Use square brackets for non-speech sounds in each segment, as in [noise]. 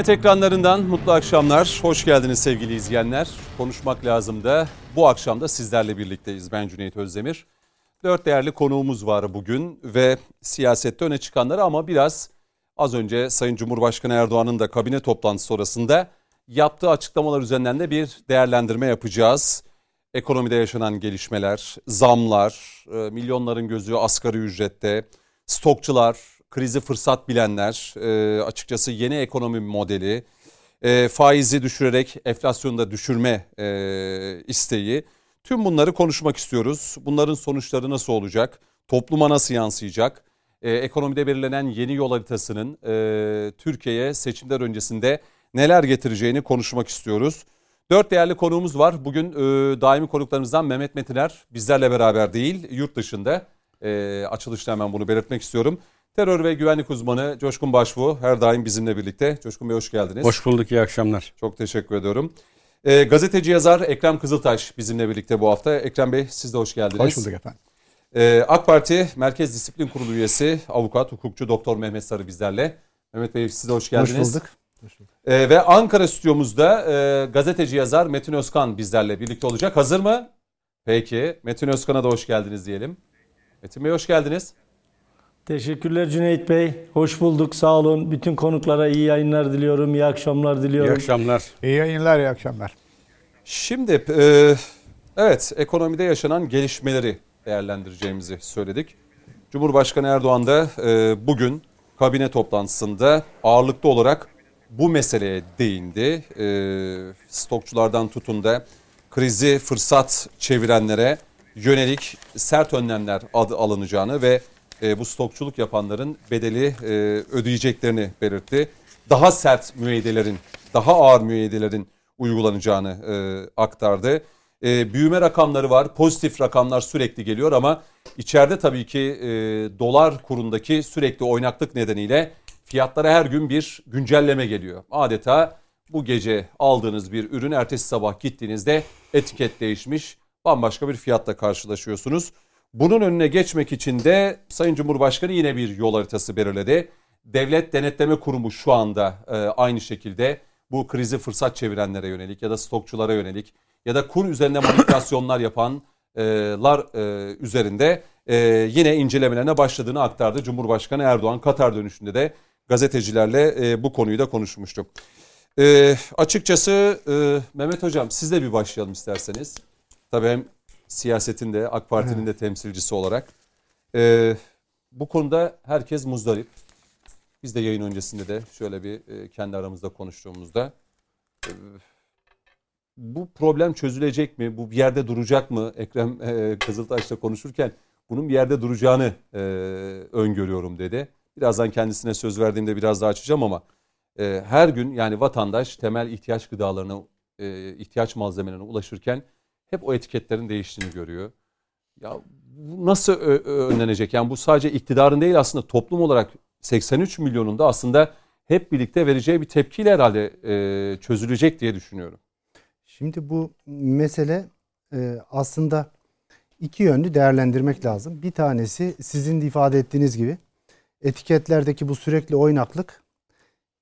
TVNet ekranlarından mutlu akşamlar. Hoş geldiniz sevgili izleyenler. Konuşmak lazım da bu akşam da sizlerle birlikteyiz. Ben Cüneyt Özdemir. Dört değerli konuğumuz var bugün ve siyasette öne çıkanları ama biraz az önce Sayın Cumhurbaşkanı Erdoğan'ın da kabine toplantısı sonrasında yaptığı açıklamalar üzerinden de bir değerlendirme yapacağız. Ekonomide yaşanan gelişmeler, zamlar, e, milyonların gözü asgari ücrette, stokçular, krizi fırsat bilenler, e, açıkçası yeni ekonomi modeli, e, faizi düşürerek enflasyonu da düşürme e, isteği. Tüm bunları konuşmak istiyoruz. Bunların sonuçları nasıl olacak? Topluma nasıl yansıyacak? E, ekonomide belirlenen yeni yol haritasının e, Türkiye'ye seçimler öncesinde neler getireceğini konuşmak istiyoruz. Dört değerli konuğumuz var. Bugün e, daimi konuklarımızdan Mehmet Metiner bizlerle beraber değil, yurt dışında. E, açılışta hemen bunu belirtmek istiyorum. Terör ve güvenlik uzmanı Coşkun Başbu her daim bizimle birlikte. Coşkun Bey hoş geldiniz. Hoş bulduk, iyi akşamlar. Çok teşekkür ediyorum. E, gazeteci yazar Ekrem Kızıltaş bizimle birlikte bu hafta. Ekrem Bey siz de hoş geldiniz. Hoş bulduk efendim. E, AK Parti Merkez Disiplin Kurulu üyesi, avukat, hukukçu Doktor Mehmet Sarı bizlerle. Mehmet Bey siz de hoş geldiniz. Hoş bulduk. Hoş bulduk. E, ve Ankara stüdyomuzda e, gazeteci yazar Metin Özkan bizlerle birlikte olacak. Hazır mı? Peki. Metin Özkan'a da hoş geldiniz diyelim. Metin Bey hoş geldiniz. Teşekkürler Cüneyt Bey. Hoş bulduk. Sağ olun. Bütün konuklara iyi yayınlar diliyorum. İyi akşamlar diliyorum. İyi akşamlar. İyi yayınlar, iyi akşamlar. Şimdi e, evet ekonomide yaşanan gelişmeleri değerlendireceğimizi söyledik. Cumhurbaşkanı Erdoğan da e, bugün kabine toplantısında ağırlıklı olarak bu meseleye değindi. E, stokçulardan tutun da krizi fırsat çevirenlere yönelik sert önlemler adı alınacağını ve e, bu stokçuluk yapanların bedeli e, ödeyeceklerini belirtti. Daha sert müeydelerin, daha ağır müeydelerin uygulanacağını e, aktardı. E, büyüme rakamları var, pozitif rakamlar sürekli geliyor ama içeride tabii ki e, dolar kurundaki sürekli oynaklık nedeniyle fiyatlara her gün bir güncelleme geliyor. Adeta bu gece aldığınız bir ürün ertesi sabah gittiğinizde etiket değişmiş, bambaşka bir fiyatla karşılaşıyorsunuz. Bunun önüne geçmek için de Sayın Cumhurbaşkanı yine bir yol haritası belirledi. Devlet Denetleme Kurumu şu anda e, aynı şekilde bu krizi fırsat çevirenlere yönelik ya da stokçulara yönelik ya da kur üzerinde manipülasyonlar yapanlar e, üzerinde e, yine incelemelerine başladığını aktardı. Cumhurbaşkanı Erdoğan Katar dönüşünde de gazetecilerle e, bu konuyu da konuşmuştu. E, açıkçası e, Mehmet Hocam sizle bir başlayalım isterseniz. Tabii hem siyasetin de AK Parti'nin de temsilcisi olarak. E, bu konuda herkes muzdarip. Biz de yayın öncesinde de şöyle bir e, kendi aramızda konuştuğumuzda e, bu problem çözülecek mi? Bu bir yerde duracak mı? Ekrem e, Kızıltaş'la konuşurken bunun bir yerde duracağını e, öngörüyorum dedi. Birazdan kendisine söz verdiğimde biraz daha açacağım ama e, her gün yani vatandaş temel ihtiyaç gıdalarına, e, ihtiyaç malzemelerine ulaşırken hep o etiketlerin değiştiğini görüyor. Ya bu nasıl önlenecek? Yani bu sadece iktidarın değil aslında toplum olarak 83 milyonun da aslında hep birlikte vereceği bir tepkiyle herhalde e, çözülecek diye düşünüyorum. Şimdi bu mesele e, aslında iki yönlü değerlendirmek lazım. Bir tanesi sizin de ifade ettiğiniz gibi etiketlerdeki bu sürekli oynaklık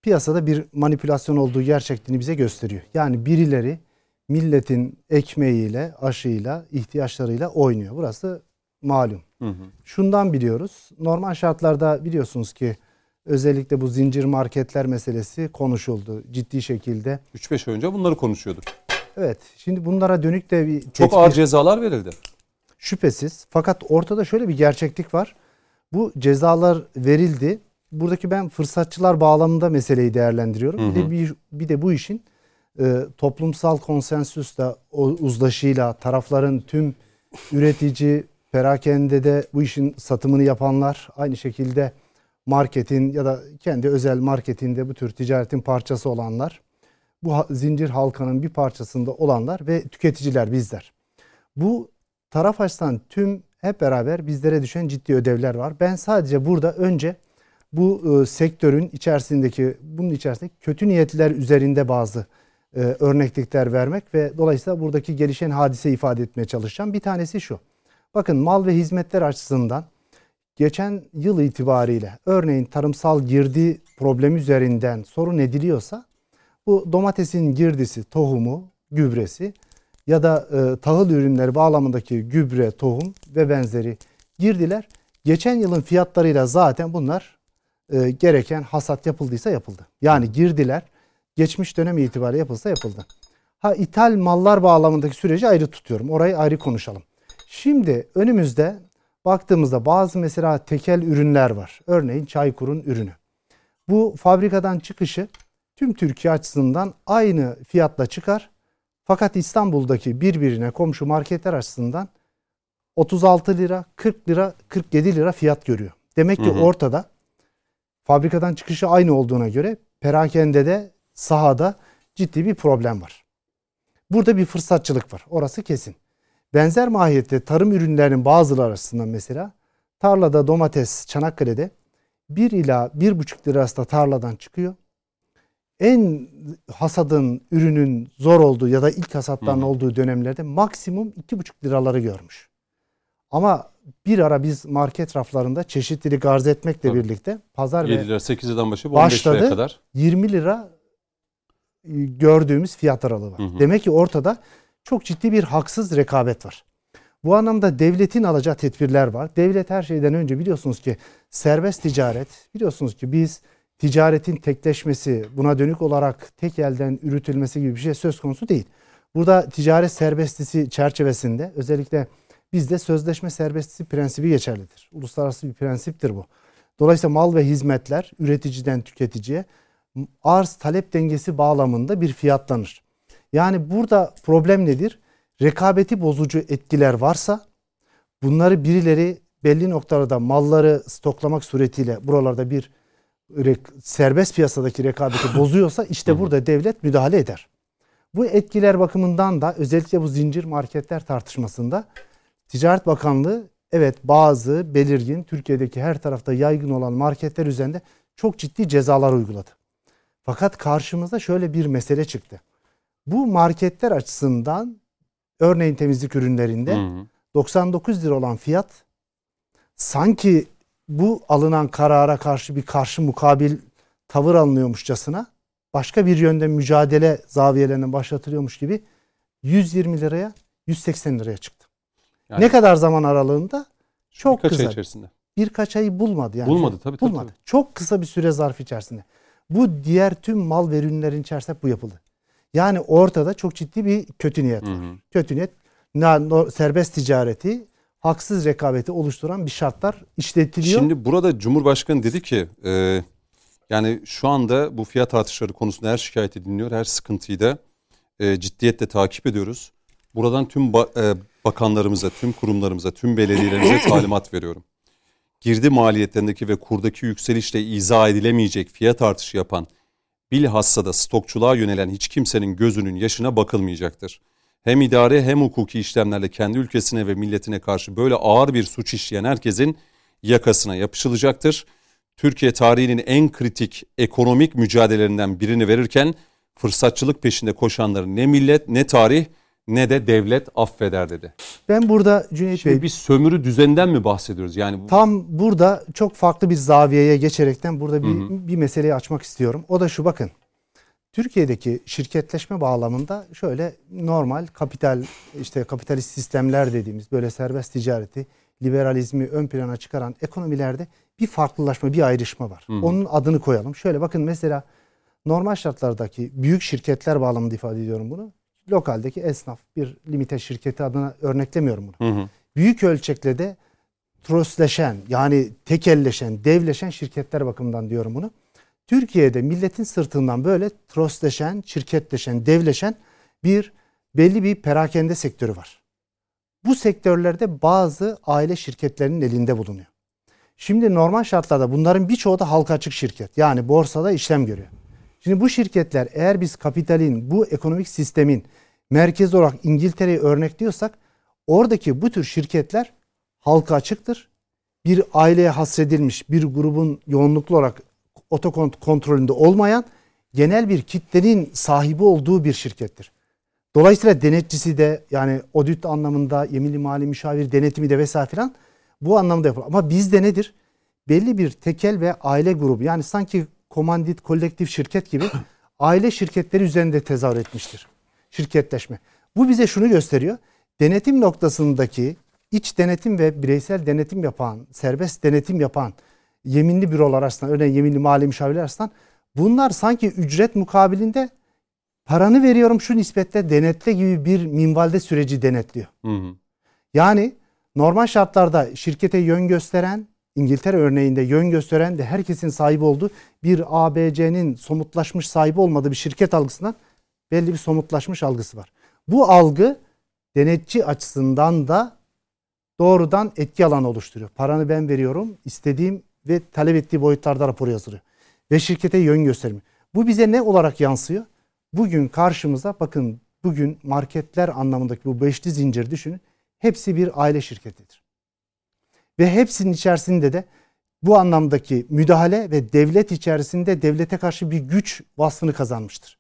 piyasada bir manipülasyon olduğu gerçekliğini bize gösteriyor. Yani birileri milletin ekmeğiyle, aşıyla, ihtiyaçlarıyla oynuyor. Burası malum. Hı hı. Şundan biliyoruz. Normal şartlarda biliyorsunuz ki özellikle bu zincir marketler meselesi konuşuldu ciddi şekilde. 3-5 ay önce bunları konuşuyorduk. Evet. Şimdi bunlara dönük de bir çok ağır cezalar verildi. Şüphesiz. Fakat ortada şöyle bir gerçeklik var. Bu cezalar verildi. Buradaki ben fırsatçılar bağlamında meseleyi değerlendiriyorum. Hı hı. Bir, de bir, bir de bu işin e, toplumsal konsensüsle, uzlaşıyla tarafların tüm üretici, perakendede bu işin satımını yapanlar, aynı şekilde marketin ya da kendi özel marketinde bu tür ticaretin parçası olanlar, bu zincir halkanın bir parçasında olanlar ve tüketiciler bizler. Bu taraf açısından tüm hep beraber bizlere düşen ciddi ödevler var. Ben sadece burada önce bu e, sektörün içerisindeki bunun içerisindeki kötü niyetler üzerinde bazı e, örneklikler vermek ve dolayısıyla buradaki gelişen hadise ifade etmeye çalışacağım. Bir tanesi şu. Bakın mal ve hizmetler açısından geçen yıl itibariyle örneğin tarımsal girdi problemi üzerinden sorun ediliyorsa bu domatesin girdisi, tohumu, gübresi ya da e, tahıl ürünleri bağlamındaki gübre, tohum ve benzeri girdiler. Geçen yılın fiyatlarıyla zaten bunlar e, gereken hasat yapıldıysa yapıldı. Yani girdiler geçmiş dönem itibariyle yapılsa yapıldı. Ha ithal mallar bağlamındaki süreci ayrı tutuyorum. Orayı ayrı konuşalım. Şimdi önümüzde baktığımızda bazı mesela tekel ürünler var. Örneğin Çaykur'un ürünü. Bu fabrikadan çıkışı tüm Türkiye açısından aynı fiyatla çıkar. Fakat İstanbul'daki birbirine komşu marketler açısından 36 lira, 40 lira, 47 lira fiyat görüyor. Demek ki hı hı. ortada fabrikadan çıkışı aynı olduğuna göre perakende de sahada ciddi bir problem var. Burada bir fırsatçılık var. Orası kesin. Benzer mahiyette tarım ürünlerinin bazıları arasından mesela tarlada domates Çanakkale'de 1 ila 1,5 lira arasında tarladan çıkıyor. En hasadın ürünün zor olduğu ya da ilk hasatların olduğu dönemlerde maksimum 2,5 liraları görmüş. Ama bir ara biz market raflarında çeşitlilik arz etmekle birlikte pazar 7 lira 8 liradan başlayıp 15 başladı, liraya kadar 20 lira gördüğümüz fiyat aralığı var. Hı hı. Demek ki ortada çok ciddi bir haksız rekabet var. Bu anlamda devletin alacağı tedbirler var. Devlet her şeyden önce biliyorsunuz ki serbest ticaret, biliyorsunuz ki biz ticaretin tekleşmesi, buna dönük olarak tek elden üretilmesi gibi bir şey söz konusu değil. Burada ticaret serbestisi çerçevesinde özellikle bizde sözleşme serbestisi prensibi geçerlidir. Uluslararası bir prensiptir bu. Dolayısıyla mal ve hizmetler üreticiden tüketiciye arz talep dengesi bağlamında bir fiyatlanır. Yani burada problem nedir? Rekabeti bozucu etkiler varsa bunları birileri belli noktalarda malları stoklamak suretiyle buralarda bir serbest piyasadaki rekabeti [laughs] bozuyorsa işte burada devlet müdahale eder. Bu etkiler bakımından da özellikle bu zincir marketler tartışmasında Ticaret Bakanlığı evet bazı belirgin Türkiye'deki her tarafta yaygın olan marketler üzerinde çok ciddi cezalar uyguladı. Fakat karşımıza şöyle bir mesele çıktı. Bu marketler açısından örneğin temizlik ürünlerinde hı hı. 99 lira olan fiyat sanki bu alınan karara karşı bir karşı mukabil tavır alınıyormuşçasına başka bir yönde mücadele zaviyelerinin başlatılıyormuş gibi 120 liraya 180 liraya çıktı. Yani, ne kadar zaman aralığında? Çok birkaç kısa. ay içerisinde. Birkaç ayı bulmadı yani. Bulmadı tabii. Bulmadı. Tabii. Çok kısa bir süre zarfı içerisinde. Bu diğer tüm mal ve ürünlerin içerisinde bu yapıldı. Yani ortada çok ciddi bir kötü niyet var. Hı hı. Kötü niyet serbest ticareti, haksız rekabeti oluşturan bir şartlar işletiliyor. Şimdi burada Cumhurbaşkanı dedi ki e, yani şu anda bu fiyat artışları konusunda her şikayeti dinliyor, her sıkıntıyı da e, ciddiyetle takip ediyoruz. Buradan tüm ba, e, bakanlarımıza, tüm kurumlarımıza, tüm belediyelerimize [coughs] talimat veriyorum. Girdi maliyetlerindeki ve kurdaki yükselişle izah edilemeyecek fiyat artışı yapan bilhassa da stokçuluğa yönelen hiç kimsenin gözünün yaşına bakılmayacaktır. Hem idari hem hukuki işlemlerle kendi ülkesine ve milletine karşı böyle ağır bir suç işleyen herkesin yakasına yapışılacaktır. Türkiye tarihinin en kritik ekonomik mücadelelerinden birini verirken fırsatçılık peşinde koşanların ne millet ne tarih ne de devlet affeder dedi. Ben burada Cüneyt Şimdi Bey... bir sömürü düzeninden mi bahsediyoruz? Yani bu... Tam burada çok farklı bir zaviyeye geçerekten burada bir, hı hı. bir meseleyi açmak istiyorum. O da şu bakın. Türkiye'deki şirketleşme bağlamında şöyle normal kapital işte kapitalist sistemler dediğimiz böyle serbest ticareti, liberalizmi ön plana çıkaran ekonomilerde bir farklılaşma, bir ayrışma var. Hı hı. Onun adını koyalım. Şöyle bakın mesela normal şartlardaki büyük şirketler bağlamında ifade ediyorum bunu lokaldeki esnaf bir limite şirketi adına örneklemiyorum bunu. Hı hı. Büyük ölçekle de trosleşen yani tekelleşen, devleşen şirketler bakımından diyorum bunu. Türkiye'de milletin sırtından böyle trosleşen, şirketleşen, devleşen bir belli bir perakende sektörü var. Bu sektörlerde bazı aile şirketlerinin elinde bulunuyor. Şimdi normal şartlarda bunların birçoğu da halka açık şirket. Yani borsada işlem görüyor. Şimdi bu şirketler eğer biz kapitalin, bu ekonomik sistemin merkez olarak İngiltere'yi örnekliyorsak oradaki bu tür şirketler halka açıktır. Bir aileye hasredilmiş bir grubun yoğunluklu olarak otokont kontrolünde olmayan genel bir kitlenin sahibi olduğu bir şirkettir. Dolayısıyla denetçisi de yani audit anlamında yeminli mali müşavir denetimi de vesaire filan Bu anlamda yapılır. Ama bizde nedir? Belli bir tekel ve aile grubu yani sanki komandit kolektif şirket gibi [clears throat] aile şirketleri üzerinde tezahür etmiştir. Şirketleşme. Bu bize şunu gösteriyor. Denetim noktasındaki iç denetim ve bireysel denetim yapan, serbest denetim yapan yeminli bürolar arasında, örneğin yeminli mali müşavirler arasında bunlar sanki ücret mukabilinde paranı veriyorum şu nispette denetle gibi bir minvalde süreci denetliyor. Hı hı. Yani normal şartlarda şirkete yön gösteren, İngiltere örneğinde yön gösteren de herkesin sahibi olduğu bir ABC'nin somutlaşmış sahibi olmadığı bir şirket algısından belli bir somutlaşmış algısı var. Bu algı denetçi açısından da doğrudan etki alanı oluşturuyor. Paranı ben veriyorum, istediğim ve talep ettiği boyutlarda rapor yazılıyor. Ve şirkete yön gösterimi. Bu bize ne olarak yansıyor? Bugün karşımıza bakın bugün marketler anlamındaki bu beşli zincir düşünün. Hepsi bir aile şirketidir. Ve hepsinin içerisinde de bu anlamdaki müdahale ve devlet içerisinde devlete karşı bir güç vasfını kazanmıştır.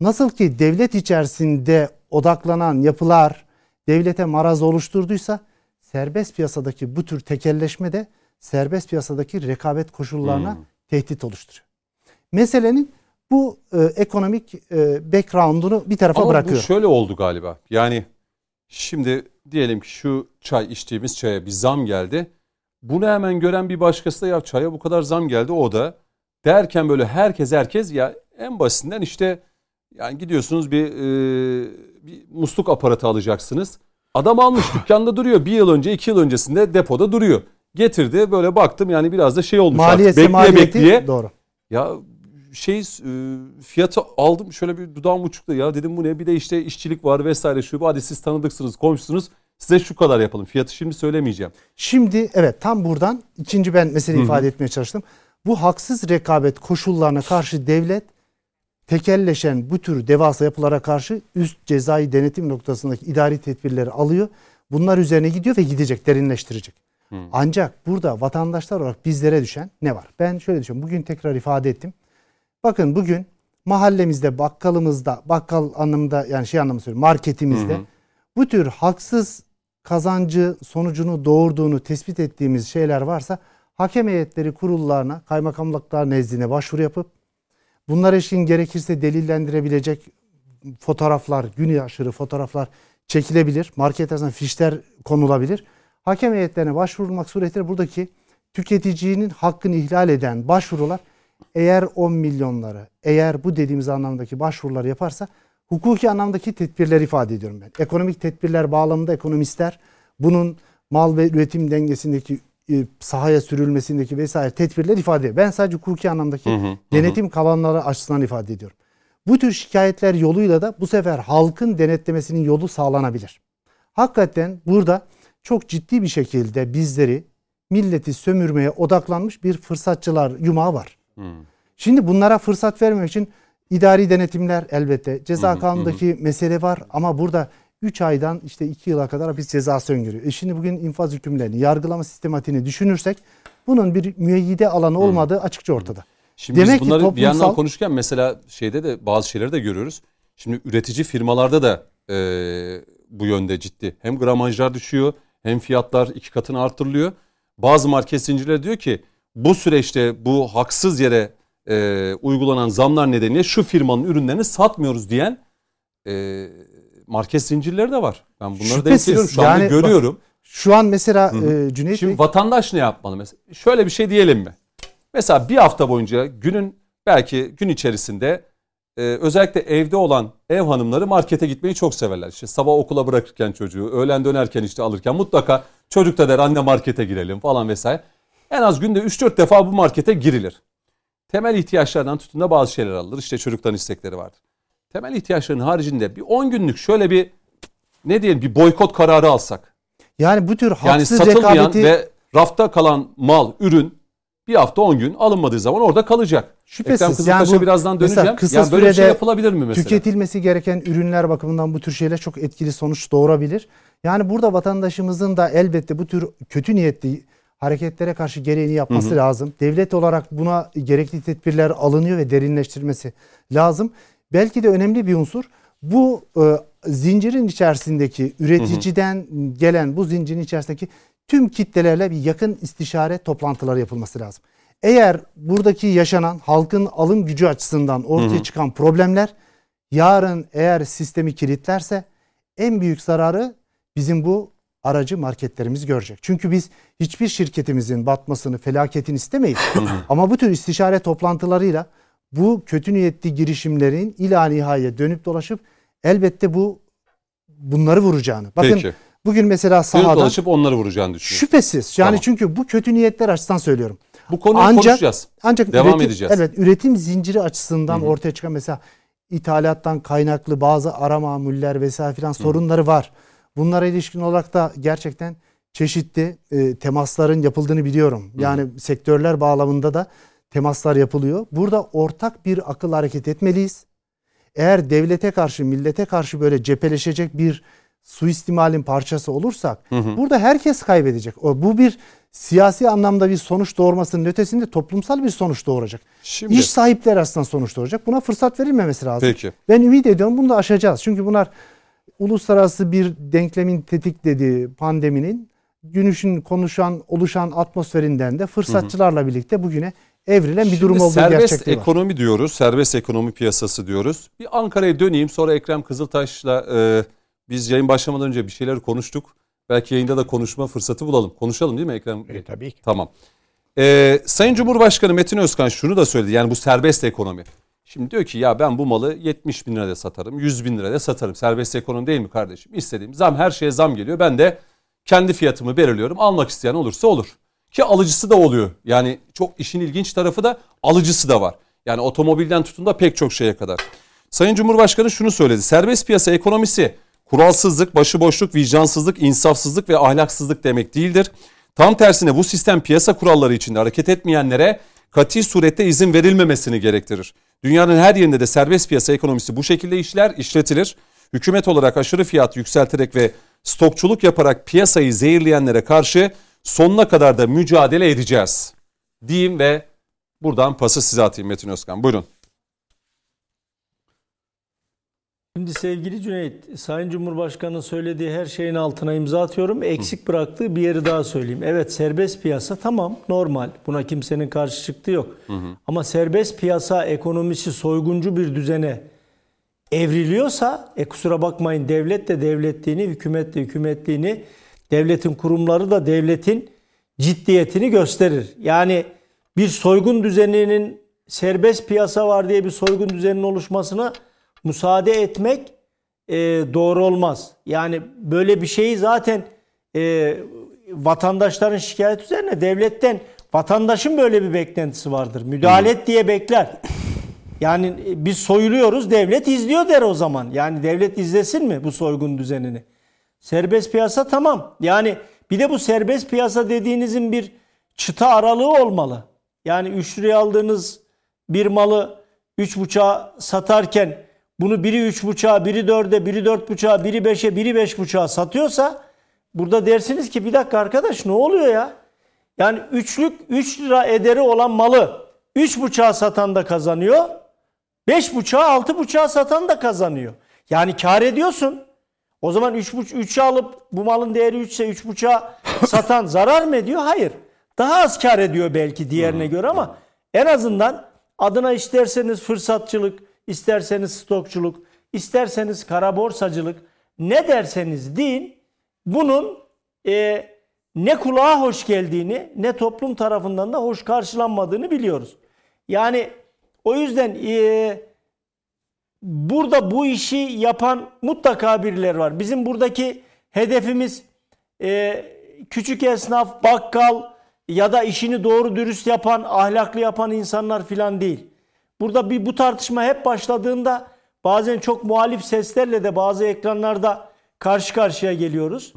Nasıl ki devlet içerisinde odaklanan yapılar devlete maraz oluşturduysa serbest piyasadaki bu tür tekelleşme de serbest piyasadaki rekabet koşullarına hmm. tehdit oluşturuyor. Meselenin bu e, ekonomik e, background'unu bir tarafa Ama bırakıyor. bu şöyle oldu galiba. Yani şimdi diyelim ki şu çay içtiğimiz çaya bir zam geldi. Bunu hemen gören bir başkası da ya çaya bu kadar zam geldi o da derken böyle herkes herkes ya en basitinden işte yani gidiyorsunuz bir, e, bir musluk aparatı alacaksınız. Adam almış dükkanda duruyor. Bir yıl önce iki yıl öncesinde depoda duruyor. Getirdi böyle baktım yani biraz da şey olmuş. Maliyeti bekleye maliyeti bekleye. doğru. Ya şey e, fiyatı aldım şöyle bir dudağım uçuktu ya dedim bu ne bir de işte işçilik var vesaire şu bu hadi siz tanıdıksınız komşusunuz size şu kadar yapalım fiyatı şimdi söylemeyeceğim. Şimdi evet tam buradan ikinci ben meseleyi ifade etmeye çalıştım. Bu haksız rekabet koşullarına karşı devlet tekelleşen bu tür devasa yapılara karşı üst cezai denetim noktasındaki idari tedbirleri alıyor. Bunlar üzerine gidiyor ve gidecek, derinleştirecek. Hmm. Ancak burada vatandaşlar olarak bizlere düşen ne var? Ben şöyle düşünüyorum. Bugün tekrar ifade ettim. Bakın bugün mahallemizde, bakkalımızda, bakkal anlamında yani şey anlamı söylüyorum, marketimizde hı bu tür haksız kazancı sonucunu doğurduğunu tespit ettiğimiz şeyler varsa hakem heyetleri kurullarına, kaymakamlıklar nezdine başvuru yapıp bunlar için gerekirse delillendirebilecek fotoğraflar, gün aşırı fotoğraflar çekilebilir. Market arasında fişler konulabilir. Hakem heyetlerine başvurulmak suretiyle buradaki tüketicinin hakkını ihlal eden başvurular eğer 10 milyonları, eğer bu dediğimiz anlamdaki başvuruları yaparsa hukuki anlamdaki tedbirler ifade ediyorum ben. Ekonomik tedbirler bağlamında ekonomistler bunun mal ve üretim dengesindeki e, sahaya sürülmesindeki vesaire tedbirler ifade ediyor. Ben sadece hukuki anlamdaki hı hı, denetim hı. kalanları açısından ifade ediyorum. Bu tür şikayetler yoluyla da bu sefer halkın denetlemesinin yolu sağlanabilir. Hakikaten burada çok ciddi bir şekilde bizleri milleti sömürmeye odaklanmış bir fırsatçılar yumağı var. Hmm. Şimdi bunlara fırsat vermek için idari denetimler elbette ceza hmm. kanundaki hmm. mesele var ama burada 3 aydan işte 2 yıla kadar hapis cezası öngörüyor. E şimdi bugün infaz hükümlerini, yargılama sistematiğini düşünürsek bunun bir müeyyide alanı olmadığı hmm. açıkça ortada. Şimdi Demek biz bunları toplumsal... bir yandan konuşurken mesela şeyde de bazı şeyleri de görüyoruz. Şimdi üretici firmalarda da e, bu yönde ciddi. Hem gramajlar düşüyor hem fiyatlar iki katına artırılıyor. Bazı market zincirleri diyor ki bu süreçte bu haksız yere e, uygulanan zamlar nedeniyle şu firmanın ürünlerini satmıyoruz diyen e, market zincirleri de var. Ben bunları Şüphesiz, denk geliyorum şu anda görüyorum. Bak, şu an mesela e, Cüneyt Şimdi Bey... vatandaş ne yapmalı mesela? Şöyle bir şey diyelim mi? Mesela bir hafta boyunca günün belki gün içerisinde e, özellikle evde olan ev hanımları markete gitmeyi çok severler. İşte sabah okula bırakırken çocuğu, öğlen dönerken işte alırken mutlaka çocuk da der anne markete girelim falan vesaire. En az günde 3-4 defa bu markete girilir. Temel ihtiyaçlardan tutun da bazı şeyler alınır. İşte çocuktan istekleri vardır. Temel ihtiyaçların haricinde bir 10 günlük şöyle bir ne diyelim bir boykot kararı alsak. Yani bu tür haksız yani satılmayan rekabeti... ve rafta kalan mal, ürün bir hafta 10 gün alınmadığı zaman orada kalacak. Şüphesiz. Ekrem yani bu, birazdan döneceğim. Kısa yani böyle bir şey yapılabilir mi mesela? Tüketilmesi gereken ürünler bakımından bu tür şeyler çok etkili sonuç doğurabilir. Yani burada vatandaşımızın da elbette bu tür kötü niyetli hareketlere karşı gereğini yapması hı hı. lazım. Devlet olarak buna gerekli tedbirler alınıyor ve derinleştirmesi lazım. Belki de önemli bir unsur bu e, zincirin içerisindeki üreticiden hı hı. gelen bu zincirin içerisindeki tüm kitlelerle bir yakın istişare toplantıları yapılması lazım. Eğer buradaki yaşanan halkın alım gücü açısından ortaya çıkan problemler yarın eğer sistemi kilitlerse en büyük zararı bizim bu aracı marketlerimiz görecek. Çünkü biz hiçbir şirketimizin batmasını, felaketini istemeyiz. Ama bu tür istişare toplantılarıyla bu kötü niyetli girişimlerin ila nihaya dönüp dolaşıp elbette bu bunları vuracağını. Bakın Peki. bugün mesela Dönüp sahada dolaşıp onları vuracağını düşünüyorum. şüphesiz yani Tamam. çünkü bu kötü niyetler açısından söylüyorum. Bu konuyu Ancak- konuşacağız. Ancak Devam üretim, edeceğiz. Evet, üretim zinciri açısından ortaya çıkan mesela ithalattan kaynaklı bazı ara mamuller vesaire filan sorunları var. Bunlara ilişkin olarak da gerçekten çeşitli e, temasların yapıldığını biliyorum. Yani sektörler bağlamında da temaslar yapılıyor. Burada ortak bir akıl hareket etmeliyiz. Eğer devlete karşı, millete karşı böyle cepheleşecek bir suistimalin parçası olursak burada herkes kaybedecek. O bu bir siyasi anlamda bir sonuç doğurmasının ötesinde toplumsal bir sonuç doğuracak. Şimdi İş sahipleri açısından sonuç doğuracak. Buna fırsat verilmemesi lazım. Peki. Ben ümit ediyorum bunu da aşacağız. Çünkü bunlar uluslararası bir denklemin tetiklediği pandeminin günüşün konuşan, oluşan atmosferinden de fırsatçılarla birlikte bugüne evrilen bir Şimdi durum olduğu serbest gerçekliği var. ekonomi diyoruz. Serbest ekonomi piyasası diyoruz. Bir Ankara'ya döneyim sonra Ekrem Kızıltaş'la e, biz yayın başlamadan önce bir şeyler konuştuk. Belki yayında da konuşma fırsatı bulalım. Konuşalım değil mi Ekrem? Bey? tabii ki. Tamam. Ee, Sayın Cumhurbaşkanı Metin Özkan şunu da söyledi. Yani bu serbest ekonomi. Şimdi diyor ki ya ben bu malı 70 bin lirada satarım, 100 bin lirada satarım. Serbest ekonomi değil mi kardeşim? İstediğim zam her şeye zam geliyor. Ben de kendi fiyatımı belirliyorum. Almak isteyen olursa olur. Ki alıcısı da oluyor. Yani çok işin ilginç tarafı da alıcısı da var. Yani otomobilden tutun da pek çok şeye kadar. Sayın Cumhurbaşkanı şunu söyledi. Serbest piyasa ekonomisi kuralsızlık, başıboşluk, vicdansızlık, insafsızlık ve ahlaksızlık demek değildir. Tam tersine bu sistem piyasa kuralları içinde hareket etmeyenlere kati surette izin verilmemesini gerektirir. Dünyanın her yerinde de serbest piyasa ekonomisi bu şekilde işler, işletilir. Hükümet olarak aşırı fiyat yükselterek ve stokçuluk yaparak piyasayı zehirleyenlere karşı sonuna kadar da mücadele edeceğiz. Diyeyim ve buradan pası size atayım Metin Özkan. Buyurun. Şimdi sevgili Cüneyt, Sayın Cumhurbaşkanı'nın söylediği her şeyin altına imza atıyorum. Eksik bıraktığı bir yeri daha söyleyeyim. Evet serbest piyasa tamam normal. Buna kimsenin karşı çıktığı yok. Ama serbest piyasa ekonomisi soyguncu bir düzene evriliyorsa e kusura bakmayın devlet de devletliğini, hükümet de hükümetliğini, devletin kurumları da devletin ciddiyetini gösterir. Yani bir soygun düzeninin serbest piyasa var diye bir soygun düzeninin oluşmasına müsaade etmek e, doğru olmaz. Yani böyle bir şeyi zaten e, vatandaşların şikayet üzerine devletten vatandaşın böyle bir beklentisi vardır. Müdahale et diye bekler. Yani e, biz soyuluyoruz devlet izliyor der o zaman. Yani devlet izlesin mi bu soygun düzenini? Serbest piyasa tamam. Yani bir de bu serbest piyasa dediğinizin bir çıta aralığı olmalı. Yani 3 liraya aldığınız bir malı 3,5'a satarken bunu biri 3,5'a, biri 4'e, biri 4,5'a, biri 5'e, biri 5,5'a satıyorsa burada dersiniz ki bir dakika arkadaş ne oluyor ya? Yani üçlük 3 lira ederi olan malı 3,5'a satan da kazanıyor. 5,5'a 6,5'a satan da kazanıyor. Yani kar ediyorsun. O zaman 3,5 3'e alıp bu malın değeri 3 ise 3,5'a satan zarar mı ediyor? Hayır. Daha az kar ediyor belki diğerine göre ama en azından adına isterseniz fırsatçılık, isterseniz stokçuluk, isterseniz kara borsacılık ne derseniz deyin bunun e, ne kulağa hoş geldiğini ne toplum tarafından da hoş karşılanmadığını biliyoruz. Yani o yüzden e, burada bu işi yapan mutlaka birileri var. Bizim buradaki hedefimiz e, küçük esnaf, bakkal ya da işini doğru dürüst yapan, ahlaklı yapan insanlar filan değil. Burada bir bu tartışma hep başladığında bazen çok muhalif seslerle de bazı ekranlarda karşı karşıya geliyoruz.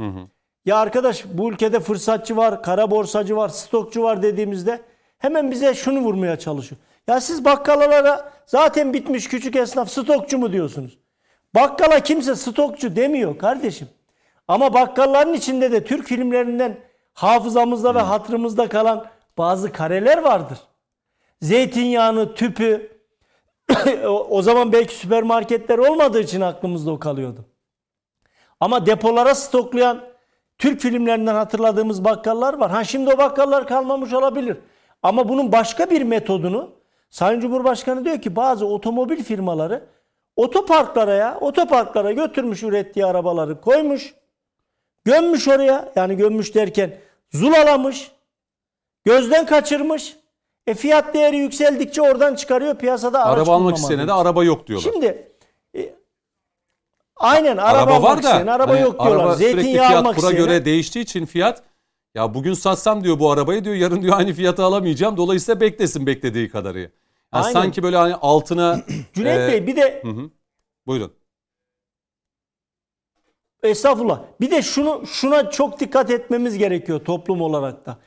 Ya arkadaş bu ülkede fırsatçı var, kara borsacı var, stokçu var dediğimizde hemen bize şunu vurmaya çalışıyor. Ya siz bakkallara zaten bitmiş küçük esnaf stokçu mu diyorsunuz? Bakkala kimse stokçu demiyor kardeşim. Ama bakkalların içinde de Türk filmlerinden hafızamızda ve hatırımızda kalan bazı kareler vardır. Zeytinyağını, tüpü [coughs] o- zaman belki süpermarketler olmadığı için aklımızda o kalıyordu. Ama depolara stoklayan Türk filmlerinden hatırladığımız bakkallar var. Ha şimdi o bakkallar kalmamış olabilir. Ama bunun başka bir metodunu Sayın Cumhurbaşkanı diyor ki bazı otomobil firmaları otoparklara ya otoparklara götürmüş ürettiği arabaları koymuş. Gömmüş oraya. Yani gömmüş derken zulalamış. Gözden kaçırmış. E fiyat değeri yükseldikçe oradan çıkarıyor piyasada araç Araba almak isteyene de araba yok diyorlar. Şimdi e, aynen araba, araba almak var da isteyen araba hani yok diyorlar. araba sürekli Zeytinyağı fiyat almak kura isteyene. göre değiştiği için fiyat ya bugün satsam diyor bu arabayı diyor yarın diyor aynı fiyata alamayacağım. Dolayısıyla beklesin beklediği kadarı. Yani Aynen. sanki böyle hani altına [clears throat] Cüneyt e, Bey bir de buyurun. Estağfurullah. Bir de şunu şuna çok dikkat etmemiz gerekiyor toplum olarak da.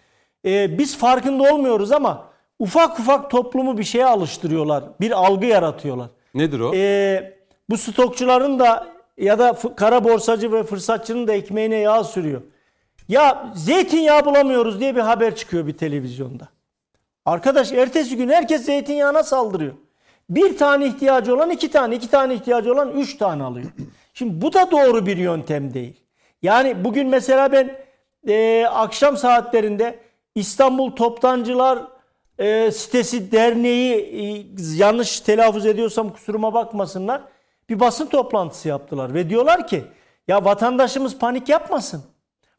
Ee, biz farkında olmuyoruz ama ufak ufak toplumu bir şeye alıştırıyorlar. Bir algı yaratıyorlar. Nedir o? Ee, bu stokçuların da ya da kara borsacı ve fırsatçının da ekmeğine yağ sürüyor. Ya zeytinyağı bulamıyoruz diye bir haber çıkıyor bir televizyonda. Arkadaş ertesi gün herkes zeytinyağına saldırıyor. Bir tane ihtiyacı olan iki tane, iki tane ihtiyacı olan üç tane alıyor. Şimdi bu da doğru bir yöntem değil. Yani bugün mesela ben e, akşam saatlerinde İstanbul Toptancılar e, sitesi derneği e, yanlış telaffuz ediyorsam kusuruma bakmasınlar. Bir basın toplantısı yaptılar ve diyorlar ki ya vatandaşımız panik yapmasın.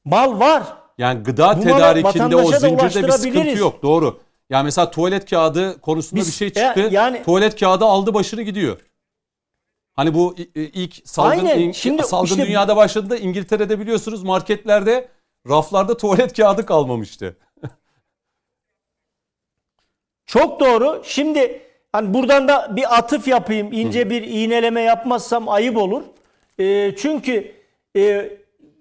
Mal var. Yani gıda Bunları tedarikinde o zincirde bir sıkıntı yok. Doğru. Yani mesela tuvalet kağıdı konusunda Biz- bir şey e, çıktı. yani- tuvalet kağıdı aldı başını gidiyor. Hani bu ilk salgın Aynen. Şimdi salgın işte- dünyada başladığında İngiltere'de biliyorsunuz marketlerde raflarda tuvalet kağıdı kalmamıştı. Çok doğru. Şimdi hani buradan da bir atıf yapayım. ince bir iğneleme yapmazsam ayıp olur. Ee, çünkü e,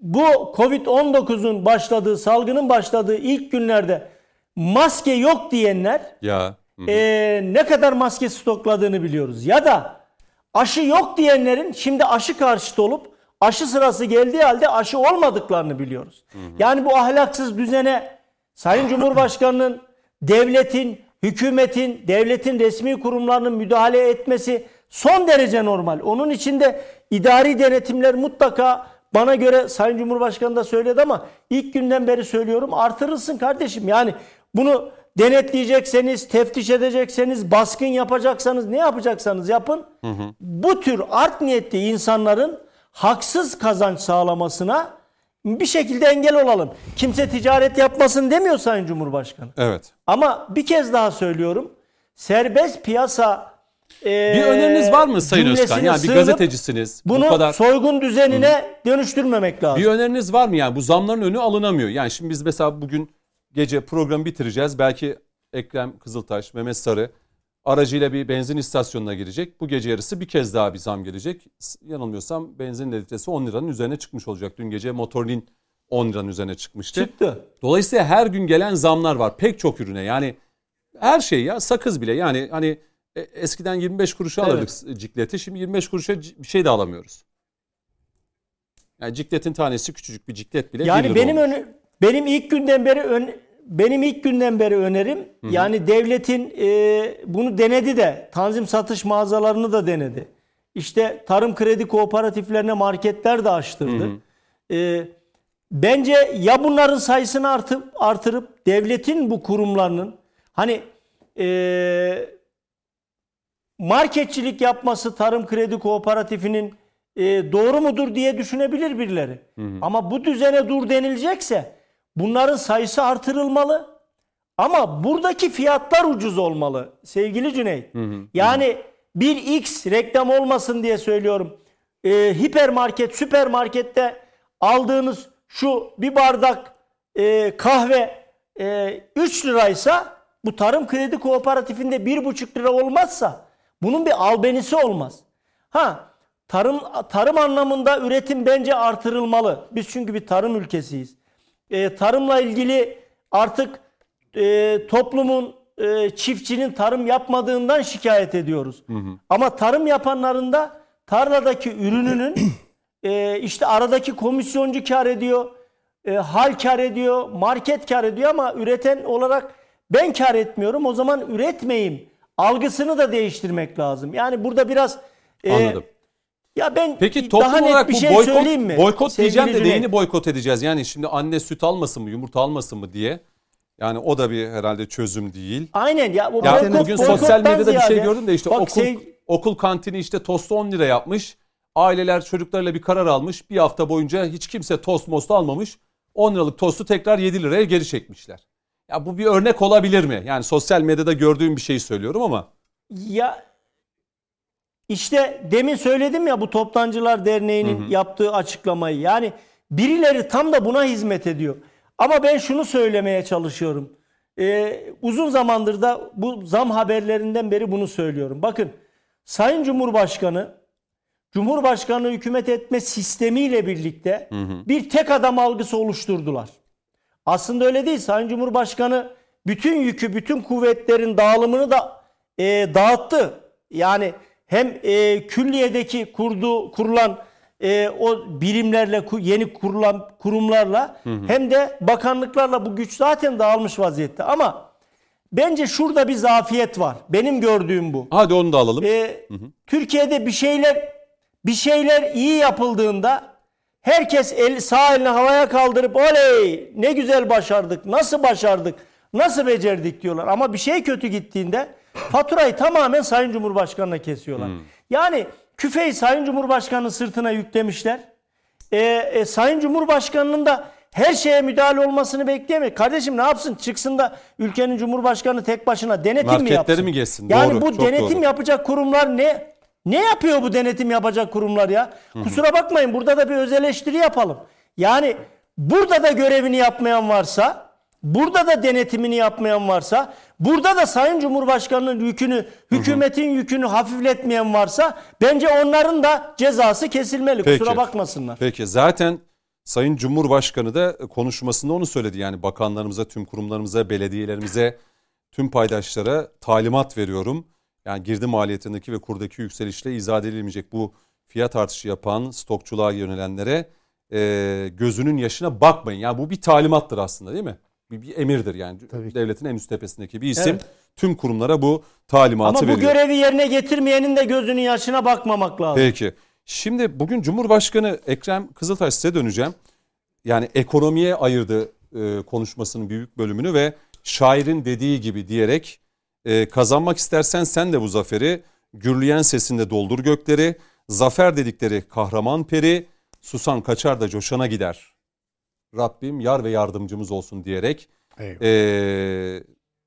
bu Covid-19'un başladığı, salgının başladığı ilk günlerde maske yok diyenler Ya. Hı. e, ne kadar maske stokladığını biliyoruz. Ya da aşı yok diyenlerin şimdi aşı karşıtı olup aşı sırası geldiği halde aşı olmadıklarını biliyoruz. Yani bu ahlaksız düzene Sayın [laughs] Cumhurbaşkanı'nın devletin, hükümetin, devletin resmi kurumlarının müdahale etmesi son derece normal. Onun içinde idari denetimler mutlaka bana göre Sayın Cumhurbaşkanı da söyledi ama ilk günden beri söylüyorum artırılsın kardeşim. Yani bunu denetleyecekseniz, teftiş edecekseniz, baskın yapacaksanız ne yapacaksanız yapın. Bu tür art niyetli insanların haksız kazanç sağlamasına bir şekilde engel olalım. Kimse ticaret yapmasın demiyor Sayın Cumhurbaşkanı. Evet. Ama bir kez daha söylüyorum. Serbest piyasa e, Bir öneriniz var mı Sayın Özkan? Yani bir gazetecisiniz. Bunu bu kadar soygun düzenine dönüştürmemek lazım. Bir öneriniz var mı yani bu zamların önü alınamıyor. Yani şimdi biz mesela bugün gece programı bitireceğiz. Belki Ekrem Kızıltaş, Mehmet Sarı aracıyla bir benzin istasyonuna girecek. Bu gece yarısı bir kez daha bir zam gelecek. Yanılmıyorsam benzin litresi 10 liranın üzerine çıkmış olacak. Dün gece motorinin 10 liranın üzerine çıkmıştı. Çıktı. Dolayısıyla her gün gelen zamlar var pek çok ürüne. Yani her şey ya sakız bile yani hani e, eskiden 25 kuruşa Evet. alırdık cikleti. Şimdi 25 kuruşa bir şey de alamıyoruz. Yani cikletin tanesi küçücük bir ciklet bile Yani benim önü, benim ilk günden beri ön- benim ilk günden beri önerim yani devletin e, bunu denedi de tanzim satış mağazalarını da denedi. İşte tarım kredi kooperatiflerine marketler de açtırdı. E, bence ya bunların sayısını artıp artırıp devletin bu kurumlarının hani e, marketçilik yapması tarım kredi kooperatifinin e, doğru mudur diye düşünebilir birileri. Ama bu düzene dur denilecekse bunların sayısı artırılmalı. Ama buradaki fiyatlar ucuz olmalı sevgili Cüneyt. Yani bir X reklam olmasın diye söylüyorum. E, hipermarket, süpermarkette aldığınız şu bir bardak e, kahve e, 3 liraysa bu tarım kredi kooperatifinde 1,5 lira olmazsa bunun bir albenisi olmaz. Ha tarım tarım anlamında üretim bence artırılmalı. Biz çünkü bir tarım ülkesiyiz. E, tarımla ilgili artık e, toplumun e, çiftçinin tarım yapmadığından şikayet ediyoruz. Ama tarım yapanların da tarladaki ürününün [clears throat] e, işte aradaki komisyoncu kar ediyor, e, hal kar ediyor, market kar ediyor ama üreten olarak ben kar etmiyorum. O zaman üretmeyeyim. Algısını da değiştirmek lazım. Yani burada biraz e, Anladım. Ya ben Peki toplum daha net olarak bir bu şey boykot, söyleyeyim mi? boykot Sevgili diyeceğim de Cüneyt? neyini boykot edeceğiz? Yani şimdi anne süt almasın mı, yumurta almasın mı diye. Yani o da bir herhalde çözüm değil. Aynen ya. Bu Ya boykot- bugün boykottan sosyal medyada bir şey gördüm de işte Bak okul sev- okul kantini işte tostu 10 lira yapmış. Aileler çocuklarıyla bir karar almış. Bir hafta boyunca hiç kimse tost most almamış. 10 liralık tostu tekrar 7 liraya geri çekmişler. Ya bu bir örnek olabilir mi? Yani sosyal medyada gördüğüm bir şey söylüyorum ama. Ya işte demin söyledim ya bu Toptancılar Derneği'nin yaptığı açıklamayı. Yani birileri tam da buna hizmet ediyor. Ama ben şunu söylemeye çalışıyorum. Ee, uzun zamandır da bu zam haberlerinden beri bunu söylüyorum. Bakın Sayın Cumhurbaşkanı Cumhurbaşkanı hükümet etme sistemiyle birlikte bir tek adam algısı oluşturdular. Aslında öyle değil. Sayın Cumhurbaşkanı bütün yükü, bütün kuvvetlerin dağılımını da e, dağıttı. Yani hem e, külliyedeki kurdu kurulan e, o birimlerle yeni kurulan kurumlarla hem de bakanlıklarla bu güç zaten dağılmış vaziyette. Ama bence şurada bir zafiyet var. Benim gördüğüm bu. Hadi onu da alalım. Ee, Türkiye'de bir şeyler bir şeyler iyi yapıldığında herkes el, sağ elini havaya kaldırıp oley ne güzel başardık, nasıl başardık, nasıl becerdik diyorlar. Ama bir şey kötü gittiğinde faturayı tamamen Sayın Cumhurbaşkanı'na kesiyorlar. Yani küfeyi Sayın Cumhurbaşkanı'nın sırtına yüklemişler. Ee, e, Sayın Cumhurbaşkanı'nın da her şeye müdahale olmasını bekleyemeyiz. Kardeşim ne yapsın? Çıksın da ülkenin Cumhurbaşkanı tek başına denetim mi yapsın? mi geçsin? Yani Doğru, bu denetim doğru. yapacak kurumlar ne? Ne yapıyor bu denetim yapacak kurumlar ya? Kusura bakmayın burada da bir öz eleştiri yapalım. Yani burada da görevini yapmayan varsa, burada da denetimini yapmayan varsa, burada da Sayın Cumhurbaşkanı'nın yükünü, hükümetin yükünü hafifletmeyen varsa bence onların da cezası kesilmeli. Peki. Kusura bakmasınlar. Peki zaten Sayın Cumhurbaşkanı da konuşmasında onu söyledi. Yani bakanlarımıza, tüm kurumlarımıza, belediyelerimize, tüm paydaşlara talimat veriyorum. Yani girdi maliyetindeki ve kurdaki yükselişle izah edilemeyecek bu fiyat artışı yapan stokçuluğa yönelenlere e, gözünün yaşına bakmayın. Yani bu bir talimattır aslında değil mi? Bir, bir emirdir yani. Tabii. Devletin en üst tepesindeki bir isim. Evet. Tüm kurumlara bu talimatı Ama bu veriyor. görevi yerine getirmeyenin de gözünün yaşına bakmamak lazım. Peki. Şimdi bugün Cumhurbaşkanı Ekrem Kızıltaş size döneceğim. Yani ekonomiye ayırdı e, konuşmasının büyük bölümünü ve şairin dediği gibi diyerek e, kazanmak istersen sen de bu zaferi gürleyen sesinde doldur gökleri zafer dedikleri kahraman peri susan kaçar da coşana gider. Rabbim yar ve yardımcımız olsun diyerek Eyvallah. e,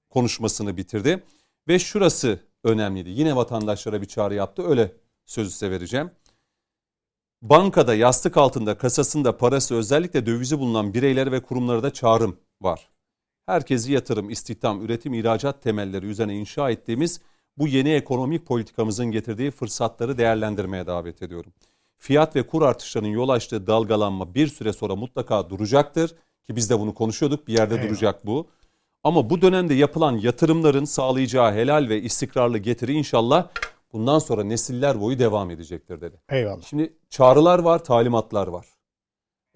konuşmasını bitirdi. Ve şurası önemliydi. Yine vatandaşlara bir çağrı yaptı. Öyle sözü size vereceğim. Bankada, yastık altında, kasasında parası özellikle dövizi bulunan bireylere ve kurumlara da çağrım var. Herkesi yatırım, istihdam, üretim, ihracat temelleri üzerine inşa ettiğimiz bu yeni ekonomik politikamızın getirdiği fırsatları değerlendirmeye davet ediyorum. Fiyat ve kur artışlarının yol açtığı dalgalanma bir süre sonra mutlaka duracaktır. Ki biz de bunu konuşuyorduk bir yerde duracak bu. Ama bu dönemde yapılan yatırımların sağlayacağı helal ve istikrarlı getiri inşallah bundan sonra nesiller boyu devam edecektir dedi. Eyvallah. Şimdi çağrılar var, talimatlar var.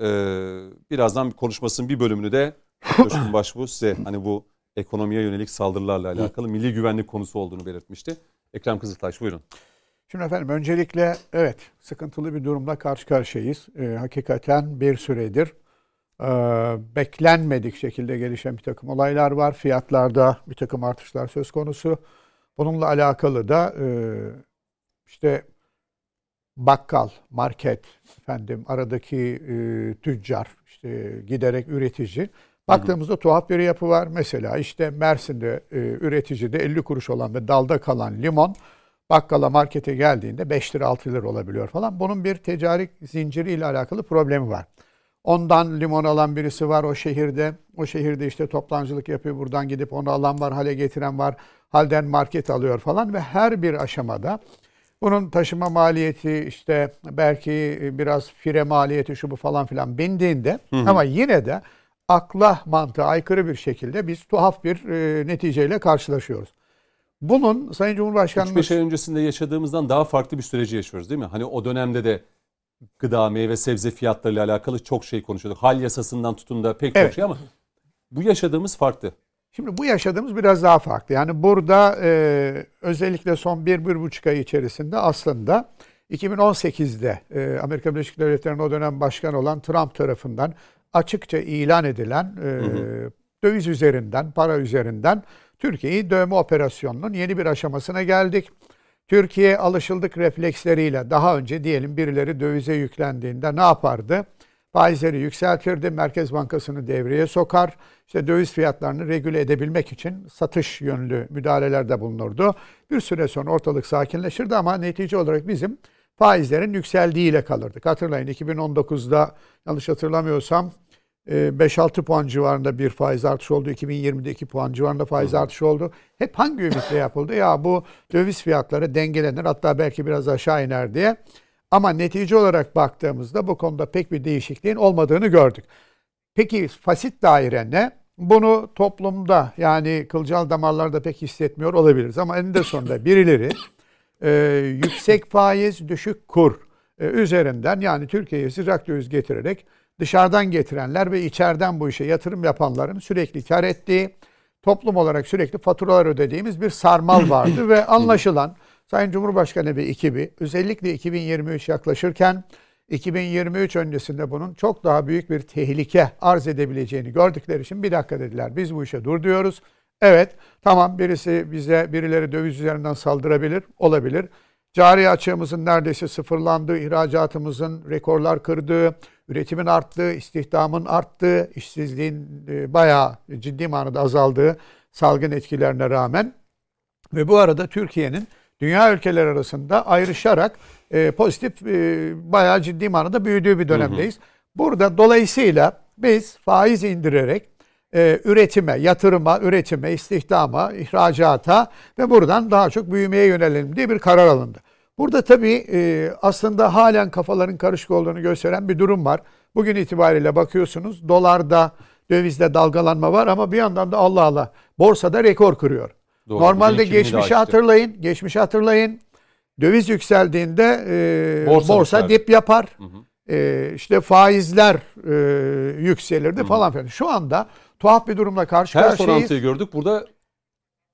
Ee, birazdan konuşmasının bir bölümünü de Coşkun [coughs] Başbuğ size hani bu ekonomiye yönelik saldırılarla alakalı milli güvenlik konusu olduğunu belirtmişti. Ekrem Kızıltaş buyurun. Şimdi efendim öncelikle evet sıkıntılı bir durumla karşı karşıyayız. Ee, hakikaten bir süredir e, beklenmedik şekilde gelişen bir takım olaylar var. Fiyatlarda bir takım artışlar söz konusu. Bununla alakalı da e, işte bakkal, market, efendim aradaki e, tüccar, işte giderek üretici. Baktığımızda tuhaf bir yapı var. Mesela işte Mersin'de e, üreticide 50 kuruş olan ve dalda kalan limon bakkala markete geldiğinde 5 lira 6 lira olabiliyor falan. Bunun bir tecarik zinciri ile alakalı problemi var. Ondan limon alan birisi var o şehirde. O şehirde işte toptancılık yapıyor. Buradan gidip onu alan var, hale getiren var. Halden market alıyor falan ve her bir aşamada bunun taşıma maliyeti işte belki biraz fire maliyeti şu bu falan filan bindiğinde ama yine de akla mantığa aykırı bir şekilde biz tuhaf bir e, neticeyle karşılaşıyoruz. Bunun Sayın Cumhurbaşkanımız 3-5 ay öncesinde yaşadığımızdan daha farklı bir süreci yaşıyoruz değil mi? Hani o dönemde de gıda, meyve, sebze fiyatlarıyla alakalı çok şey konuşuyorduk. Hal yasasından tutun da pek çok Evet. şey ama bu yaşadığımız farklı. Şimdi bu yaşadığımız biraz daha farklı. Yani burada e, özellikle son bir, bir buçuk ay içerisinde aslında 2018'de e, Amerika Birleşik Devletleri'nin o dönem başkan olan Trump tarafından açıkça ilan edilen e, döviz üzerinden, para üzerinden Türkiye'yi dövme operasyonunun yeni bir aşamasına geldik. Türkiye alışıldık refleksleriyle daha önce diyelim birileri dövize yüklendiğinde ne yapardı? Faizleri yükseltirdi, Merkez Bankası'nı devreye sokar, işte döviz fiyatlarını regüle edebilmek için satış yönlü müdahalelerde bulunurdu. Bir süre sonra ortalık sakinleşirdi ama netice olarak bizim faizlerin yükseldiğiyle kalırdık. Hatırlayın 2019'da yanlış hatırlamıyorsam 5-6 puan civarında bir faiz artışı oldu. 2020'de 2 puan civarında faiz artışı oldu. Hep hangi ümitle yapıldı? Ya bu döviz fiyatları dengelenir hatta belki biraz aşağı iner diye. Ama netice olarak baktığımızda bu konuda pek bir değişikliğin olmadığını gördük. Peki fasit daire ne? Bunu toplumda yani kılcal damarlarda pek hissetmiyor olabiliriz. Ama eninde sonunda birileri e, yüksek faiz, düşük kur e, üzerinden yani Türkiye'ye sıcak döviz getirerek dışarıdan getirenler ve içeriden bu işe yatırım yapanların sürekli kar ettiği, toplum olarak sürekli faturalar ödediğimiz bir sarmal vardı ve [laughs] anlaşılan Sayın Cumhurbaşkanı ve ekibi özellikle 2023 yaklaşırken 2023 öncesinde bunun çok daha büyük bir tehlike arz edebileceğini gördükleri için bir dakika dediler. Biz bu işe dur diyoruz. Evet tamam birisi bize birileri döviz üzerinden saldırabilir olabilir. Cari açığımızın neredeyse sıfırlandığı, ihracatımızın rekorlar kırdığı, üretimin arttığı, istihdamın arttığı, işsizliğin e, bayağı ciddi manada azaldığı salgın etkilerine rağmen ve bu arada Türkiye'nin dünya ülkeler arasında ayrışarak e, pozitif e, bayağı ciddi manada büyüdüğü bir dönemdeyiz. Hı hı. Burada dolayısıyla biz faiz indirerek e, üretime, yatırıma, üretime, istihdama, ihracata ve buradan daha çok büyümeye yönelelim diye bir karar alındı. Burada tabii e, aslında halen kafaların karışık olduğunu gösteren bir durum var. Bugün itibariyle bakıyorsunuz dolarda, dövizde dalgalanma var ama bir yandan da Allah Allah borsada rekor kırıyor. Doğru, Normalde geçmişi hatırlayın, geçmişi hatırlayın. Döviz yükseldiğinde e, borsa, borsa dip yapar. Hı hı. E, işte faizler e, yükselirdi hı hı. falan filan. Şu anda tuhaf bir durumla karşı Her karşıyayız. Her orantıyı gördük. Burada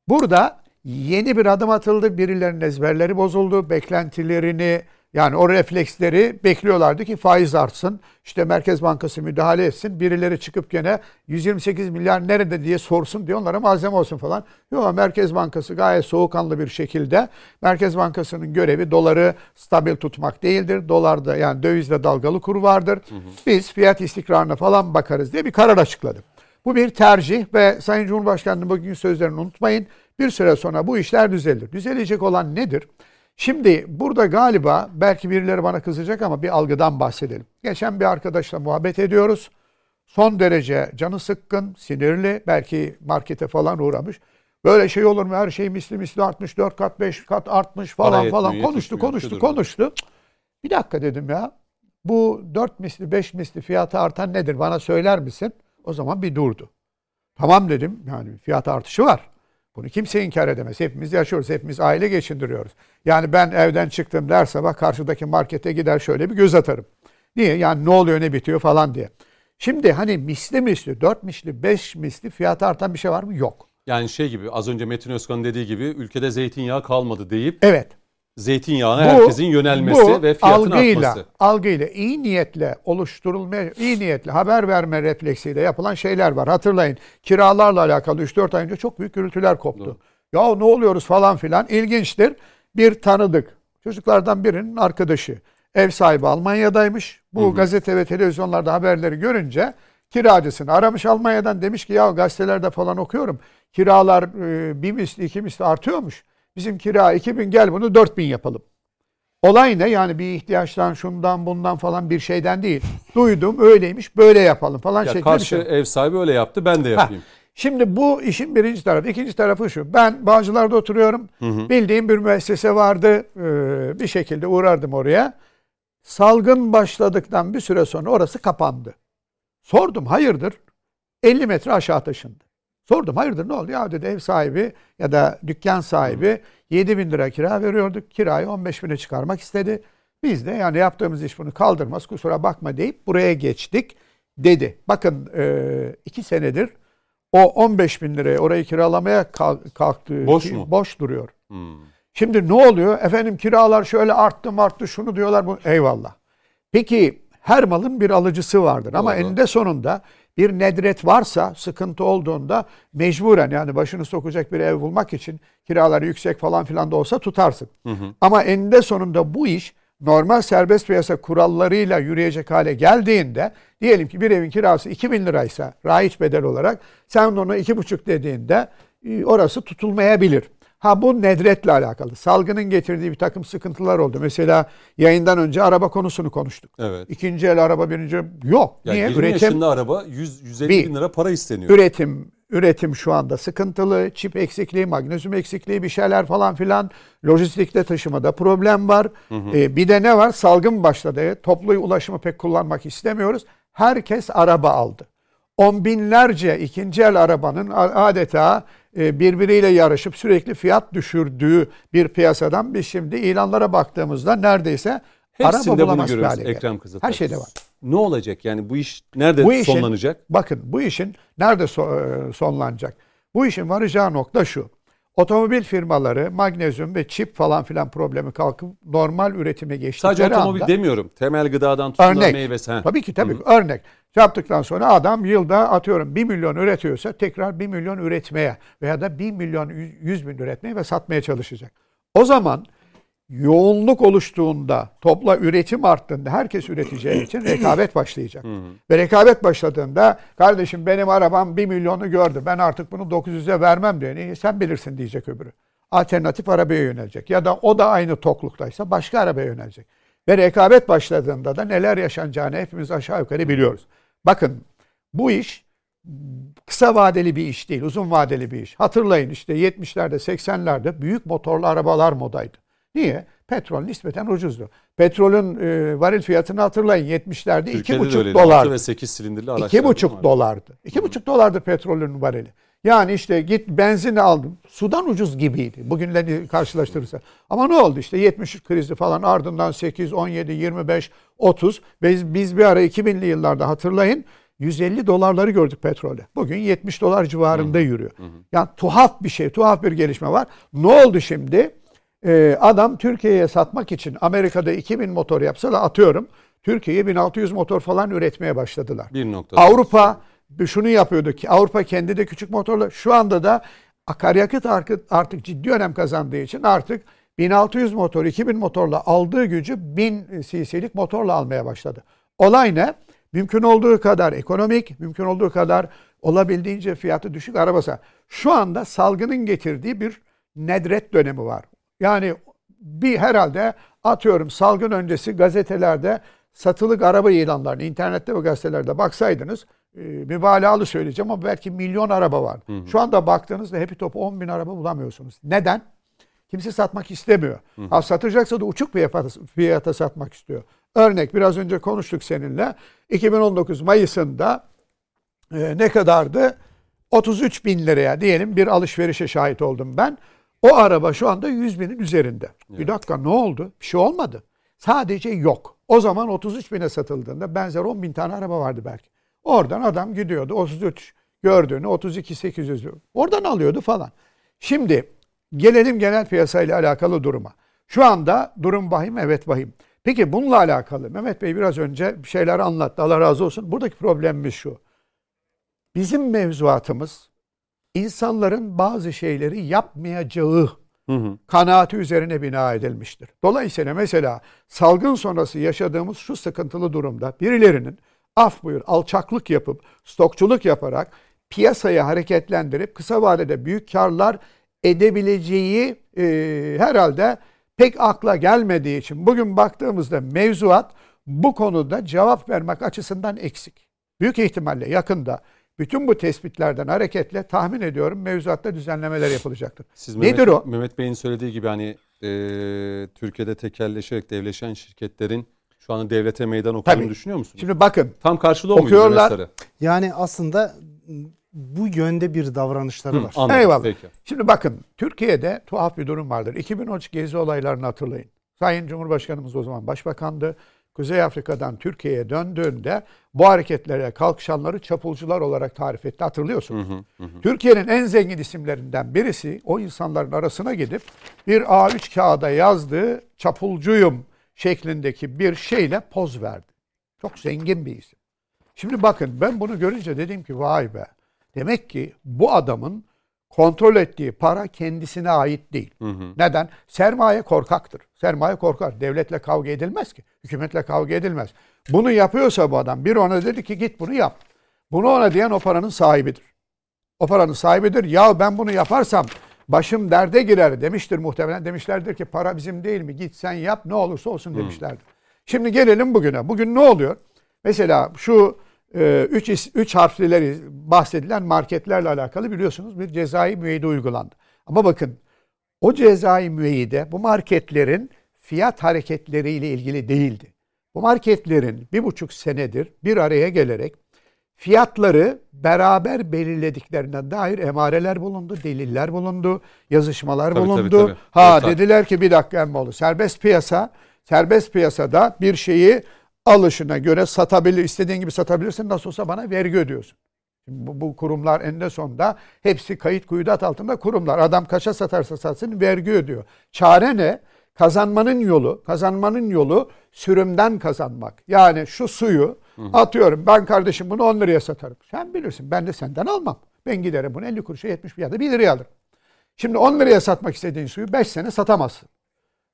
Burada yeni bir adım atıldı. Birilerinin ezberleri bozuldu. Beklentilerini yani o refleksleri bekliyorlardı ki faiz artsın. İşte Merkez Bankası müdahale etsin. Birileri çıkıp gene 128 milyar nerede diye sorsun diye onlara malzeme olsun falan. Yok Merkez Bankası gayet soğukkanlı bir şekilde Merkez Bankası'nın görevi doları stabil tutmak değildir. Dolarda yani dövizle dalgalı kur vardır. Hı hı. Biz fiyat istikrarına falan bakarız diye bir karar açıkladı. Bu bir tercih ve Sayın Cumhurbaşkanı'nın bugün sözlerini unutmayın. Bir süre sonra bu işler düzelir. Düzelecek olan nedir? Şimdi burada galiba belki birileri bana kızacak ama bir algıdan bahsedelim. Geçen bir arkadaşla muhabbet ediyoruz. Son derece canı sıkkın, sinirli, belki markete falan uğramış. Böyle şey olur mu? Her şey misli misli artmış, 4 kat 5 kat artmış falan Para falan. Konuştu, konuştu, konuştu. Bir dakika dedim ya. Bu 4 misli, 5 misli fiyatı artan nedir? Bana söyler misin? O zaman bir durdu. Tamam dedim. Yani fiyat artışı var. Bunu kimse inkar edemez. Hepimiz yaşıyoruz. Hepimiz aile geçindiriyoruz. Yani ben evden çıktım der sabah karşıdaki markete gider şöyle bir göz atarım. Niye? Yani ne oluyor ne bitiyor falan diye. Şimdi hani misli misli, dört misli, beş misli fiyat artan bir şey var mı? Yok. Yani şey gibi az önce Metin Özkan'ın dediği gibi ülkede zeytinyağı kalmadı deyip Evet zeytinyağına bu, herkesin yönelmesi bu, ve fiyatın algıyla, artması. Algıyla, iyi niyetle oluşturulmaya, iyi niyetle haber verme refleksiyle yapılan şeyler var. Hatırlayın kiralarla alakalı 3-4 ay önce çok büyük gürültüler koptu. Doğru. Ya ne oluyoruz falan filan. İlginçtir. Bir tanıdık. Çocuklardan birinin arkadaşı. Ev sahibi Almanya'daymış. Bu hı hı. gazete ve televizyonlarda haberleri görünce kiracısını aramış Almanya'dan demiş ki ya gazetelerde falan okuyorum. Kiralar e, bir misli iki misli artıyormuş. Bizim kira 2000 gel bunu 4000 yapalım. Olay ne? Yani bir ihtiyaçtan şundan bundan falan bir şeyden değil. Duydum öyleymiş böyle yapalım falan ya Karşı şey. ev sahibi öyle yaptı ben de yapayım. Ha. Şimdi bu işin birinci tarafı. ikinci tarafı şu. Ben Bağcılar'da oturuyorum. Hı hı. Bildiğim bir müessese vardı. Ee, bir şekilde uğrardım oraya. Salgın başladıktan bir süre sonra orası kapandı. Sordum hayırdır? 50 metre aşağı taşındı. Sordum hayırdır ne oldu? Ya dedi ev sahibi ya da dükkan sahibi 7 bin lira kira veriyorduk. Kirayı 15 bine çıkarmak istedi. Biz de yani yaptığımız iş bunu kaldırmaz kusura bakma deyip buraya geçtik dedi. Bakın e, iki senedir o 15 bin liraya orayı kiralamaya kalktı. Boş mu? Boş duruyor. Hmm. Şimdi ne oluyor? Efendim kiralar şöyle arttı arttı şunu diyorlar. Bu eyvallah. Peki her malın bir alıcısı vardır ama Doğru. eninde sonunda bir nedret varsa sıkıntı olduğunda mecburen yani başını sokacak bir ev bulmak için kiraları yüksek falan filan da olsa tutarsın. Ama eninde sonunda bu iş normal serbest piyasa kurallarıyla yürüyecek hale geldiğinde diyelim ki bir evin kirası 2000 liraysa raiç bedel olarak sen onu 2,5 dediğinde e, orası tutulmayabilir. Ha bu nedretle alakalı. Salgının getirdiği bir takım sıkıntılar oldu. Mesela yayından önce araba konusunu konuştuk. Evet. İkinci el araba birinci yok. Yani Niye? 20 Üretim yaşında araba 100 150 Bir. bin lira para isteniyor. üretim üretim şu anda sıkıntılı. Çip eksikliği, magnezyum eksikliği bir şeyler falan filan. Lojistikte taşımada problem var. Ee, bir de ne var? Salgın başladı. Toplu ulaşımı pek kullanmak istemiyoruz. Herkes araba aldı. On binlerce ikinci el arabanın adeta e, birbiriyle yarışıp sürekli fiyat düşürdüğü bir piyasadan biz şimdi ilanlara baktığımızda neredeyse Hepsinde araba bunu bulamaz bir görüyoruz. Ekrem Kızıltaş. Her şeyde var. Ne olacak yani bu iş nerede Bu işin- sonlanacak? Bakın bu işin nerede so- e, sonlanacak? Bu işin varacağı nokta şu. Otomobil firmaları magnezyum ve çip falan filan problemi kalkıp normal üretime geçtikleri Sadece otomobil anda, demiyorum. Temel gıdadan tutun örnek. meyvesi. ha. Tabii ki tabii. ki. Örnek. Yaptıktan sonra adam yılda atıyorum 1 milyon üretiyorsa tekrar 1 milyon üretmeye veya da 1 milyon 100 bin üretmeye ve satmaya çalışacak. O zaman yoğunluk oluştuğunda, topla üretim arttığında herkes üreteceği için rekabet başlayacak. Ve rekabet başladığında kardeşim benim arabam 1 milyonu gördü. Ben artık bunu 900'e vermem diye. "İyi, Sen bilirsin diyecek öbürü. Alternatif arabaya yönelecek. Ya da o da aynı tokluktaysa başka arabaya yönelecek. Ve rekabet başladığında da neler yaşanacağını hepimiz aşağı yukarı biliyoruz. Bakın bu iş kısa vadeli bir iş değil, uzun vadeli bir iş. Hatırlayın işte 70'lerde, 80'lerde büyük motorlu arabalar modaydı. Niye? Petrol nispeten ucuzdu. Petrolün e, varil fiyatını hatırlayın 70'lerde Türkiye'de de 2,5 öyleydi. 6 dolardı. ve 8 silindirli araçlar. İki değil buçuk mi? dolardı. İki buçuk dolardı petrolün varili. Yani işte git benzini aldım. Sudan ucuz gibiydi. Bugünle karşılaştırırsa. Ama ne oldu işte 70 krizi falan ardından 8, 17, 25, 30 ve biz, biz bir ara 2000'li yıllarda hatırlayın 150 dolarları gördük petrolde. Bugün 70 dolar civarında yürüyor. Yani tuhaf bir şey, tuhaf bir gelişme var. Ne oldu şimdi? Ee, adam Türkiye'ye satmak için Amerika'da 2000 motor yapsa da atıyorum Türkiye'ye 1600 motor falan üretmeye başladılar. Bir noktada. Avrupa şunu yapıyordu ki Avrupa kendi de küçük motorla şu anda da akaryakıt artık, artık ciddi önem kazandığı için artık 1600 motor 2000 motorla aldığı gücü 1000 cc'lik motorla almaya başladı. Olay ne? Mümkün olduğu kadar ekonomik, mümkün olduğu kadar olabildiğince fiyatı düşük arabasa. Şu anda salgının getirdiği bir nedret dönemi var. Yani bir herhalde atıyorum salgın öncesi gazetelerde satılık araba ilanlarını internette ve gazetelerde baksaydınız e, mübalağalı söyleyeceğim ama belki milyon araba var. Şu anda baktığınızda hepi topu 10 bin araba bulamıyorsunuz. Neden? Kimse satmak istemiyor. Ha, satacaksa da uçuk fiyata, fiyata satmak istiyor. Örnek biraz önce konuştuk seninle. 2019 Mayıs'ında e, ne kadardı? 33 bin liraya diyelim bir alışverişe şahit oldum ben. O araba şu anda 100 binin üzerinde. Bir dakika ne oldu? Bir şey olmadı. Sadece yok. O zaman 33 bine satıldığında benzer 10 bin tane araba vardı belki. Oradan adam gidiyordu 33 gördüğünü 32 800 oradan alıyordu falan. Şimdi gelelim genel piyasayla alakalı duruma. Şu anda durum vahim evet vahim. Peki bununla alakalı Mehmet Bey biraz önce bir şeyler anlattı Allah razı olsun. Buradaki problemimiz şu. Bizim mevzuatımız insanların bazı şeyleri yapmayacağı Hı hı. kanaati üzerine bina edilmiştir. Dolayısıyla mesela salgın sonrası yaşadığımız şu sıkıntılı durumda birilerinin af buyur alçaklık yapıp stokçuluk yaparak piyasayı hareketlendirip kısa vadede büyük karlar edebileceği e, herhalde pek akla gelmediği için bugün baktığımızda mevzuat bu konuda cevap vermek açısından eksik. Büyük ihtimalle yakında bütün bu tespitlerden hareketle tahmin ediyorum mevzuatta düzenlemeler yapılacaktır. Siz Nedir Mehmet, o? Mehmet Bey'in söylediği gibi hani e, Türkiye'de tekelleşerek devleşen şirketlerin şu anda devlete meydan okuduğunu Tabii. düşünüyor musunuz? Şimdi bakın Tam karşılığı muydu okuyorlar. Yani aslında bu yönde bir davranışları var. Anladım. Eyvallah. Peki. Şimdi bakın Türkiye'de tuhaf bir durum vardır. 2013 gezi olaylarını hatırlayın. Sayın Cumhurbaşkanımız o zaman başbakandı. Kuzey Afrika'dan Türkiye'ye döndüğünde bu hareketlere kalkışanları çapulcular olarak tarif etti. Hatırlıyorsun. Türkiye'nin en zengin isimlerinden birisi o insanların arasına gidip bir A3 kağıda yazdığı çapulcuyum şeklindeki bir şeyle poz verdi. Çok zengin bir isim. Şimdi bakın ben bunu görünce dedim ki vay be. Demek ki bu adamın kontrol ettiği para kendisine ait değil. Neden? Sermaye korkaktır. Sermaye korkar. Devletle kavga edilmez ki. Hükümetle kavga edilmez. Bunu yapıyorsa bu adam bir ona dedi ki git bunu yap. Bunu ona diyen o paranın sahibidir. O paranın sahibidir. Ya ben bunu yaparsam başım derde girer demiştir muhtemelen. Demişlerdir ki para bizim değil mi? Git sen yap ne olursa olsun demişlerdir. Şimdi gelelim bugüne. Bugün ne oluyor? Mesela şu 3 üç, üç harflileri bahsedilen marketlerle alakalı biliyorsunuz bir cezai müeyyide uygulandı. Ama bakın o cezai müeyyide bu marketlerin fiyat hareketleriyle ilgili değildi. Bu marketlerin bir buçuk senedir bir araya gelerek fiyatları beraber belirlediklerine dair emareler bulundu, deliller bulundu, yazışmalar Tabii, bulundu. tabii, tabii. Ha Evet, dediler ki bir dakika Emmoğlu serbest piyasa, serbest piyasada bir şeyi alışına göre satabilir, istediğin gibi satabilirsin. Nasıl olsa bana vergi ödüyorsun. Bu, bu kurumlar eninde sonunda hepsi kayıt kuyudat altında kurumlar. Adam kaça satarsa satsın vergi ödüyor. Çare ne? Kazanmanın yolu, kazanmanın yolu sürümden kazanmak. Yani şu suyu atıyorum ben kardeşim bunu 10 liraya satarım. Sen bilirsin ben de senden almam. Ben giderim bunu 50 kuruşa 70 ya da 1 liraya alırım. Şimdi 10 liraya satmak istediğin suyu 5 sene satamazsın.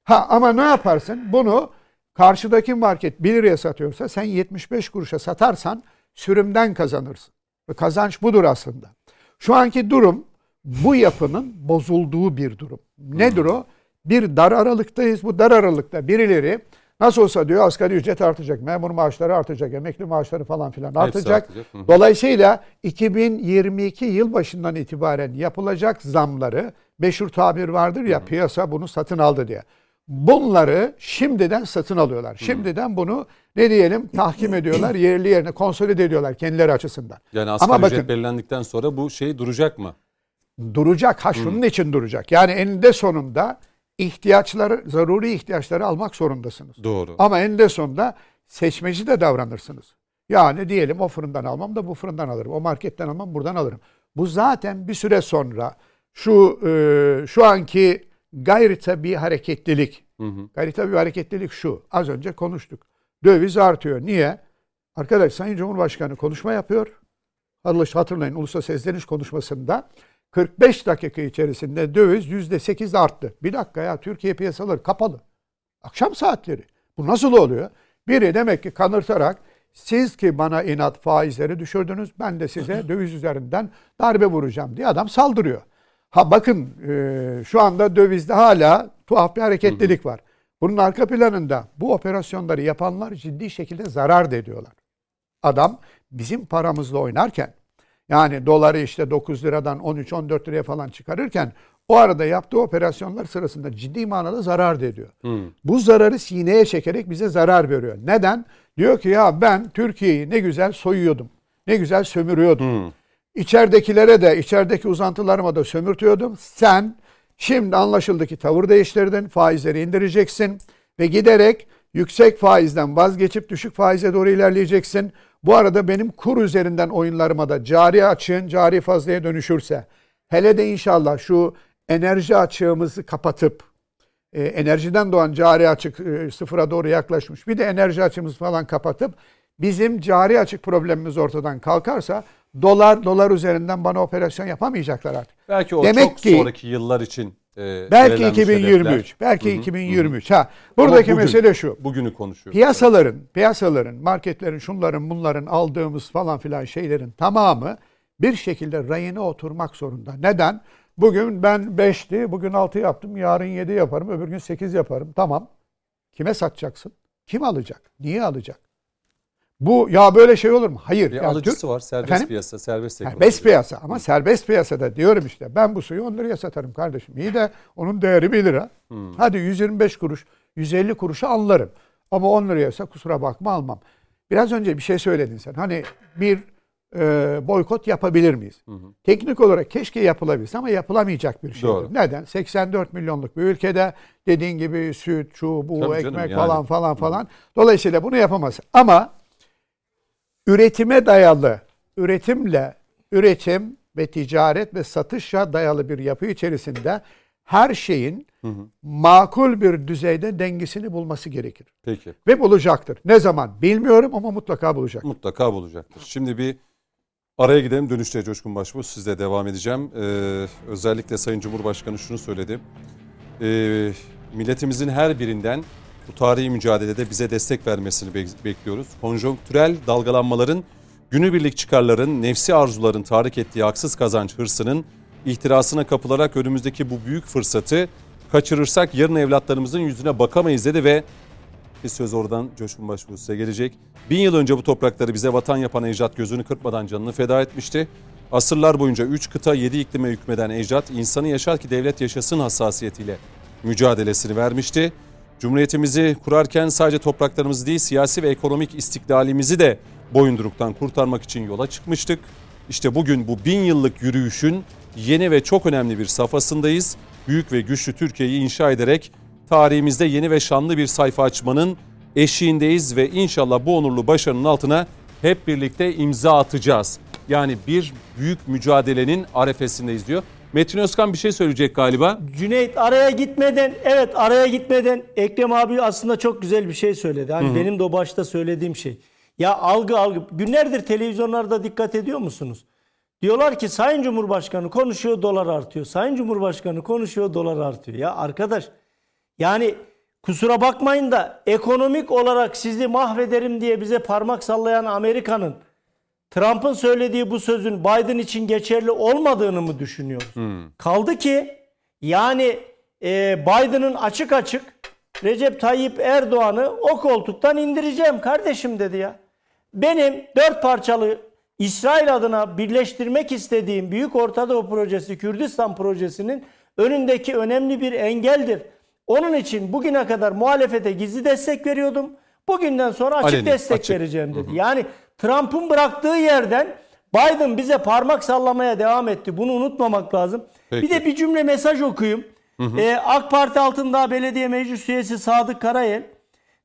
Ha ama ne yaparsın? Bunu karşıdaki market 1 liraya satıyorsa sen 75 kuruşa satarsan sürümden kazanırsın. Ve kazanç budur aslında. Şu anki durum bu yapının bozulduğu bir durum. Nedir o? Bir dar aralıktayız. Bu dar aralıkta birileri nasıl olsa diyor asgari ücret artacak, memur maaşları artacak, emekli maaşları falan filan artacak. artacak. Dolayısıyla 2022 yıl başından itibaren yapılacak zamları meşhur tabir vardır ya piyasa bunu satın aldı diye. Bunları şimdiden satın alıyorlar. Şimdiden bunu ne diyelim tahkim ediyorlar, yerli yerine konsolide ediyorlar kendileri açısından. Yani asgari Ama ücret bakın belirlendikten sonra bu şey duracak mı? duracak. Ha şunun için duracak. Yani eninde sonunda ihtiyaçları, zaruri ihtiyaçları almak zorundasınız. Doğru. Ama eninde sonunda seçmeci de davranırsınız. Yani diyelim o fırından almam da bu fırından alırım. O marketten almam buradan alırım. Bu zaten bir süre sonra şu e, şu anki gayri tabi hareketlilik. Gayri tabi hareketlilik şu. Az önce konuştuk. Döviz artıyor. Niye? Arkadaş Sayın Cumhurbaşkanı konuşma yapıyor. Hatırlayın, ulusal sesleniş konuşmasında 45 dakika içerisinde döviz %8 arttı. Bir dakika ya Türkiye piyasaları kapalı. Akşam saatleri. Bu nasıl oluyor? Biri demek ki kanırtarak siz ki bana inat faizleri düşürdünüz ben de size döviz üzerinden darbe vuracağım diye adam saldırıyor. Ha bakın e, şu anda dövizde hala tuhaf bir hareketlilik var. Bunun arka planında bu operasyonları yapanlar ciddi şekilde zarar da ediyorlar. Adam bizim paramızla oynarken yani doları işte 9 liradan 13-14 liraya falan çıkarırken o arada yaptığı operasyonlar sırasında ciddi manada zarar da ediyor. Bu zararı sineye çekerek bize zarar veriyor. Neden? Diyor ki ya ben Türkiye'yi ne güzel soyuyordum. Ne güzel sömürüyordum. İçeridekilere de, içerideki uzantılarıma da sömürtüyordum. Sen şimdi anlaşıldı ki tavır değiştirdin, faizleri indireceksin ve giderek yüksek faizden vazgeçip düşük faize doğru ilerleyeceksin. Bu arada benim kur üzerinden oyunlarıma da cari açığın cari fazlaya dönüşürse, hele de inşallah şu enerji açığımızı kapatıp, e, enerjiden doğan cari açık e, sıfıra doğru yaklaşmış. Bir de enerji açığımızı falan kapatıp bizim cari açık problemimiz ortadan kalkarsa dolar dolar üzerinden bana operasyon yapamayacaklar artık. Belki o Demek çok ki- sonraki yıllar için e, Belki belirlenmiş 2023, hedefler. belki Hı hı, 2023. Ha buradaki bugün- mesele şu. Bugünü konuşuyoruz. Piyasaların, piyasaların, marketlerin, şunların, bunların aldığımız falan filan şeylerin tamamı bir şekilde rayına oturmak zorunda. Neden? Bugün ben 5'ti, bugün 6 yaptım, yarın 7 yaparım, öbür gün 8 yaparım. Tamam. Kime satacaksın? Kim alacak? Niye alacak? Bu ya böyle şey olur mu? Hayır. Bir Ya alıcısı Türk- var. Serbest Efendim? piyasa, serbest ekonomi. Serbest piyasa ama serbest piyasada diyorum işte ben bu suyu 10 liraya satarım kardeşim. İyi de onun değeri 1 lira. Hadi 125 kuruş, 150 kuruşa anlarım. Ama 10 liraysa kusura bakma almam. Biraz önce bir şey söyledin sen. Hani bir e, boykot yapabilir miyiz? Teknik olarak keşke yapılabilse ama yapılamayacak bir şey. Neden? 84 milyonluk bir ülkede dediğin gibi süt, şu, bu, Tabii canım, ekmek yani. falan falan falan. Dolayısıyla bunu yapamaz. Ama üretime dayalı, üretimle, üretim ve ticaret ve satışa dayalı bir yapı içerisinde her şeyin makul bir düzeyde dengesini bulması gerekir. Peki. Ve bulacaktır. Ne zaman bilmiyorum ama mutlaka bulacak. Mutlaka bulacaktır. Şimdi bir araya gidelim. Dönüşte Coşkun Başbuğ sizle devam edeceğim. Ee, özellikle Sayın Cumhurbaşkanı şunu söyledi. Ee, milletimizin her birinden bu tarihi mücadelede bize destek vermesini bek- bekliyoruz. Konjonktürel dalgalanmaların, günübirlik çıkarların, nefsi arzuların tahrik ettiği haksız kazanç hırsının ihtirasına kapılarak önümüzdeki bu büyük fırsatı kaçırırsak yarın evlatlarımızın yüzüne bakamayız dedi ve bir söz oradan Coşkun Başbuğ size gelecek. Bin yıl önce bu toprakları bize vatan yapan ecdat gözünü kırpmadan canını feda etmişti. Asırlar boyunca 3 kıta 7 iklime hükmeden ecdat insanı yaşar ki devlet yaşasın hassasiyetiyle mücadelesini vermişti. Cumhuriyetimizi kurarken sadece topraklarımızı değil siyasi ve ekonomik istiklalimizi de boyunduruktan kurtarmak için yola çıkmıştık. İşte bugün bu bin yıllık yürüyüşün yeni ve çok önemli bir safhasındayız. Büyük ve güçlü Türkiye'yi inşa ederek tarihimizde yeni ve şanlı bir sayfa açmanın eşiğindeyiz ve inşallah bu onurlu başarının altına hep birlikte imza atacağız. Yani bir büyük mücadelenin arefesindeyiz diyor. Metin Özkan bir şey söyleyecek galiba. Cüneyt araya gitmeden evet araya gitmeden Ekrem abi aslında çok güzel bir şey söyledi. Hani benim de o başta söylediğim şey. Ya algı algı. Günlerdir televizyonlarda dikkat ediyor musunuz? Diyorlar ki Sayın Cumhurbaşkanı konuşuyor dolar artıyor. Sayın Cumhurbaşkanı konuşuyor dolar artıyor. Ya arkadaş yani kusura bakmayın da ekonomik olarak sizi mahvederim diye bize parmak sallayan Amerika'nın Trump'ın söylediği bu sözün Biden için geçerli olmadığını mı düşünüyor? Kaldı ki yani e, Biden'ın açık açık Recep Tayyip Erdoğan'ı o koltuktan indireceğim kardeşim dedi ya. Benim dört parçalı İsrail adına birleştirmek istediğim Büyük Orta Doğu Projesi, Kürdistan Projesi'nin önündeki önemli bir engeldir. Onun için bugüne kadar muhalefete gizli destek veriyordum. Bugünden sonra açık Aleni, destek açık. vereceğim dedi. Yani Trump'ın bıraktığı yerden Biden bize parmak sallamaya devam etti. Bunu unutmamak lazım. Peki. Bir de bir cümle mesaj okuyayım. Ee, AK Parti Altındağ Belediye Meclis Üyesi Sadık Karayel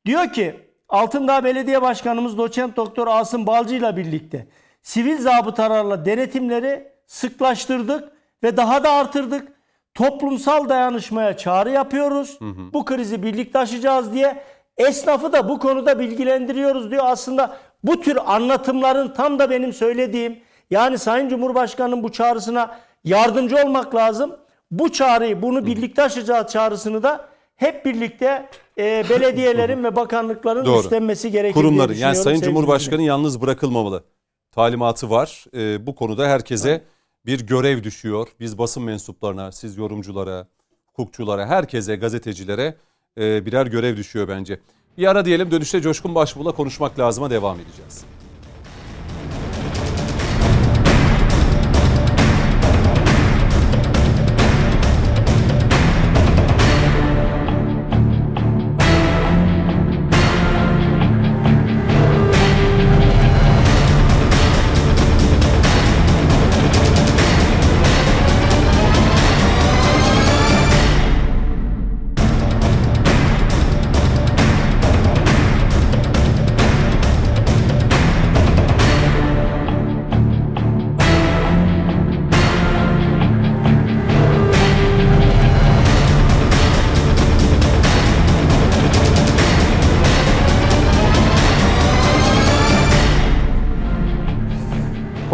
diyor ki Altındağ Belediye Başkanımız Doçent Doktor Asım Balcı ile birlikte sivil zabıtalarla denetimleri sıklaştırdık ve daha da artırdık. Toplumsal dayanışmaya çağrı yapıyoruz. Bu krizi birlikte aşacağız diye esnafı da bu konuda bilgilendiriyoruz diyor. Aslında bu tür anlatımların tam da benim söylediğim yani Sayın Cumhurbaşkanı'nın bu çağrısına yardımcı olmak lazım. Bu çağrıyı, bunu birlikte aşacağız çağrısını da hep birlikte e, [laughs] belediyelerin ve bakanlıkların Doğru. üstlenmesi gerekir Kurumların yani Sayın Cumhurbaşkanı yalnız bırakılmamalı. Talimatı var. Ee, bu konuda herkese bir görev düşüyor. Biz basın mensuplarına, siz yorumculara, hukukçulara, herkese, gazetecilere e, birer görev düşüyor bence. Bir ara diyelim dönüşte Coşkun Başbuğ'la konuşmak lazıma devam edeceğiz.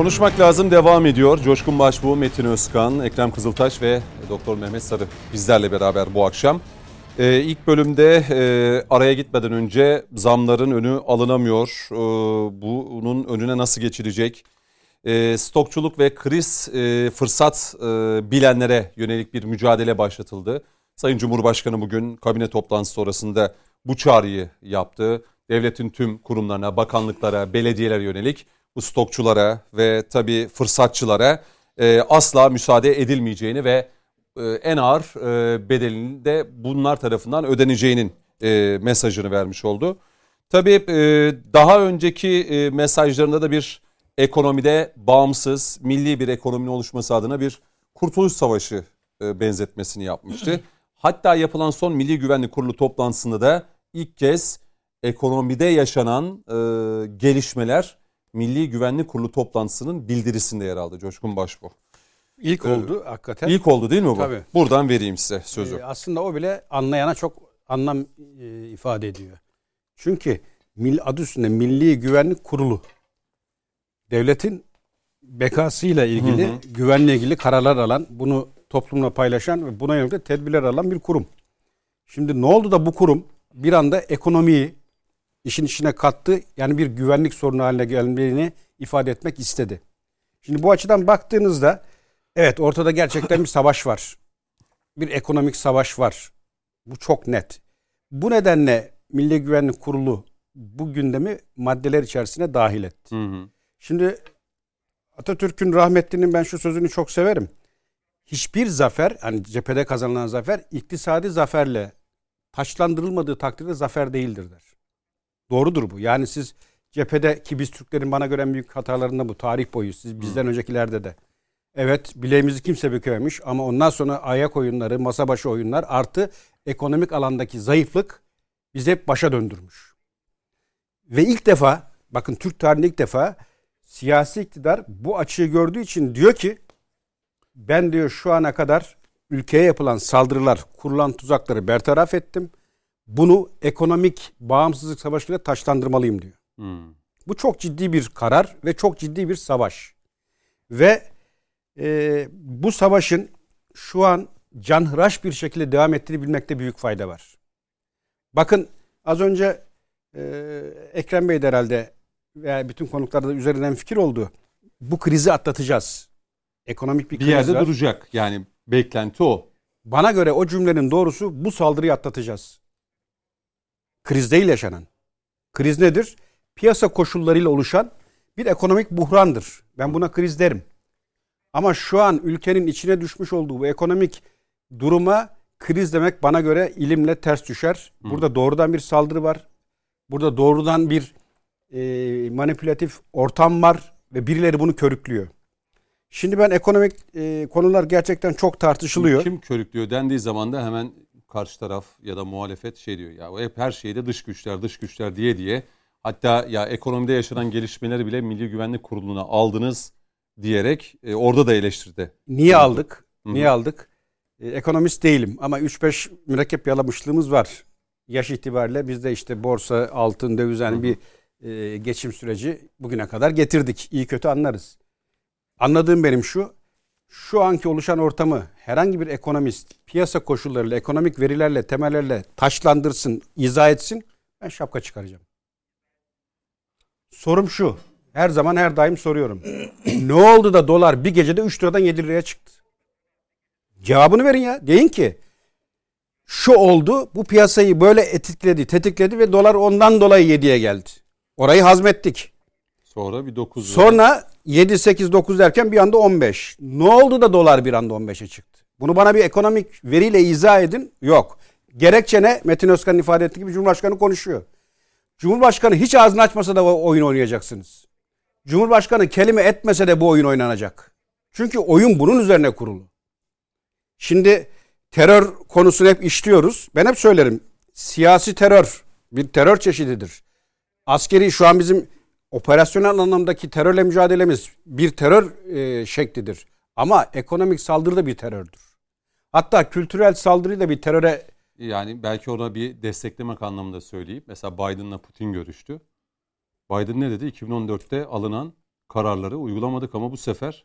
Konuşmak lazım devam ediyor. Coşkun Başbuğ, Metin Özkan, Ekrem Kızıltaş ve Doktor Mehmet Sarı bizlerle beraber bu akşam. Ee, ilk bölümde e, araya gitmeden önce zamların önü alınamıyor. Ee, bunun önüne nasıl geçilecek? Ee, stokçuluk ve kriz e, fırsat e, bilenlere yönelik bir mücadele başlatıldı. Sayın Cumhurbaşkanı bugün kabine toplantısı sonrasında bu çağrıyı yaptı. Devletin tüm kurumlarına, bakanlıklara, belediyelere yönelik bu stokçulara ve tabii fırsatçılara e, asla müsaade edilmeyeceğini ve e, en ağır e, bedelinin de bunlar tarafından ödeneceğinin e, mesajını vermiş oldu. Tabii e, daha önceki e, mesajlarında da bir ekonomide bağımsız, milli bir ekonominin oluşması adına bir kurtuluş savaşı e, benzetmesini yapmıştı. Hatta yapılan son Milli Güvenlik Kurulu toplantısında da ilk kez ekonomide yaşanan e, gelişmeler Milli Güvenlik Kurulu toplantısının bildirisinde yer aldı Coşkun Başbuğ. İlk oldu hakikaten. İlk oldu değil mi bu? Tabii. Buradan vereyim size sözü. Ee, aslında o bile anlayana çok anlam e, ifade ediyor. Çünkü mil, adı üstünde Milli Güvenlik Kurulu devletin bekasıyla ilgili, Hı hı. güvenle ilgili kararlar alan, bunu toplumla paylaşan ve buna yönelik tedbirler alan bir kurum. Şimdi ne oldu da bu kurum bir anda ekonomiyi işin içine kattı. Yani bir güvenlik sorunu haline geldiğini ifade etmek istedi. Şimdi bu açıdan baktığınızda evet ortada gerçekten bir savaş var. Bir ekonomik savaş var. Bu çok net. Bu nedenle Milli Güvenlik Kurulu bu gündemi maddeler içerisine dahil etti. Hı hı. Şimdi Atatürk'ün rahmetlinin ben şu sözünü çok severim. Hiçbir zafer, hani cephede kazanılan zafer iktisadi zaferle taçlandırılmadığı takdirde zafer değildir der. Doğrudur bu. Yani siz cephede ki biz Türklerin bana göre en büyük hatalarında bu tarih boyu. Siz bizden öncekilerde de. Evet bileğimizi kimse bükememiş ama ondan sonra ayak oyunları, masa başı oyunlar artı ekonomik alandaki zayıflık bizi hep başa döndürmüş. Ve ilk defa bakın Türk tarihinde ilk defa siyasi iktidar bu açığı gördüğü için diyor ki ben diyor şu ana kadar ülkeye yapılan saldırılar, kurulan tuzakları bertaraf ettim. Bunu ekonomik bağımsızlık savaşıyla taşlandırmalıyım diyor. Hı. Bu çok ciddi bir karar ve çok ciddi bir savaş. Ve e, bu savaşın şu an canhıraş bir şekilde devam ettiğini bilmekte büyük fayda var. Bakın az önce e, Ekrem Bey de herhalde veya bütün konuklarda da üzerinden fikir oldu. Bu krizi atlatacağız. Ekonomik bir, Bir kriz yerde var. duracak. Yani beklenti o. Bana göre o cümlenin doğrusu bu saldırıyı atlatacağız. Kriz değil yaşanan. Kriz nedir? Piyasa koşullarıyla oluşan bir ekonomik buhrandır. Ben buna kriz derim. Ama şu an ülkenin içine düşmüş olduğu bu ekonomik duruma kriz demek bana göre ilimle ters düşer. Burada doğrudan bir saldırı var. Burada doğrudan bir e, manipülatif ortam var ve birileri bunu körüklüyor. Şimdi ben ekonomik e, konular gerçekten çok tartışılıyor. Kim körüklüyor dendiği zaman da hemen karşı taraf ya da muhalefet şey diyor. Ya hep her şeyde dış güçler dış güçler diye diye. Hatta ya ekonomide yaşanan gelişmeleri bile Milli Güvenlik Kurulu'na aldınız diyerek e, orada da eleştirdi. Niye aldık? Hı. Niye aldık? E, ekonomist değilim ama 3-5 mürekkep yalamışlığımız var. Yaş itibariyle biz de işte borsa, altın, döviz yani bir e, geçim süreci bugüne kadar getirdik. İyi kötü anlarız. Anladığım benim şu. Şu anki oluşan ortamı herhangi bir ekonomist piyasa koşullarıyla, ekonomik verilerle, temellerle taşlandırsın, izah etsin. Ben şapka çıkaracağım. Sorum şu. Her zaman her daim soruyorum. [clears throat] ne oldu da dolar bir gecede 3 liradan 7 liraya çıktı? Cevabını verin ya. Deyin ki şu oldu bu piyasayı böyle etikledi, tetikledi ve dolar ondan dolayı 7'ye geldi. Orayı hazmettik. Sonra bir 9 Sonra 7, 8, 9 derken bir anda 15. Ne oldu da dolar bir anda 15'e çıktı? Bunu bana bir ekonomik veriyle izah edin. Yok. Gerekçe ne? Metin Özkan'ın ifade ettiği gibi Cumhurbaşkanı konuşuyor. Cumhurbaşkanı hiç ağzını açmasa da oyun oynayacaksınız. Cumhurbaşkanı kelime etmese de bu oyun oynanacak. Çünkü oyun bunun üzerine kurulu. Şimdi terör konusunu hep işliyoruz. Ben hep söylerim. Siyasi terör bir terör çeşididir. Askeri şu an bizim operasyonel anlamdaki terörle mücadelemiz bir terör e, şeklidir. Ama ekonomik saldırı da bir terördür. Hatta kültürel saldırı da bir teröre Yani belki ona bir desteklemek anlamında söyleyeyim. Mesela Biden'la Putin görüştü. Biden ne dedi? 2014'te alınan kararları uygulamadık ama bu sefer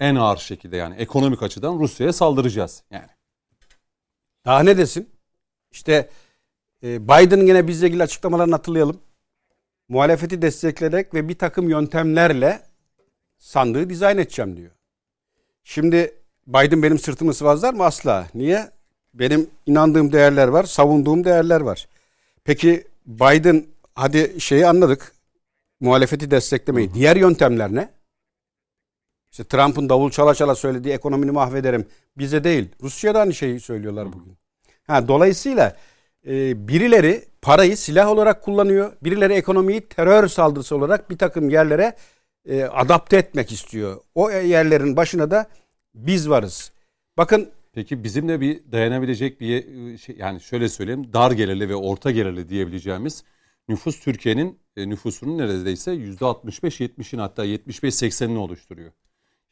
en ağır şekilde yani ekonomik açıdan Rusya'ya saldıracağız. Yani daha ne desin? İşte e, Biden'ın yine bizle ilgili açıklamalarını hatırlayalım. Muhalefeti destekleyerek ve bir takım yöntemlerle sandığı dizayn edeceğim diyor. Şimdi Biden benim sırtımı sıvazlar mı? Asla. Niye? Benim inandığım değerler var, savunduğum değerler var. Peki Biden hadi şeyi anladık. Muhalefeti desteklemeyi. Diğer yöntemler ne? İşte Trump'ın davul çala çala söylediği ekonomini mahvederim. Bize değil. Rusya'da aynı şeyi söylüyorlar bugün. Ha, dolayısıyla e, birileri parayı silah olarak kullanıyor. Birileri ekonomiyi terör saldırısı olarak bir takım yerlere e, adapte etmek istiyor. O yerlerin başına da biz varız. Bakın Peki bizimle bir dayanabilecek bir şey yani şöyle söyleyeyim dar gelirli ve orta gelirli diyebileceğimiz nüfus Türkiye'nin e, nüfusunun neredeyse %65-70'in hatta 75-80'ini oluşturuyor.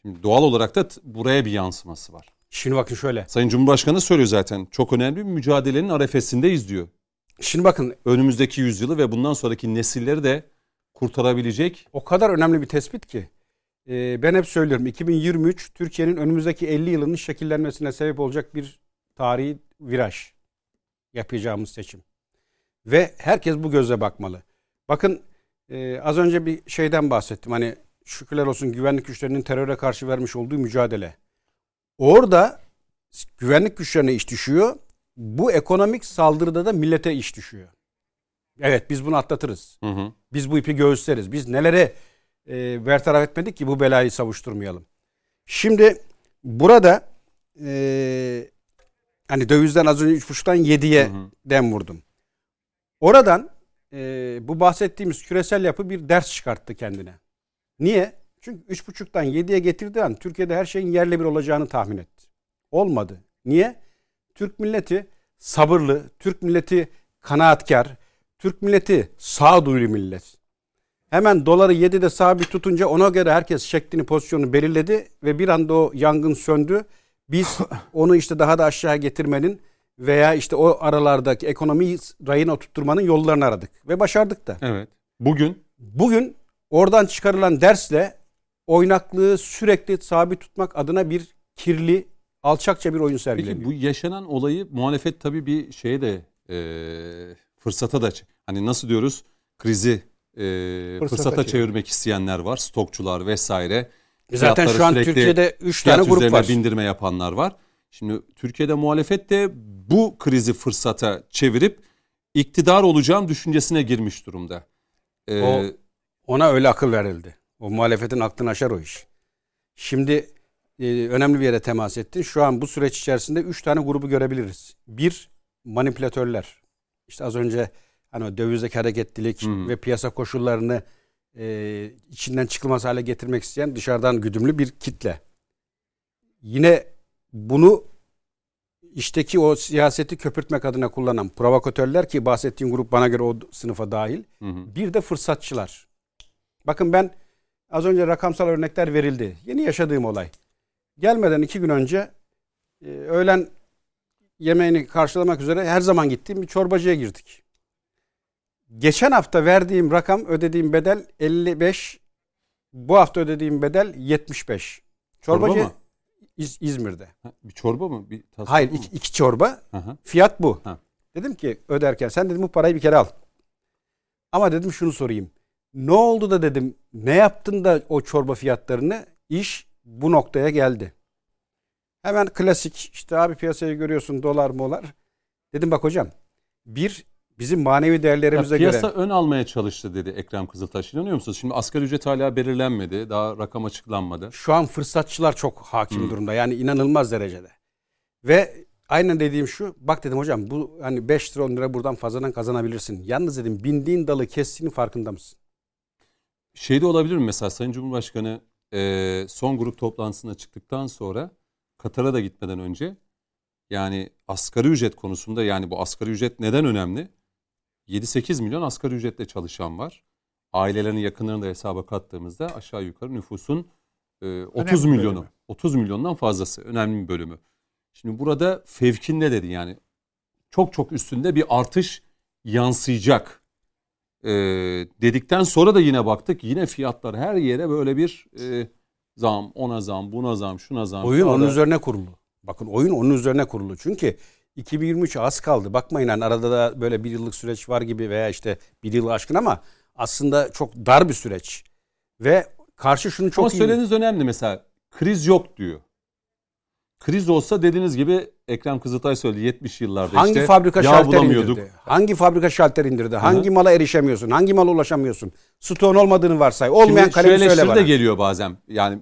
Şimdi doğal olarak da buraya bir yansıması var. Şimdi bakın şöyle. Sayın Cumhurbaşkanı söylüyor zaten çok önemli bir mücadelenin arefesindeyiz diyor. Şimdi bakın Önümüzdeki yüzyılı ve bundan sonraki nesilleri de kurtarabilecek o kadar önemli bir tespit ki. e, ben hep söylüyorum 2023 Türkiye'nin önümüzdeki 50 yılının şekillenmesine sebep olacak bir tarihi viraj yapacağımız seçim. Ve herkes bu gözle bakmalı. Bakın e, az önce bir şeyden bahsettim. Hani şükürler olsun güvenlik güçlerinin teröre karşı vermiş olduğu mücadele. Orada güvenlik güçlerine iş düşüyor. Bu ekonomik saldırıda da millete iş düşüyor. Evet biz bunu atlatırız. Hı hı. Biz bu ipi göğüsleriz. Biz nelere e, bertaraf etmedik ki bu belayı savuşturmayalım. Şimdi burada e, hani dövizden az önce 3.5'tan 7'ye Hı hı. dem vurdum. Oradan e, bu bahsettiğimiz küresel yapı bir ders çıkarttı kendine. Niye? Çünkü 3.5'tan 7'ye getirdiği an Türkiye'de her şeyin yerle bir olacağını tahmin etti. Olmadı. Niye? Türk milleti sabırlı, Türk milleti kanaatkar, Türk milleti sağduyulu millet. Hemen doları 7'de sabit tutunca ona göre herkes şeklini pozisyonu belirledi ve bir anda o yangın söndü. Biz [laughs] onu işte daha da aşağı getirmenin veya işte o aralardaki ekonomiyi rayına oturtturmanın yollarını aradık ve başardık da. Evet. Bugün Bugün oradan çıkarılan dersle oynaklığı sürekli sabit tutmak adına bir kirli, alçakça bir oyun sergileniyor. Peki bu yaşanan olayı muhalefet tabii bir şeye de e, fırsata da hani nasıl diyoruz krizi e, fırsata, Fırsata çevirmek isteyenler var stokçular vesaire. Zaten Fiyatları şu an Türkiye'de 3 fiyat tane grup var. bindirme yapanlar var. Şimdi Türkiye'de muhalefet de bu krizi fırsata çevirip iktidar olacağım düşüncesine girmiş durumda. E, O- Ona öyle akıl verildi. O muhalefetin aklını aşar o iş. Şimdi e, önemli bir yere temas ettin. Şu an bu süreç içerisinde 3 tane grubu görebiliriz. Bir, manipülatörler. İşte az önce hani dövizdeki hareketlilik Hı. ve piyasa koşullarını e, içinden çıkılmaz hale getirmek isteyen dışarıdan güdümlü bir kitle. Yine bunu işteki o siyaseti köpürtmek adına kullanan provokatörler ki bahsettiğim grup bana göre o sınıfa dahil. hı hı. Bir de fırsatçılar. Bakın ben az önce rakamsal örnekler verildi. Yeni yaşadığım olay. Gelmeden iki gün önce e, öğlen yemeğini karşılamak üzere her zaman gittiğim bir çorbacıya girdik. Geçen hafta verdiğim rakam ödediğim bedel 55. Bu hafta ödediğim bedel 75. Çorba Çorbacı mı? İz- İzmir'de. Ha, Bir çorba mı? Bir Hayır mu? iki, iki çorba. Hı. Fiyat bu. Ha. Dedim ki öderken sen dedim bu parayı bir kere al. Ama dedim şunu sorayım. Ne oldu da dedim ne yaptın da o çorba fiyatlarını iş bu noktaya geldi. Hemen klasik işte abi piyasayı görüyorsun dolar molar. Dedim bak hocam bir bizim manevi Ya değerlerimize piyasa göre ön almaya çalıştı dedi Ekrem Kızıltaş. İnanıyor musunuz? Şimdi asgari ücret hala belirlenmedi. Daha rakam açıklanmadı. şu an fırsatçılar çok hakim Hmm. durumda. Yani inanılmaz derecede. Ve aynen dediğim şu. Bak dedim hocam bu hani 5 lira 10 lira buradan fazladan kazanabilirsin. Yalnız dedim bindiğin dalı kestiğinin farkında mısın? Şey de olabilir mi mesela Sayın Cumhurbaşkanı e, son grup toplantısına çıktıktan sonra Katar'a da gitmeden önce yani asgari ücret konusunda yani bu asgari ücret neden önemli? 7-8 milyon asgari ücretle çalışan var. Ailelerin yakınlarını da hesaba kattığımızda aşağı yukarı nüfusun e, 30 Önemli milyonu. bölümü. 30 milyondan fazlası. Önemli bir bölümü. Şimdi burada fevkinde dedi yani çok çok üstünde bir artış yansıyacak e, dedikten sonra da yine baktık yine fiyatlar her yere böyle bir e, zam, ona zam, buna zam, şuna zam. Oyun Sonra onun üzerine kurulu. Bakın oyun onun üzerine kurulu. Çünkü 2023 az kaldı. Bakmayın hani arada da böyle bir yıllık süreç var gibi veya işte bir yılı aşkın ama aslında çok dar bir süreç. Ve karşı şunu çok Ama iyi... söylediğiniz önemli mesela kriz yok diyor. Kriz olsa dediğiniz gibi Ekrem Kızıltay söyledi 70 yıllarda Hangi işte fabrika yağ şalter bulamıyorduk. indirdi? Hangi fabrika şalter indirdi? Hangi mala erişemiyorsun? Hangi mala ulaşamıyorsun? Stoğun olmadığını varsay. Olmayan Şimdi kalemi söyle bana. de geliyor bazen. Yani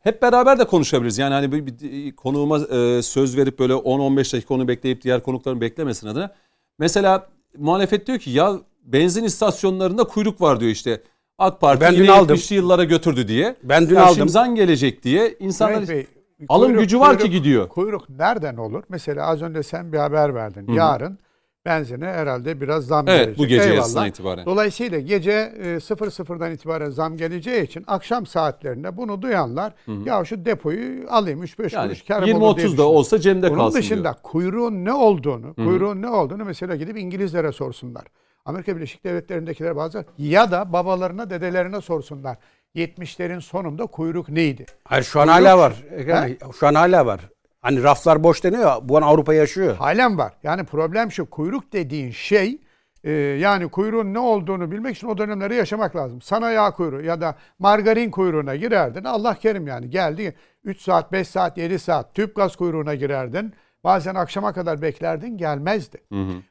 hep beraber de konuşabiliriz. Yani hani bir, bir konuğuma e, söz verip böyle 10-15 dakika onu bekleyip diğer konukların beklemesin adına. Mesela muhalefet diyor ki ya benzin istasyonlarında kuyruk var diyor işte. AK Parti Ben dün yine aldım. 70'li yıllara götürdü diye. Ben dün ya aldım. Şimdi zam gelecek diye insanlar Bey, alım kuyruk- gücü var ki kuyruk- gidiyor. Kuyruk nereden olur? Mesela az önce sen bir haber verdin. Yarın benzine herhalde biraz zam Evet gelecek. bu gece Eyvallah. itibaren. Dolayısıyla gece e, 00'dan itibaren zam geleceği için akşam saatlerinde bunu duyanlar ya şu depoyu alayım 3-5 Yani kuruş karım olur diye 20-30 da düşünüyor. olsa cebinde Bunun kalsın dışında diyor. kuyruğun ne olduğunu, kuyruğun ne olduğunu mesela gidip İngilizlere sorsunlar. Amerika Birleşik Devletleri'ndekiler bazen ya da babalarına, dedelerine sorsunlar. 70'lerin sonunda kuyruk neydi? Hayır şu an Kuyruk- hala var. Bey, Şu an hala var. Hani raflar boş deniyor bu an Avrupa yaşıyor. Halen var. Yani problem şu kuyruk dediğin şey e, yani kuyruğun ne olduğunu bilmek için o dönemleri yaşamak lazım. Sana yağ kuyruğu ya da margarin kuyruğuna girerdin. Allah kerim yani geldi 3 saat, 5 saat, 7 saat tüp gaz kuyruğuna girerdin. Bazen akşama kadar beklerdin gelmezdi.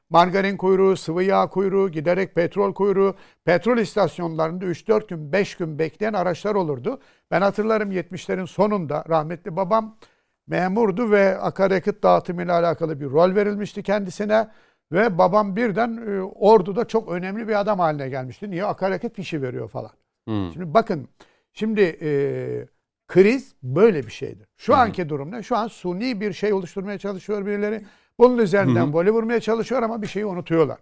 Margarin kuyruğu, sıvı yağ kuyruğu, giderek petrol kuyruğu, petrol istasyonlarında 3-4 gün, 5 gün bekleyen araçlar olurdu. Ben hatırlarım 70'lerin sonunda rahmetli babam memurdu ve akaryakıt dağıtımıyla alakalı bir rol verilmişti kendisine. Ve babam birden e, orduda çok önemli bir adam haline gelmişti. Niye? Akaryakıt fişi veriyor falan. Hı. Şimdi bakın, şimdi e, kriz böyle bir şeydir. Şu anki durum ne? Şu an suni bir şey oluşturmaya çalışıyor birileri. Bunun üzerinden voley vurmaya çalışıyor ama bir şeyi unutuyorlar.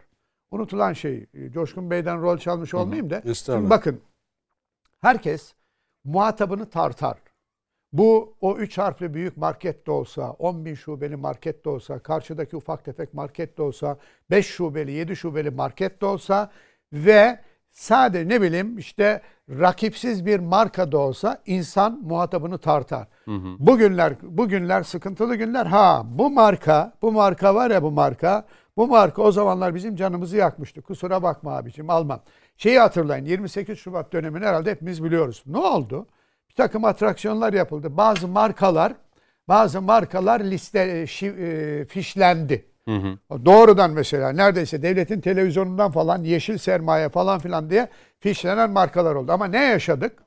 Unutulan şey, e, Coşkun Bey'den rol çalmış olmayayım da. Şimdi bakın, herkes muhatabını tartar. Bu o üç harfli büyük market de olsa, 10 bin şubeli market de olsa, karşıdaki ufak tefek market de olsa, 5 şubeli, 7 şubeli market de olsa ve sadece ne bileyim işte rakipsiz bir marka da olsa insan muhatabını tartar. Bugünler bugünler sıkıntılı günler. Ha bu marka, bu marka var ya bu marka. Bu marka o zamanlar bizim canımızı yakmıştı. Kusura bakma abicim almam. Şeyi hatırlayın 28 Şubat dönemini herhalde hepimiz biliyoruz. Ne oldu? Bir takım atraksiyonlar yapıldı. Bazı markalar bazı markalar liste e, şi- e, fişlendi. Doğrudan mesela neredeyse devletin televizyonundan falan yeşil sermaye falan filan diye fişlenen markalar oldu. Ama ne yaşadık?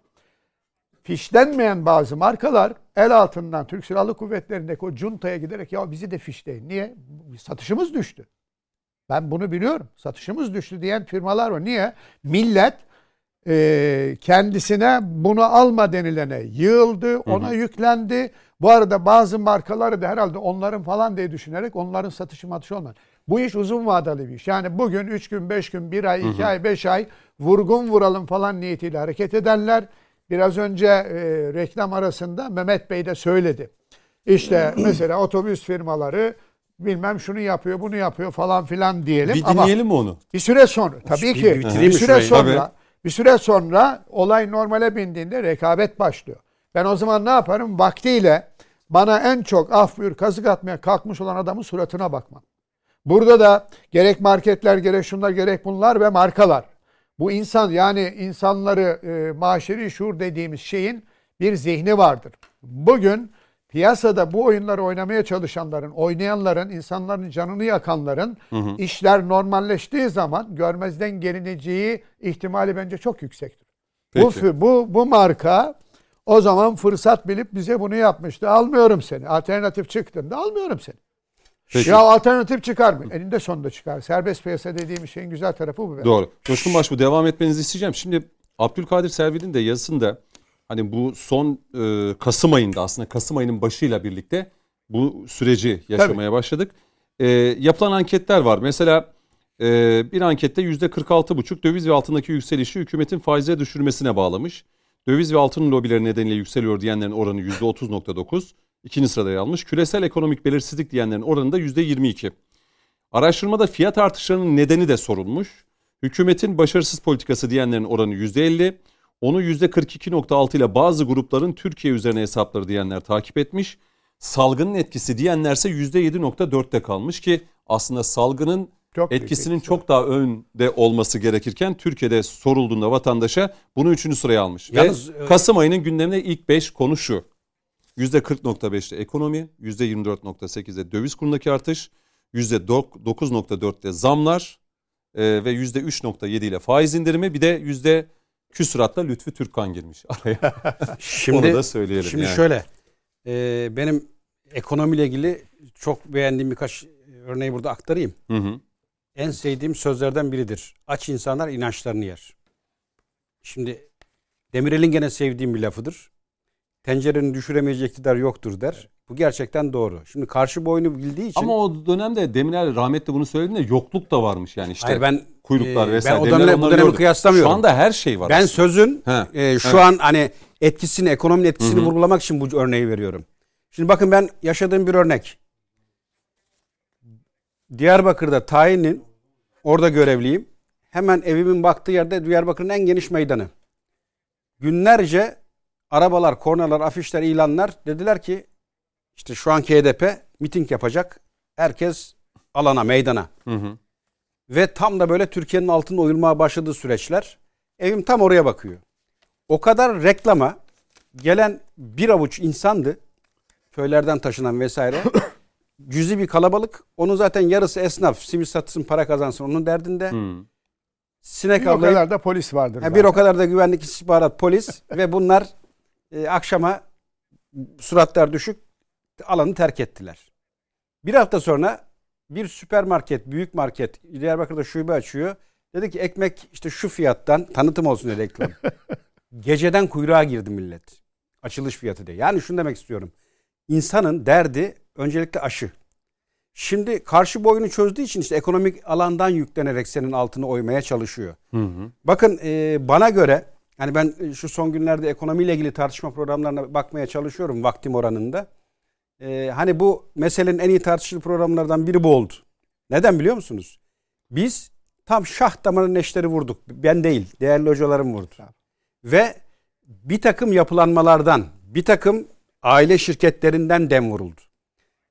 Fişlenmeyen bazı markalar el altından Türk Silahlı Kuvvetleri'ndeki o cuntaya giderek ya bizi de fişleyin. Niye? Satışımız düştü. Ben bunu biliyorum. Satışımız düştü diyen firmalar var. Niye? Millet e, kendisine bunu alma denilene yığıldı, ona yüklendi. Bu arada bazı markaları da herhalde onların falan diye düşünerek onların satışı matışı olmaz. Bu iş uzun vadeli bir iş. Yani bugün 3 gün, 5 gün, 1 ay, 2 ay, 5 ay vurgun vuralım falan niyetiyle hareket edenler. Biraz önce e, reklam arasında Mehmet Bey de söyledi. İşte [clears throat] mesela otobüs firmaları bilmem şunu yapıyor, bunu yapıyor falan filan diyelim. Bir Ama dinleyelim mi onu? bir süre sonra tabii Bir- ki bir süre şurayı? sonra Tabii. Bir süre sonra olay normale bindiğinde rekabet başlıyor. Ben o zaman ne yaparım? Vaktiyle bana en çok af buyur kazık atmaya kalkmış olan adamın suratına bakmam. Burada da gerek marketler gerek şunlar gerek bunlar ve markalar. Bu insan yani insanları e, maşeri şuur dediğimiz şeyin bir zihni vardır. Bugün piyasada bu oyunları oynamaya çalışanların, oynayanların, insanların canını yakanların işler normalleştiği zaman görmezden gelineceği ihtimali bence çok yüksektir. Bu, Peki. fü- bu, bu marka o zaman fırsat bilip bize bunu yapmıştı. Almıyorum seni. Alternatif çıktığında almıyorum seni. Peki. Ya alternatif çıkar mı? Eninde sonunda çıkar. Serbest piyasa dediğim şeyin güzel tarafı bu. Doğru. Coşkun Baş bu devam etmenizi isteyeceğim. Şimdi Abdülkadir Selvi'nin de yazısında hani bu son e, Kasım ayında aslında Kasım ayının başıyla birlikte bu süreci yaşamaya başladık. E, yapılan anketler var. Mesela e, bir ankette %46,5 döviz ve altındaki yükselişi hükümetin faize düşürmesine bağlamış. Döviz ve altın lobileri nedeniyle yükseliyor diyenlerin oranı %30,9. İkinci sırada yer almış. Küresel ekonomik belirsizlik diyenlerin oranı da %22. Araştırmada fiyat artışlarının nedeni de sorulmuş. Hükümetin başarısız politikası diyenlerin oranı %50. Onu %42.6 ile bazı grupların Türkiye üzerine hesapları diyenler takip etmiş. Salgının etkisi diyenlerse %7.4'te kalmış ki aslında salgının Çok etkisinin etkisi çok daha önde olması gerekirken Türkiye'de sorulduğunda vatandaşa bunu üçüncü sıraya almış. Yalnız, Ve Kasım ayının gündemine ilk 5 konu şu. %40.5'te ekonomi, %24.8'de döviz kurundaki artış, %9.4'te zamlar e, ve %3.7 ile faiz indirimi bir de yüzde küsuratla Lütfü Türkkan girmiş [laughs] araya. Şimdi, Onu da söyleyelim Şimdi yani. şöyle. e, benim ekonomiyle ilgili çok beğendiğim birkaç örneği burada aktarayım. Hı hı. En sevdiğim sözlerden biridir. Aç insanlar inançlarını yer. Şimdi Demirel'in gene sevdiğim bir lafıdır. Tencerenin düşüremeyecek iktidar yoktur der. Bu gerçekten doğru. Şimdi karşı boyunu bildiği için Ama o dönemde Demirel rahmetli bunu söylediğinde yokluk da varmış yani işte. Hayır, ben, kuyruklar e, vesaire. ben o dönemle bu dönemi kıyaslamıyorum. Şu anda her şey var. ben aslında. sözün He, e, şu evet. an hani etkisini, ekonominin etkisini vurgulamak için bu örneği veriyorum. Şimdi bakın ben yaşadığım bir örnek. Diyarbakır'da tayinin orada görevliyim. Hemen evimin baktığı yerde Diyarbakır'ın en geniş meydanı. Günlerce arabalar, kornalar, afişler, ilanlar dediler ki işte şu anki HDP miting yapacak. Herkes alana, meydana. Hı hı. Ve tam da böyle Türkiye'nin altında oyulmaya başladığı süreçler. Evim tam oraya bakıyor. O kadar reklama gelen bir avuç insandı. Köylerden taşınan vesaire. [coughs] Cüzi bir kalabalık. Onun zaten yarısı esnaf. Simit satsın para kazansın onun derdinde. Hı. Sinek Bir o avlayıp kadar da polis vardır. Ha, bir o kadar da güvenlik istihbarat polis [laughs] ve bunlar e, akşama suratlar düşük alanı terk ettiler. Bir hafta sonra bir süpermarket, büyük market Diyarbakır'da şube açıyor. Dedi ki ekmek işte şu fiyattan tanıtım olsun reklam. [laughs] Geceden kuyruğa girdi millet. Açılış fiyatı diye. Yani şunu demek istiyorum. İnsanın derdi öncelikle aşı. Şimdi karşı boyunu çözdüğü için işte ekonomik alandan yüklenerek senin altını oymaya çalışıyor. Hı hı. Bakın e, bana göre hani ben e, şu son günlerde ekonomiyle ilgili tartışma programlarına bakmaya çalışıyorum vaktim oranında. E, hani bu meselenin en iyi tartışılı programlardan biri bu oldu. Neden biliyor musunuz? Biz tam şah damarın neşteri vurduk. Ben değil, değerli hocalarım vurdu. Ve bir takım yapılanmalardan, bir takım aile şirketlerinden dem vuruldu.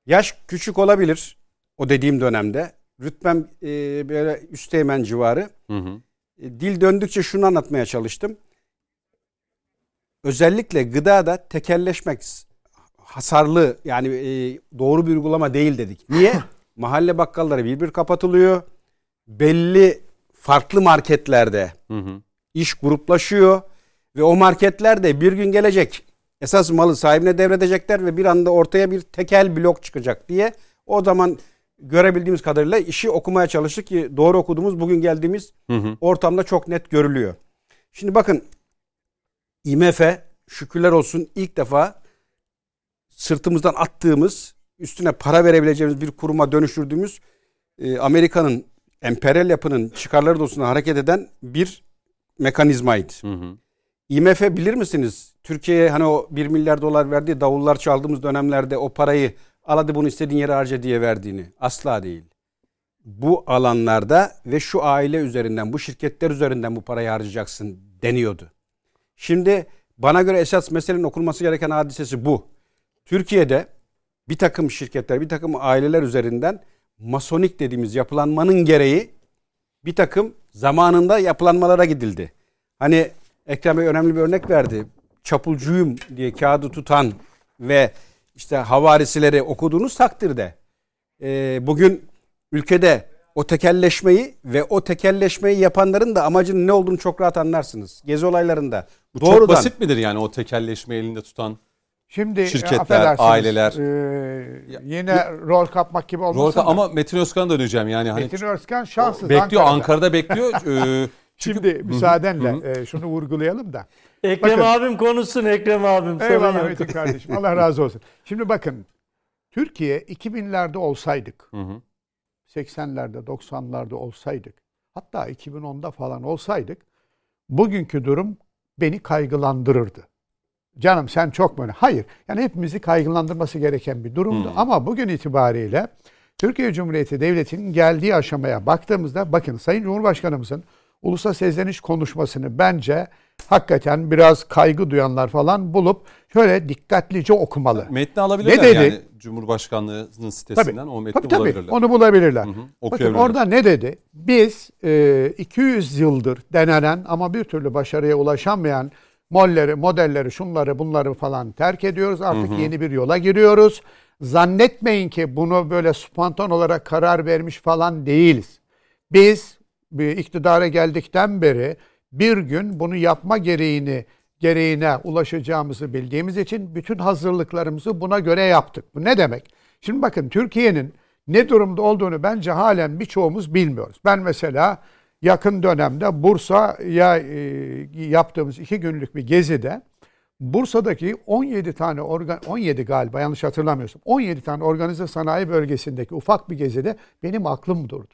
Yaş küçük olabilir o dediğim dönemde. Rütbem e, böyle üsteğmen civarı. Hı hı. E, dil döndükçe şunu anlatmaya çalıştım. Özellikle gıdada tekelleşmek hasarlı yani e, doğru bir uygulama değil dedik. Niye? Mahalle bakkalları bir bir kapatılıyor. Belli farklı marketlerde Hı hı. iş gruplaşıyor ve o marketler de bir gün gelecek. Esas malı sahibine devredecekler ve bir anda ortaya bir tekel blok çıkacak diye o zaman görebildiğimiz kadarıyla işi okumaya çalıştık ki doğru okuduğumuz bugün geldiğimiz Hı hı. ortamda çok net görülüyor. Şimdi bakın IMF şükürler olsun ilk defa sırtımızdan attığımız üstüne para verebileceğimiz bir kuruma dönüştürdüğümüz e, Amerika'nın emperyal yapının çıkarları doğrultusunda hareket eden bir mekanizmaydı. Hı hı. IMF bilir misiniz? Türkiye'ye hani o 1 milyar dolar verdiği davullar çaldığımız dönemlerde o parayı al hadi bunu istediğin yere harca diye verdiğini. Asla değil. Bu alanlarda ve şu aile üzerinden, bu şirketler üzerinden bu parayı harcayacaksın deniyordu. Şimdi bana göre esas meselenin okunması gereken hadisesi bu. Türkiye'de bir takım şirketler, bir takım aileler üzerinden masonik dediğimiz yapılanmanın gereği bir takım zamanında yapılanmalara gidildi. Hani Ekrem Bey önemli bir örnek verdi. Çapulcuyum diye kağıdı tutan ve işte havarisileri okuduğunuz takdirde e, bugün ülkede o tekelleşmeyi ve o tekelleşmeyi yapanların da amacının ne olduğunu çok rahat anlarsınız. Gezi olaylarında Bu doğrudan çok basit midir yani o tekelleşme elinde tutan? Şimdi Şirketler, e, affedersiniz, aileler. e, yine rol kapmak gibi olmasın da. ama Metin Özkan'a döneceğim yani. Hani Metin Özkan şanssız. bekliyor Ankara'da. Ankara'da bekliyor. [laughs] Ee, çünkü Şimdi müsaadenle e, şunu vurgulayalım da. Ekrem Bakın. abim konuşsun Ekrem abim. Eyvallah. Metin kardeşim. Allah razı olsun. Şimdi bakın. Türkiye 2000'lerde olsaydık, Hı hı. 80'lerde, 90'larda olsaydık, hatta 2010'da falan olsaydık, bugünkü durum beni kaygılandırırdı. Canım sen çok mu? Hayır. Yani hepimizi kaygılandırması gereken bir durumdu. Ama bugün itibariyle Türkiye Cumhuriyeti Devleti'nin geldiği aşamaya baktığımızda bakın Sayın Cumhurbaşkanımızın ulusa sesleniş konuşmasını bence hakikaten biraz kaygı duyanlar falan bulup şöyle dikkatlice okumalı. Metni alabilirler Ne dedi? yani Cumhurbaşkanlığının sitesinden o metni Tabii tabii bulabilirler. onu bulabilirler. Hı hı, Bakın orada ne dedi? Biz e, 200 yıldır denenen ama bir türlü başarıya ulaşamayan molleri, modelleri, şunları bunları falan terk ediyoruz. Artık yeni bir yola giriyoruz. Zannetmeyin ki bunu böyle spontan olarak karar vermiş falan değiliz. Biz bir iktidara geldikten beri bir gün bunu yapma gereğini gereğine ulaşacağımızı bildiğimiz için bütün hazırlıklarımızı buna göre yaptık. Bu ne demek? Şimdi bakın Türkiye'nin ne durumda olduğunu bence halen birçoğumuz bilmiyoruz. Ben mesela yakın dönemde Bursa'ya e, yaptığımız iki günlük bir gezide Bursa'daki 17 tane organ 17 galiba yanlış hatırlamıyorsam 17 tane organize sanayi bölgesindeki ufak bir gezide benim aklım durdu.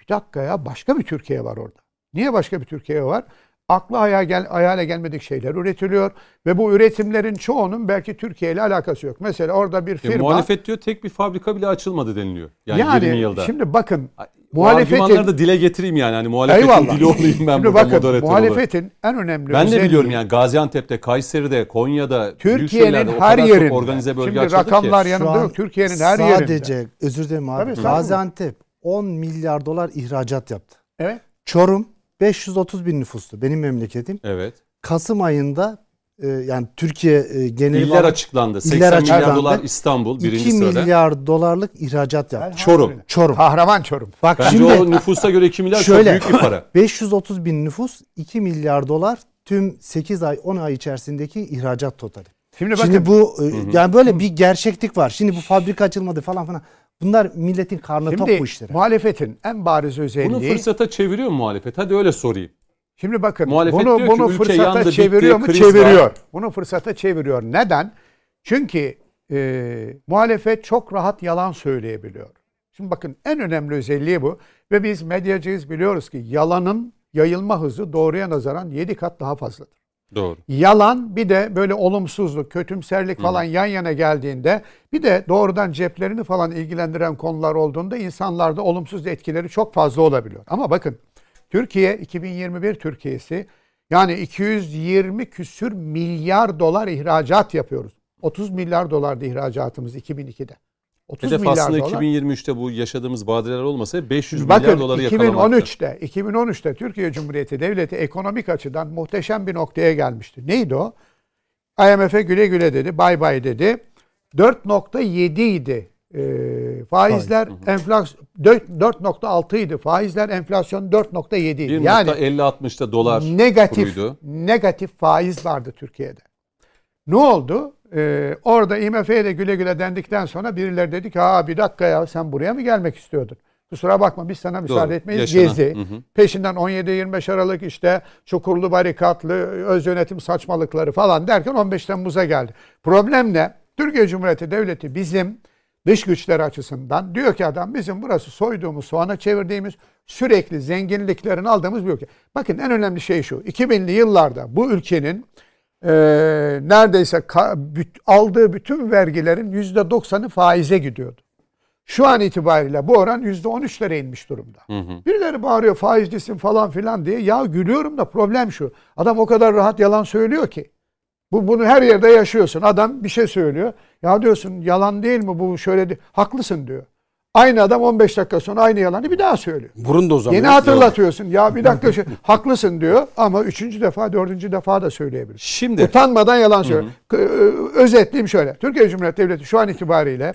Bir dakika ya başka bir Türkiye var orada. Niye başka bir Türkiye var? Aklı hayal gel, hayale gelmedik şeyler üretiliyor ve bu üretimlerin çoğunun belki Türkiye ile alakası yok. Mesela orada bir E, firma muhalefet diyor tek bir fabrika bile açılmadı deniliyor. Yani, yani, 20 yılda. şimdi bakın muhalefetin argümanları da dile getireyim yani. Hani muhalefetin Eyvallah. dili olayım ben Şimdi burada bakın moderatör olarak. muhalefetin en önemli Ben de biliyorum yani Gaziantep'te, Kayseri'de, Konya'da, Türkiye'nin her yerinde. organize bölge Şimdi rakamlar ki. yanımda yok. Türkiye'nin her yerinde. Sadece özür dilerim abi. Tabii. Gaziantep 10 milyar dolar ihracat yaptı. Evet. Çorum 530 bin nüfuslu benim memleketim. Evet. Kasım ayında e, yani Türkiye e, geneli İller açıklandı. 80 İller milyar açıklandı. dolar İstanbul birinci 2 sırada. milyar dolarlık ihracat yaptı. Çorum. Çorum. Kahraman Çorum. Bak Bence şimdi o nüfusa göre 2 milyar Şöyle. çok büyük bir para. [laughs] 530 bin nüfus 2 milyar dolar tüm 8 ay 10 ay içerisindeki ihracat totali. Şimdi bakın Şimdi bu e, yani böyle bir gerçeklik var. Şimdi bu fabrika açılmadı falan falan. Bunlar milletin karnı tok şimdi bu işlere. muhalefetin en bariz özelliği Bunu fırsata çeviriyor mu muhalefet? Hadi öyle sorayım. Şimdi bakın Muhalefet bunu diyor ki bunu ülke fırsata yandı, bitti, çeviriyor mu? Çeviriyor. var. Bunu fırsata çeviriyor. Neden? Çünkü e, muhalefet çok rahat yalan söyleyebiliyor. Şimdi bakın en önemli özelliği bu. Ve biz medyacıyız biliyoruz ki yalanın yayılma hızı doğruya nazaran 7 kat daha fazladır. Doğru. Yalan bir de böyle olumsuzluk, kötümserlik falan yan yana geldiğinde bir de doğrudan ceplerini falan ilgilendiren konular olduğunda insanlarda olumsuz etkileri çok fazla olabiliyor. Ama bakın Türkiye 2021 Türkiye'si yani 220 küsür milyar dolar ihracat yapıyoruz. 30 milyar dolardı ihracatımız 2002'de. 30 Hedef milyar aslında dolar. 2023'te bu yaşadığımız badireler olmasa 500 milyar Bakın doları yakalamaktı. 2013'te 2013'te Türkiye Cumhuriyeti Devleti ekonomik açıdan muhteşem bir noktaya gelmişti. Neydi o? IMF'e güle güle dedi, bay bay dedi. 4.7 idi. Ee, faizler enflasyon 4.6 idi. Faizler enflasyon 4.7 idi. Yani 1.50-60'da dolar negatif kuruydu. negatif faiz vardı Türkiye'de. Ne oldu? Ee, orada IMF'ye de güle güle dendikten sonra birileri dedi ki ha bir dakika ya sen buraya mı gelmek istiyordun? Kusura bakma biz sana müsaade Doğru. etmeyiz. Yaşanan. Gezi. Hı hı. Peşinden 17-25 Aralık işte çukurlu barikatlı öz yönetim saçmalıkları falan derken 15 Temmuz'a geldi. Problem ne? Türkiye Cumhuriyeti Devleti bizim dış güçler açısından diyor ki adam bizim burası soyduğumuz soğana çevirdiğimiz sürekli zenginliklerini aldığımız bir ülke. Bakın en önemli şey şu 2000'li yıllarda bu ülkenin e, neredeyse büt- aldığı bütün vergilerin %90'ı faize gidiyordu. Şu an itibariyle bu oran %13'lere inmiş durumda. Birileri bağırıyor faizcisin falan filan diye. Ya gülüyorum da problem şu. Adam o kadar rahat yalan söylüyor ki. Bu bunu her yerde yaşıyorsun. Adam bir şey söylüyor. Ya diyorsun yalan değil mi bu şöyle de haklısın diyor. Aynı adam 15 dakika sonra aynı yalanı bir daha söylüyor. Burun da uzamıyor. Yeni hatırlatıyorsun. Ya bir dakika şu, [laughs] haklısın diyor ama üçüncü defa, dördüncü defa da söyleyebilir. Şimdi Utanmadan yalan söylüyor. K- ö- Özetleyeyim şöyle. Türkiye Cumhuriyeti Devleti şu an itibariyle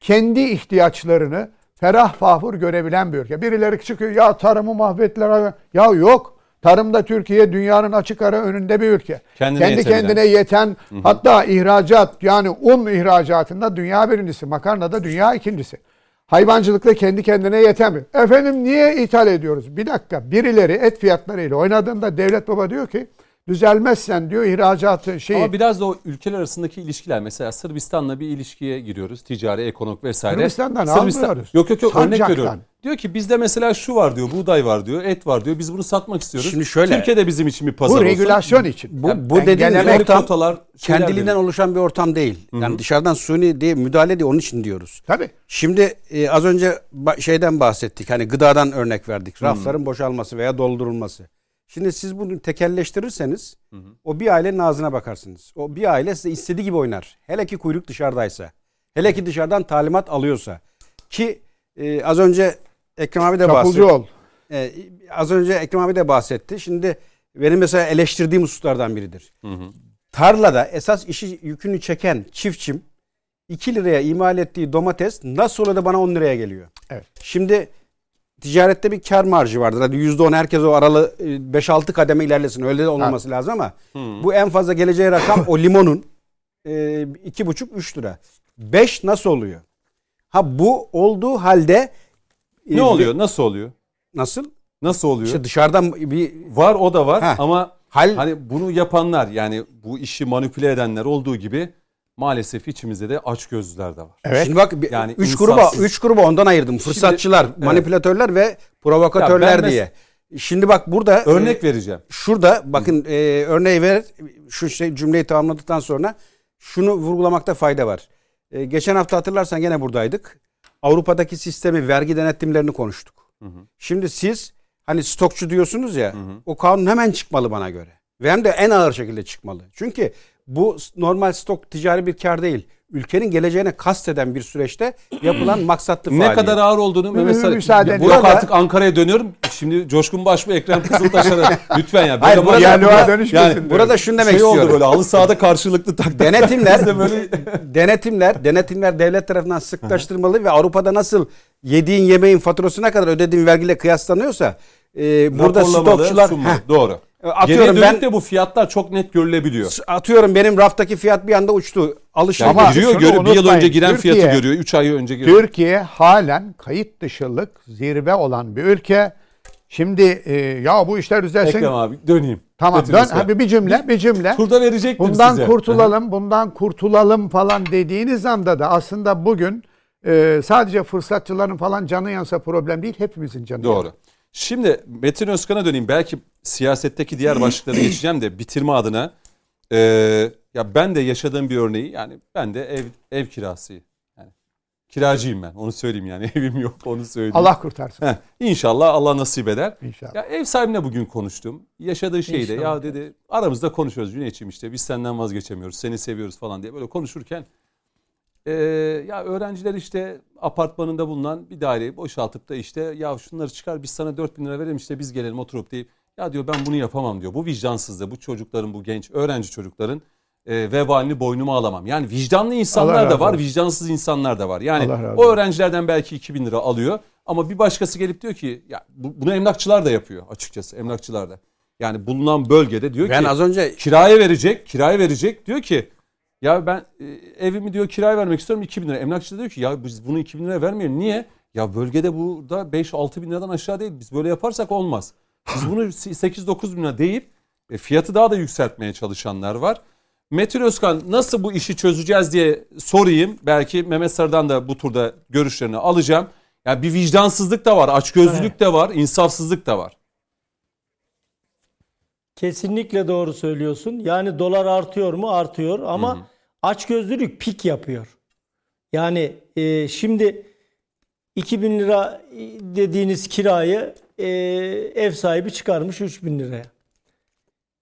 kendi ihtiyaçlarını ferah fahur görebilen bir ülke. Birileri çıkıyor ya tarımı mahvettiler. Ya yok. Tarımda Türkiye dünyanın açık ara önünde bir ülke. Kendine Kendi yetebilen. kendine yeten hatta ihracat yani un ihracatında dünya birincisi. Makarnada dünya ikincisi. Hayvancılıkta kendi kendine yetemiyor. Efendim niye ithal ediyoruz? Bir dakika birileri et fiyatlarıyla oynadığında devlet baba diyor ki düzelmezsen diyor ihracatı şeyi. ama biraz da o ülkeler arasındaki ilişkiler mesela Sırbistan'la bir ilişkiye giriyoruz. Ticari, ekonomik vesaire. Sırbistan'dan almıyoruz. Yok yok yok örnek veriyorum. Diyor ki bizde mesela şu var diyor, buğday var diyor, et var diyor. Biz bunu satmak istiyoruz. Şimdi şöyle- Türkiye de bizim için bir pazar bu olsun. regülasyon için. Bu, Ya bu engellemek, ortam kotalar, kendiliğinden dedi. oluşan bir ortam değil. Yani dışarıdan suni diye müdahale diye onun için diyoruz. Tabii. Şimdi e, az önce ba- şeyden bahsettik. Hani gıdadan örnek verdik. Rafların boşalması veya doldurulması. Şimdi siz bunu tekelleştirirseniz o bir ailenin ağzına bakarsınız. O bir aile size istediği gibi oynar. Hele ki kuyruk dışarıdaysa. Hele ki dışarıdan talimat alıyorsa. Ki e, az önce Ekrem abi de bahsetti. ol. Ee, az önce Ekrem abi de bahsetti. Şimdi benim mesela eleştirdiğim hususlardan biridir. Tarlada esas işi yükünü çeken çiftçim 2 liraya imal ettiği domates nasıl oluyor da bana 10 liraya geliyor? Evet. Şimdi ticarette bir kar marjı vardır. Hadi %10 herkes o aralı e, 5-6 kademe ilerlesin. Öyle de olmaması lazım ama bu en fazla geleceği rakam o limonun e, 2,5-3 lira. 5 nasıl oluyor? Ha bu olduğu halde e, Ne oluyor? Nasıl oluyor? Nasıl? Nasıl oluyor? İşte dışarıdan bir var o da var Heh. ama hal hani bunu yapanlar yani bu işi manipüle edenler olduğu gibi maalesef içimizde de açgözlüler de var. Evet. Şimdi bak Yani üç insafsız. gruba üç gruba ondan ayırdım. Fırsatçılar, manipülatörler ve provokatörler diye. Şimdi bak burada e, Örnek vereceğim. şurada bakın e, örneği ver şu şey cümleyi tamamladıktan sonra şunu vurgulamakta fayda var. E, geçen hafta hatırlarsan gene buradaydık. Avrupa'daki sistemi vergi denetimlerini konuştuk. Şimdi siz hani stokçu diyorsunuz ya o kanun hemen çıkmalı bana göre. Ve hem de en ağır şekilde çıkmalı. Çünkü bu s- normal stok ticari bir kar değil. Ülkenin geleceğine kasteden bir süreçte yapılan [clears throat] maksatlı Ne faaliyet. kadar ağır olduğunu Ya edin. Burak Burada- artık Ankara'ya dönüyorum. Şimdi Coşkun Baş ve Ekrem Kızıltaş'a [laughs] lütfen ya. Hayır, burada- yani diyorum. Burada şunu demek şey oldu istiyorum. böyle halı sahada karşılıklı tak. denetimler [laughs] Biz de böyle denetimler denetimler devlet tarafından sıklaştırmalı ve Avrupa'da nasıl yediğin yemeğin faturasına kadar ödediğin vergiyle kıyaslanıyorsa e, burada stokçular. Heh, Doğru. Atıyorum Geriye ben- de bu fiyatlar çok net görülebiliyor. atıyorum benim raftaki fiyat bir anda uçtu. Alışveriş Yani Ama giriyor, şunu görüyor, bir yıl unutmayın, önce giren Türkiye- fiyatı görüyor. 3 ay önce giriyor. Türkiye halen kayıt dışılık zirve olan bir ülke. Şimdi e, ya bu işler düzelsin. Ekrem abi döneyim. Tamam dön abi bir cümle bir cümle. Turda verecektim Bundan size. kurtulalım, bundan kurtulalım falan dediğiniz anda da aslında bugün e, sadece fırsatçıların falan canı yansa problem değil, hepimizin canı Doğru. yanıyor. Şimdi Metin Özkan'a döneyim. Belki siyasetteki diğer başlıkları [clears throat] geçeceğim de bitirme adına. Ee, ya ben de yaşadığım bir örneği yani ben de ev ev kirası yani kiracıyım ben onu söyleyeyim yani [laughs] evim yok onu söyleyeyim. Allah kurtarsın Heh, İnşallah Allah nasip eder. inşallah. Ya ev sahibine bugün konuştum. Yaşadığı şeyi de ya dedi aramızda konuşuyoruz Cüneyt'ciğim işte biz senden vazgeçemiyoruz. Seni seviyoruz falan diye böyle konuşurken eee, ya öğrenciler işte apartmanında bulunan bir daireyi boşaltıp da işte ya şunları çıkar biz sana 4 bin lira verelim işte biz gelelim oturup deyip ya diyor ben bunu yapamam diyor. Bu vicdansızlığı bu çocukların bu genç öğrenci çocukların e, vebalini boynuma alamam. Yani vicdanlı insanlar da var, vicdansız insanlar da var. Yani o öğrencilerden belki 2000 lira alıyor ama bir başkası gelip diyor ki ya bu- bunu emlakçılar da yapıyor açıkçası emlakçılar da. Yani bulunan bölgede diyor ben ki az önce kiraya verecek, kiraya verecek diyor ki ya ben e, evimi diyor kiraya vermek istiyorum 2000 lira. Emlakçı da diyor ki ya biz bunu 2000 lira vermeyelim. Niye? Ya bölgede burada 5-6 bin liradan aşağı değil. Biz böyle yaparsak olmaz. Biz bunu 8-9 bin lira deyip e, fiyatı daha da yükseltmeye çalışanlar var. Metin Özkan nasıl bu işi çözeceğiz diye sorayım. Belki Mehmet Sarı'dan da bu turda görüşlerini alacağım. Yani bir vicdansızlık da var, açgözlülük de var, insafsızlık da var. Kesinlikle doğru söylüyorsun. Yani dolar artıyor mu? Artıyor ama açgözlülük pik yapıyor. Yani e, şimdi 2000 lira dediğiniz kirayı e, ev sahibi çıkarmış 3000 liraya.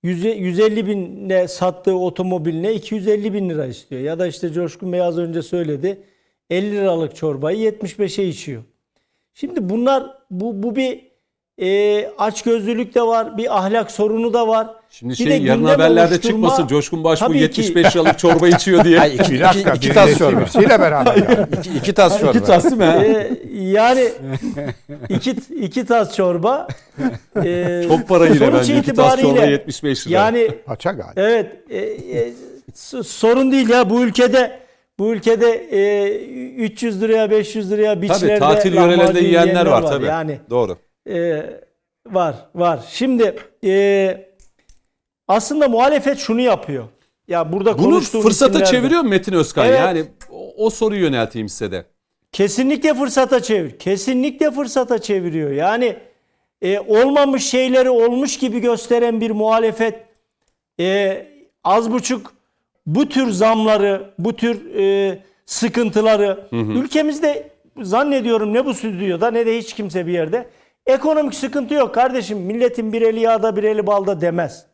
100 150 binle sattığı otomobiline 250 bin lira istiyor. Ya da işte Coşkun Bey az önce söyledi 50 liralık çorbayı 75'e içiyor. Şimdi bunlar bu, bu bir e, açgözlülük de var, bir ahlak sorunu da var. Şimdi Bir şey de yarın haberlerde oluşturma- çıkmasın. Coşkun Baş bu Tabii ki. 75 liralık [laughs] çorba içiyor diye. Ay, iki, Bir dakika, iki, iki tas de çorba. çevirisiyle beraber. yani. [laughs] İki, iki tas çorba. İki tas değil mi? Ee, yani iki iki tas çorba. [laughs] e, Çok para yine bence. İki tas çorba 75 lira. Yani Paça galiba. evet e, e, s- sorun değil ya bu ülkede bu ülkede e, 300 liraya 500 liraya biçlerde tabii tatil yörelerinde yiyenler var, tabii. Yani Doğru. E, var var. Şimdi e, aslında muhalefet şunu yapıyor. Ya burada Bunu fırsata isimler de- çeviriyor mu Metin Özkan? Evet. Yani o, o soruyu yönelteyim size de. Kesinlikle fırsata çevir. Kesinlikle fırsata çeviriyor. Yani e, olmamış şeyleri olmuş gibi gösteren bir muhalefet e, az buçuk bu tür zamları, bu tür e, sıkıntıları ülkemizde zannediyorum ne bu stüdyoda ne de hiç kimse bir yerde ekonomik sıkıntı yok kardeşim. Milletin bir eli yağda bir eli balda demez.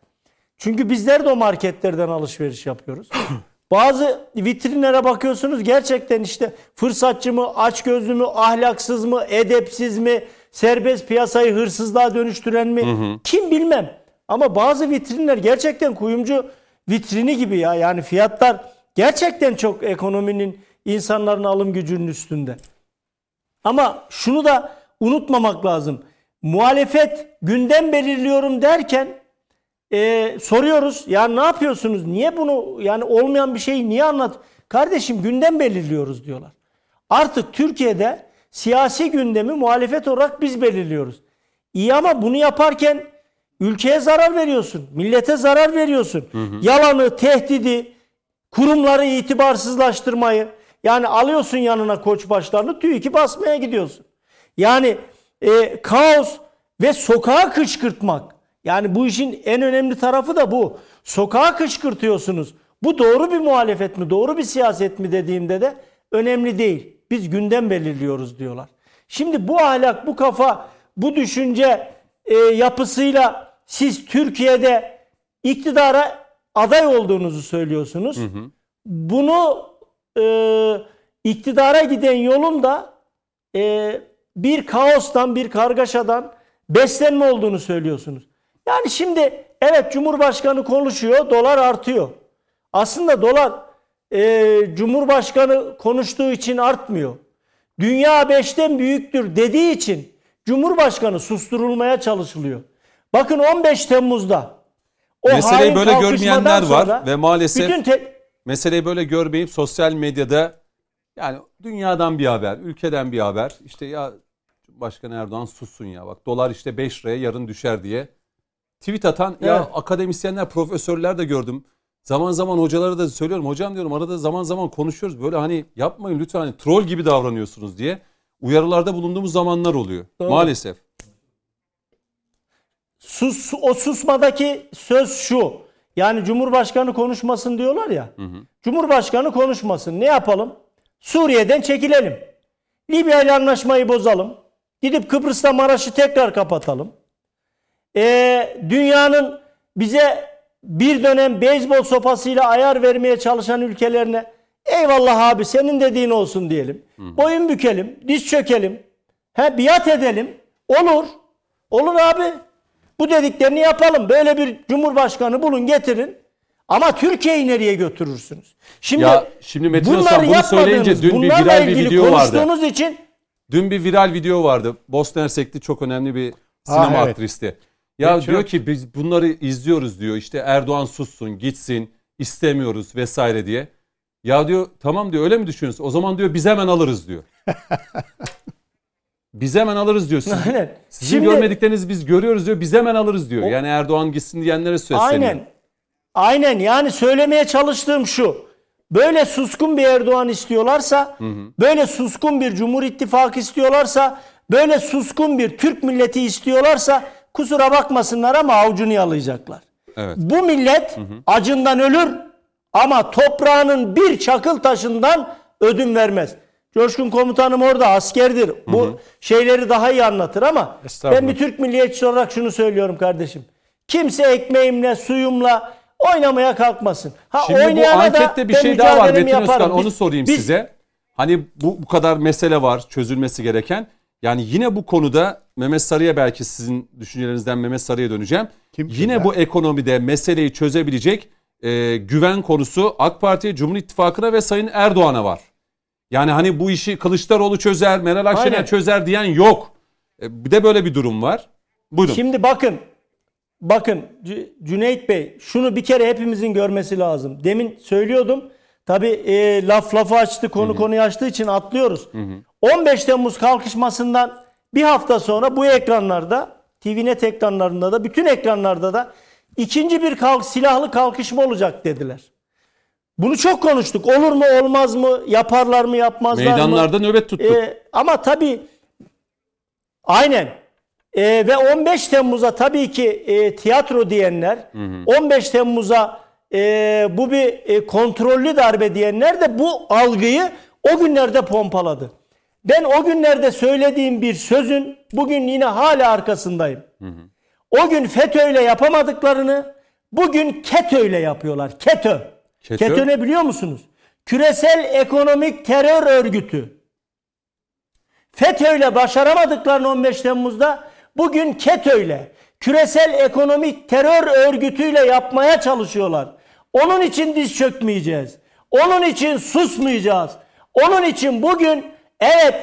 Çünkü bizler de o marketlerden alışveriş yapıyoruz. [clears throat] Bazı vitrinlere bakıyorsunuz gerçekten işte fırsatçı mı, açgözlü mü, ahlaksız mı, edepsiz mi, serbest piyasayı hırsızlığa dönüştüren mi kim bilmem. Ama bazı vitrinler gerçekten kuyumcu vitrini gibi ya. Yani fiyatlar gerçekten çok ekonominin insanların alım gücünün üstünde. Ama şunu da unutmamak lazım. Muhalefet gündem belirliyorum derken e, soruyoruz. Ya ne yapıyorsunuz? Niye bunu yani olmayan bir şeyi niye anlat? Kardeşim gündem belirliyoruz diyorlar. Artık Türkiye'de siyasi gündemi muhalefet olarak biz belirliyoruz. İyi ama bunu yaparken ülkeye zarar veriyorsun. Millete zarar veriyorsun. Yalanı, tehdidi, kurumları itibarsızlaştırmayı. Yani alıyorsun yanına koçbaşlarını TÜİK'i basmaya gidiyorsun. Yani e, kaos ve sokağa kışkırtmak. Yani bu işin en önemli tarafı da bu. Sokağa kışkırtıyorsunuz. Bu doğru bir muhalefet mi, doğru bir siyaset mi dediğimde de önemli değil. Biz gündem belirliyoruz diyorlar. Şimdi bu ahlak, bu kafa, bu düşünce e, yapısıyla siz Türkiye'de iktidara aday olduğunuzu söylüyorsunuz. Bunu e, iktidara giden yolun da e, bir kaostan, bir kargaşadan beslenme olduğunu söylüyorsunuz. Yani şimdi evet Cumhurbaşkanı konuşuyor, dolar artıyor. Aslında dolar e, Cumhurbaşkanı konuştuğu için artmıyor. Dünya beşten büyüktür dediği için Cumhurbaşkanı susturulmaya çalışılıyor. Bakın 15 Temmuz'da o Meseleyi böyle görmeyenler var ve maalesef bütün te- meseleyi böyle görmeyip sosyal medyada yani dünyadan bir haber, ülkeden bir haber. İşte ya Başkan Erdoğan sussun ya bak dolar işte 5 liraya yarın düşer diye tweet atan ya Evet. akademisyenler, profesörler de gördüm. Zaman zaman hocalara da söylüyorum. Hocam diyorum arada zaman zaman konuşuyoruz. Böyle hani yapmayın lütfen hani troll gibi davranıyorsunuz diye uyarılarda bulunduğumuz zamanlar oluyor. Doğru. Maalesef. sus o susmadaki söz şu. Yani Cumhurbaşkanı konuşmasın diyorlar ya. Cumhurbaşkanı konuşmasın. Ne yapalım? Suriye'den çekilelim. Libya ile anlaşmayı bozalım. Gidip Kıbrıs'ta Maraş'ı tekrar kapatalım. Ee, dünyanın bize bir dönem beyzbol sopasıyla ayar vermeye çalışan ülkelerine eyvallah abi senin dediğin olsun diyelim. Boyun bükelim, diz çökelim. He, biat edelim. Olur. Olur abi. Bu dediklerini yapalım. Böyle bir cumhurbaşkanı bulun getirin. Ama Türkiye'yi nereye götürürsünüz? Şimdi, Ya şimdi Metin bunları Özkan bunu söyleyince dün bir viral bir ilgili video vardı. konuştuğunuz için Dün bir viral video vardı. Bosna Hersekli çok önemli bir sinema Ha, evet. aktristi. Ya Evet, diyor çok- ki biz bunları izliyoruz diyor. İşte Erdoğan sussun, gitsin, istemiyoruz vesaire diye. Ya diyor tamam diyor öyle mi düşünüyorsunuz? O zaman diyor biz hemen alırız diyor. [laughs] biz hemen alırız diyor. Siz, Aynen. sizin Şimdi- görmediklerinizi biz görüyoruz diyor. Biz hemen alırız diyor. Yani Erdoğan gitsin diyenlere sesleniyor. Aynen. Aynen yani söylemeye çalıştığım şu. Böyle suskun bir Erdoğan istiyorlarsa, böyle suskun bir Cumhur İttifakı istiyorlarsa, böyle suskun bir Türk milleti istiyorlarsa kusura bakmasınlar ama avucunu yalayacaklar. Evet. Bu millet acından ölür ama toprağının bir çakıl taşından ödün vermez. Coşkun komutanım orada askerdir. Bu şeyleri daha iyi anlatır ama ben bir Türk milliyetçisi olarak şunu söylüyorum kardeşim. Kimse ekmeğimle, suyumla oynamaya kalkmasın. Ha Şimdi bu ankette bir şey daha var Metin Özkan onu sorayım biz- size. Hani bu, bu kadar mesele var çözülmesi gereken. Yani yine bu konuda Mehmet Sarı'ya belki sizin düşüncelerinizden Mehmet Sarı'ya döneceğim. Kim yine kimler? bu ekonomide meseleyi çözebilecek e, güven konusu AK Parti'ye, Cumhur İttifakı'na ve Sayın Erdoğan'a var. Yani hani bu işi Kılıçdaroğlu çözer, Meral Akşener Aynen. çözer diyen yok. E, bir de böyle bir durum var. Buyurun. Şimdi bakın, bakın Cüneyt Bey şunu bir kere hepimizin görmesi lazım. Demin söylüyordum. Tabi laf lafı açtı, konu konuyu açtığı için atlıyoruz. 15 Temmuz kalkışmasından bir hafta sonra bu ekranlarda, TVNet ekranlarında da, bütün ekranlarda da ikinci bir kalk, silahlı kalkışma olacak dediler. Bunu çok konuştuk. Olur mu, olmaz mı, yaparlar mı, yapmazlar mı? Meydanlarda nöbet tuttuk. Ee, ama tabii aynen. Ee, ve 15 Temmuz'a tabii ki e, tiyatro diyenler, 15 Temmuz'a e, bu bir e, kontrollü darbe diyenler de bu algıyı o günlerde pompaladı. Ben o günlerde söylediğim bir sözün bugün yine hala arkasındayım. O gün FETÖ'yle yapamadıklarını bugün KETÖ'yle yapıyorlar. KETÖ. KETÖ? KETÖ ne biliyor musunuz? Küresel Ekonomik Terör Örgütü. FETÖ'yle başaramadıklarını 15 Temmuz'da bugün KETÖ'yle küresel ekonomik terör örgütüyle yapmaya çalışıyorlar. Onun için diz çökmeyeceğiz. Onun için susmayacağız. Onun için bugün evet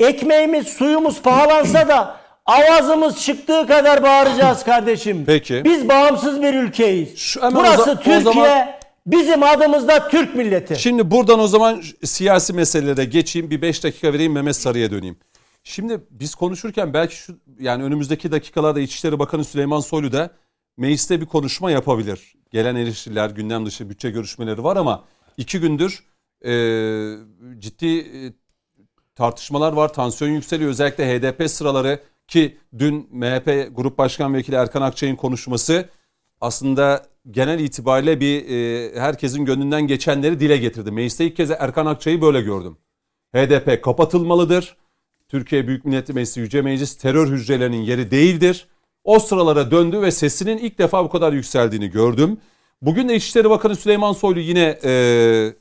ekmeğimiz suyumuz pahalansa da avazımız çıktığı kadar bağıracağız kardeşim. [laughs] Peki. Biz bağımsız bir ülkeyiz. Şu- Burası Türkiye. zaman- Bizim adımızda Türk milleti. Şimdi buradan o zaman siyasi meselelere geçeyim. Bir 5 dakika vereyim Mehmet Sarı'ya döneyim. Şimdi biz konuşurken belki şu yani önümüzdeki dakikalarda İçişleri Bakanı Süleyman Soylu da mecliste bir konuşma yapabilir. Gelen eleştiriler, gündem dışı bütçe görüşmeleri var ama iki gündür e, ciddi e, tartışmalar var. Tansiyon yükseliyor. Özellikle HDP sıraları ki dün MHP Grup Başkan Vekili Erkan Akçay'ın konuşması aslında genel itibariyle bir e, herkesin gönlünden geçenleri dile getirdi. Mecliste ilk kez Erkan Akçay'ı böyle gördüm. HDP kapatılmalıdır. Türkiye Büyük Millet Meclisi Yüce Meclis terör hücrelerinin yeri değildir. O sıralara döndü ve sesinin ilk defa bu kadar yükseldiğini gördüm. Bugün de İçişleri Bakanı Süleyman Soylu yine e, e,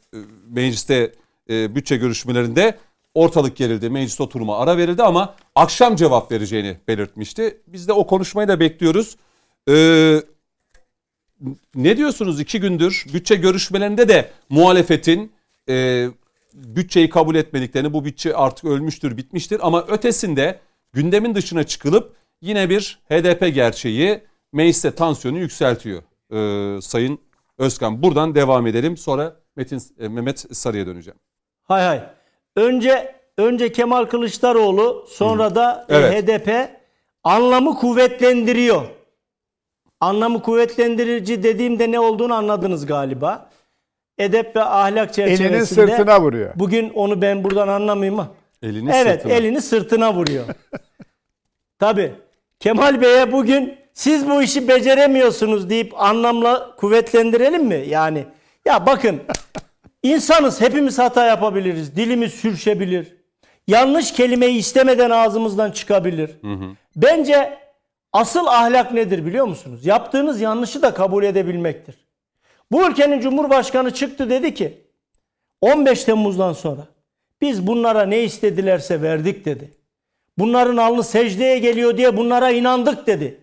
mecliste e, bütçe görüşmelerinde ortalık gerildi. Meclis oturuma ara verildi ama akşam cevap vereceğini belirtmişti. Biz de o konuşmayı da bekliyoruz. Ee, ne diyorsunuz iki gündür bütçe görüşmelerinde de muhalefetin e, bütçeyi kabul etmediklerini bu bütçe artık ölmüştür bitmiştir ama ötesinde gündemin dışına çıkılıp yine bir HDP gerçeği mecliste tansiyonu yükseltiyor Ee, Sayın Özkan. Buradan devam edelim sonra Metin e, Mehmet Sarı'ya döneceğim. Hay hay. Önce önce Kemal Kılıçdaroğlu sonra da e, Evet. HDP anlamı kuvvetlendiriyor. Anlamı kuvvetlendirici dediğimde ne olduğunu anladınız galiba. Edep ve ahlak çerçevesinde. Elinin sırtına vuruyor. Bugün onu ben buradan anlamayayım ama. Elini evet sırtına. elini sırtına vuruyor. Tabi Kemal Bey'e bugün siz bu işi beceremiyorsunuz deyip anlamla kuvvetlendirelim mi? Yani ya bakın insanız hepimiz hata yapabiliriz. Dilimiz sürçebilir. Yanlış kelimeyi istemeden ağzımızdan çıkabilir. Bence asıl ahlak nedir biliyor musunuz? Yaptığınız yanlışı da kabul edebilmektir. Bu ülkenin Cumhurbaşkanı çıktı dedi ki 15 Temmuz'dan sonra biz bunlara ne istedilerse verdik dedi. Bunların alnı secdeye geliyor diye bunlara inandık dedi.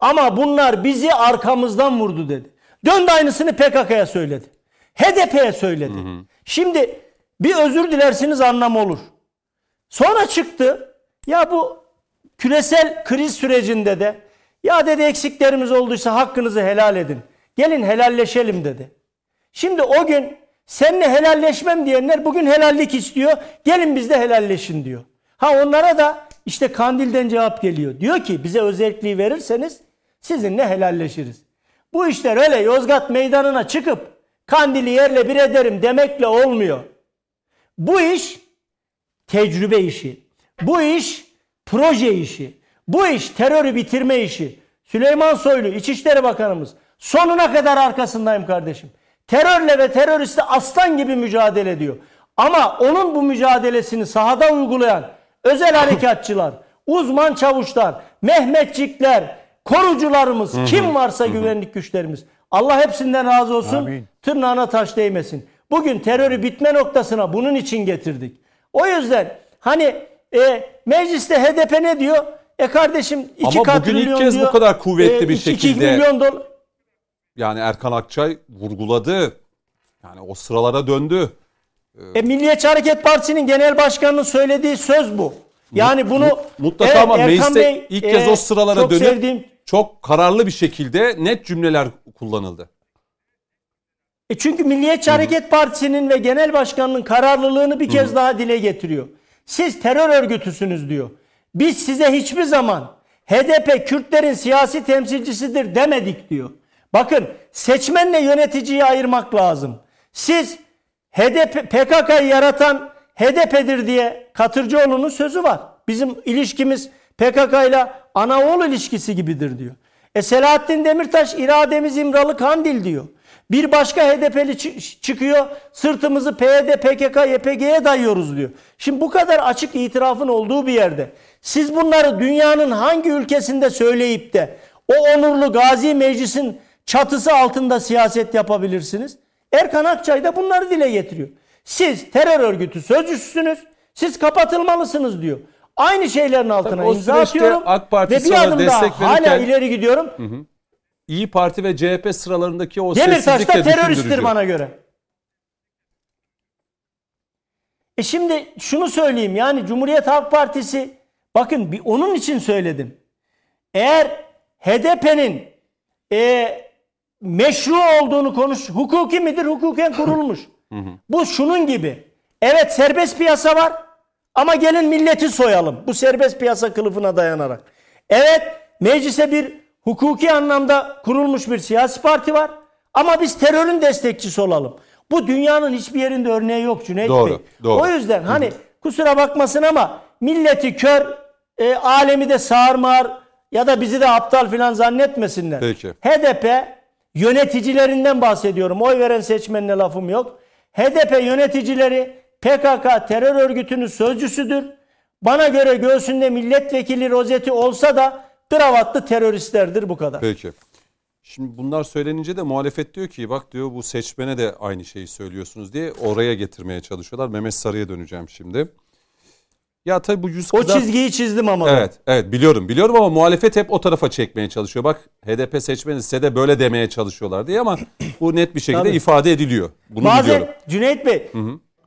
Ama bunlar bizi arkamızdan vurdu dedi. Döndü aynısını PKK'ya söyledi. HDP'ye söyledi. Şimdi bir özür dilersiniz anlam olur. Sonra çıktı. Ya bu küresel kriz sürecinde de ya dedi eksiklerimiz olduysa hakkınızı helal edin. Gelin helalleşelim dedi. Şimdi o gün seninle helalleşmem diyenler bugün helallik istiyor. Gelin bizde helalleşin diyor. Ha onlara da işte Kandil'den cevap geliyor. Diyor ki bize özelliği verirseniz sizinle helalleşiriz. Bu işler öyle Yozgat meydanına çıkıp Kandil'i yerle bir ederim demekle olmuyor. Bu iş tecrübe işi. Bu iş proje işi. Bu iş terörü bitirme işi. Süleyman Soylu İçişleri Bakanımız sonuna kadar arkasındayım kardeşim. Terörle ve teröristle aslan gibi mücadele ediyor. Ama onun bu mücadelesini sahada uygulayan özel harekatçılar, [laughs] uzman çavuşlar, Mehmetçikler, korucularımız, kim varsa güvenlik güçlerimiz. Allah hepsinden razı olsun. Amin. Tırnağına taş değmesin. Bugün terörü bitme noktasına bunun için getirdik. O yüzden hani e, mecliste HDP ne diyor? E kardeşim iki Ama kat bugün ilk milyon kez bu diyor. kadar kuvvetli bir iki- iki şekilde- milyon dolar. Yani Erkan Akçay vurguladı. Yani o sıralara döndü. E, Milliyetçi Hareket Partisi'nin genel başkanının söylediği söz bu. Yani bunu Mutlaka Evet, ama Erkan mecliste Bey, ilk kez e, o sıralara çok dönüp sevdiğim çok kararlı bir şekilde net cümleler kullanıldı. E çünkü Milliyetçi Hareket Partisi'nin ve genel başkanının kararlılığını bir kez daha dile getiriyor. Siz terör örgütüsünüz diyor. Biz size hiçbir zaman HDP Kürtlerin siyasi temsilcisidir demedik diyor. Bakın seçmenle yöneticiyi ayırmak lazım. Siz HDP PKK'yı yaratan HDP'dir diye Katırcıoğlu'nun sözü var. Bizim ilişkimiz PKK ile ana ilişkisi gibidir diyor. E Selahattin Demirtaş irademiz İmralı Kandil diyor. Bir başka HDP'li çı- çıkıyor sırtımızı PYD, PKK, YPG'ye dayıyoruz diyor. Şimdi bu kadar açık itirafın olduğu bir yerde siz bunları dünyanın hangi ülkesinde söyleyip de o onurlu Gazi Meclis'in çatısı altında siyaset yapabilirsiniz? Erkan Akçay da bunları dile getiriyor. Siz terör örgütü sözcüsüsünüz. Siz kapatılmalısınız diyor. Aynı şeylerin altına Tabii imza atıyorum. AK Parti ve bir adım daha hala ileri gidiyorum. İyi Parti ve CHP sıralarındaki o Demirtaş da teröristtir bana göre. E şimdi şunu söyleyeyim yani Cumhuriyet Halk Partisi bakın bir onun için söyledim. Eğer HDP'nin e, meşru olduğunu konuş hukuki midir hukuken kurulmuş. Bu şunun gibi. Evet serbest piyasa var Ama gelin milleti soyalım bu serbest piyasa kılıfına dayanarak. Evet meclise bir hukuki anlamda kurulmuş bir siyasi parti var. Ama biz terörün destekçisi olalım. Bu dünyanın hiçbir yerinde örneği yok Cüneyt Doğru, Bey. doğru. O yüzden hani kusura bakmasın ama milleti kör, e, alemi de sağır mağır ya da bizi de aptal filan zannetmesinler. Peki. HDP yöneticilerinden bahsediyorum. Oy veren seçmenine lafım yok. HDP yöneticileri PKK terör örgütünün sözcüsüdür. Bana göre göğsünde milletvekili rozeti olsa da kravatlı teröristlerdir bu kadar. Peki. Şimdi bunlar söylenince de muhalefet diyor ki bak diyor bu seçmene de aynı şeyi söylüyorsunuz diye oraya getirmeye çalışıyorlar. Mehmet Sarı'ya döneceğim şimdi. Ya tabii bu yüz O kızar- çizgiyi çizdim ama. Evet, evet biliyorum biliyorum ama muhalefet hep o tarafa çekmeye çalışıyor. Bak HDP seçmeni size de böyle demeye çalışıyorlar diye ama bu net bir şekilde Tabii. ifade ediliyor. Bunu Bazen biliyorum. Cüneyt Bey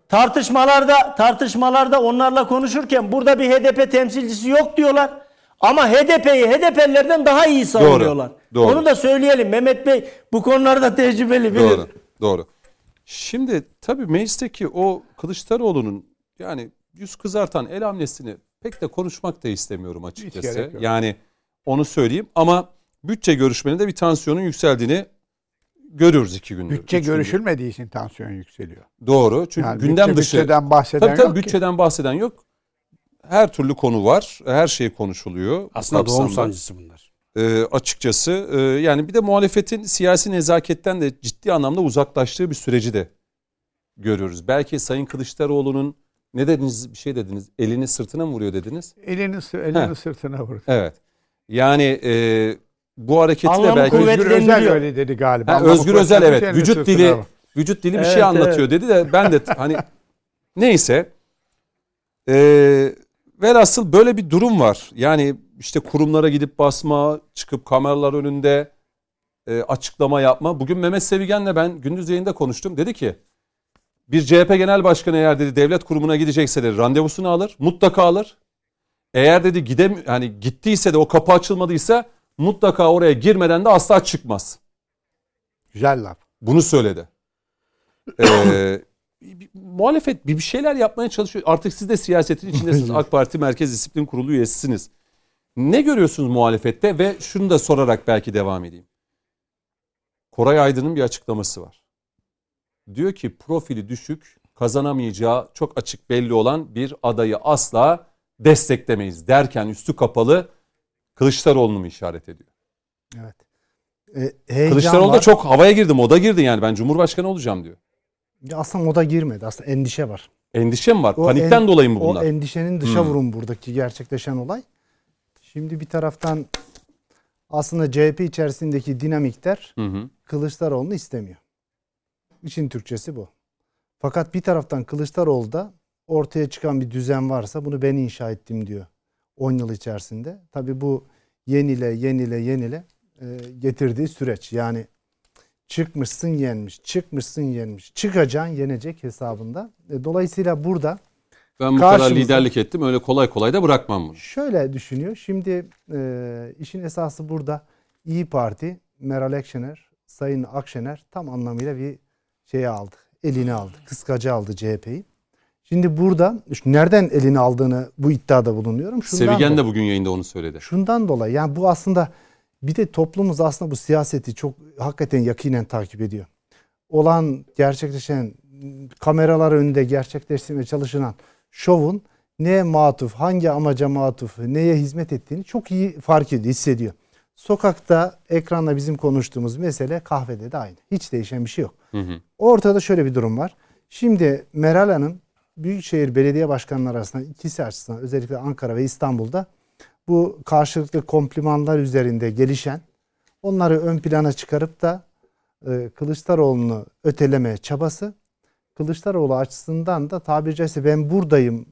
tartışmalarda tartışmalarda onlarla konuşurken burada bir HDP temsilcisi yok diyorlar. Ama HDP'yi HDP'lilerden daha iyi savunuyorlar. doğru. Onu da söyleyelim. Mehmet Bey bu konularda tecrübeli bilir. Doğru, doğru. Şimdi tabii meclisteki o Kılıçdaroğlu'nun yani yüz kızartan el hamlesini pek de konuşmak da istemiyorum açıkçası. Yani onu söyleyeyim ama bütçe görüşmelerinde bir tansiyonun yükseldiğini görüyoruz iki gündür. Bütçe görüşülmediği için tansiyon yükseliyor. Doğru. Çünkü Yani gündem bütçe, dışı. bütçeden bahseden tabii tabii yok ki. bütçeden bahseden yok. Her türlü konu var. Her şey konuşuluyor. bu Aslında doğum sancısı bunlar. Ee, açıkçası e, yani bir de muhalefetin siyasi nezaketten de ciddi anlamda uzaklaştığı bir süreci de görüyoruz. Belki Sayın Kılıçdaroğlu'nun ne dediniz bir şey dediniz elini sırtına mı vuruyor dediniz? Elini, elini Heh. sırtına vurdu. Evet. Yani e, bu hareketi de belki Özgür Özel öyle dedi galiba. Ha, Anlamı Özgür Özel evet vücut dili vücut dili bir Evet, şey anlatıyor dedi de ben de hani neyse e, velhasıl böyle bir durum var. Yani işte kurumlara gidip basma, çıkıp kameralar önünde e, açıklama yapma. Bugün Mehmet Sevigen'le ben gündüz yayında konuştum. Dedi ki bir CHP Genel Başkanı eğer dedi devlet kurumuna gidecekse dedi randevusunu alır, mutlaka alır. Eğer dedi gidem hani gittiyse de o kapı açılmadıysa mutlaka oraya girmeden de asla çıkmaz. Güzel laf. Bunu söyledi. Ee, [coughs] muhalefet bir şeyler yapmaya çalışıyor. Artık siz de siyasetin içindesiniz. AK Parti Merkez Disiplin Kurulu üyesisiniz. Ne görüyorsunuz muhalefette ve şunu da sorarak belki devam edeyim. Koray Aydın'ın bir açıklaması var. Diyor ki profili düşük, kazanamayacağı çok açık belli olan bir adayı asla desteklemeyiz derken üstü kapalı Kılıçdaroğlu'nu mu işaret ediyor? Evet. E, Kılıçdaroğlu da var. çok havaya girdi, moda girdi yani ben Cumhurbaşkanı olacağım diyor. Ya Aslında moda girmedi. Aslında endişe var. Endişe mi var? O Panikten en- dolayı mı bunlar? O endişenin dışa Hmm. vurum buradaki gerçekleşen olay. Şimdi bir taraftan aslında CHP içerisindeki dinamikler Hı hı. Kılıçdaroğlu'nu istemiyor. İşin Türkçesi bu. Fakat bir taraftan Kılıçdaroğlu da ortaya çıkan bir düzen varsa bunu ben inşa ettim diyor. 10 yıl içerisinde. Tabii bu yenile yenile yenile e, getirdiği süreç. Yani çıkmışsın yenmiş, çıkmışsın yenmiş, çıkacaksın yenecek hesabında. E, dolayısıyla burada Ben bu kadar liderlik ettim öyle kolay kolay da bırakmam bunu. Şöyle düşünüyor. Şimdi e, işin esası burada İyi Parti, Meral Akşener, Sayın Akşener tam anlamıyla bir şeyi aldı. Elini aldı. Kıskacı aldı CHP'yi. Şimdi burada şu nereden elini aldığını bu iddiada bulunuyorum. Şundan Sevigen dolayı- de bugün yayında onu söyledi. Şundan dolayı yani bu aslında bir de toplumumuz aslında bu siyaseti çok hakikaten yakinen takip ediyor. Olan gerçekleşen kameralar önünde gerçekleştirmeye çalışılan şovun neye matuf, hangi amaca matuf, neye hizmet ettiğini çok iyi fark ediyor, hissediyor. Sokakta, ekranda bizim konuştuğumuz mesele kahvede de aynı. Hiç değişen bir şey yok. Hı hı. Ortada şöyle bir durum var. Şimdi Meral Hanım Büyükşehir Belediye Başkanları arasında ikisi açısından özellikle Ankara ve İstanbul'da bu karşılıklı komplimanlar üzerinde gelişen onları ön plana çıkarıp da e, Kılıçdaroğlu'nu öteleme çabası Kılıçdaroğlu açısından da tabiri caizse ben buradayım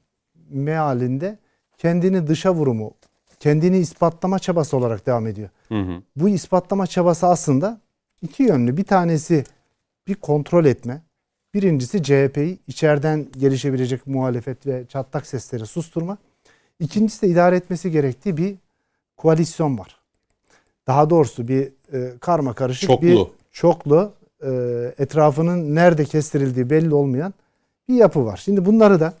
mealinde kendini dışa vurumu, kendini ispatlama çabası olarak devam ediyor. Hı hı. Bu ispatlama çabası aslında iki yönlü. Bir tanesi bir kontrol etme. Birincisi CHP'yi içeriden gelişebilecek muhalefet ve çatlak sesleri susturma. İkincisi de idare etmesi gerektiği bir koalisyon var. Daha doğrusu bir e, karma karışık Çoklu. bir çoklu e, etrafının nerede kestirildiği belli olmayan bir yapı var. Şimdi bunları da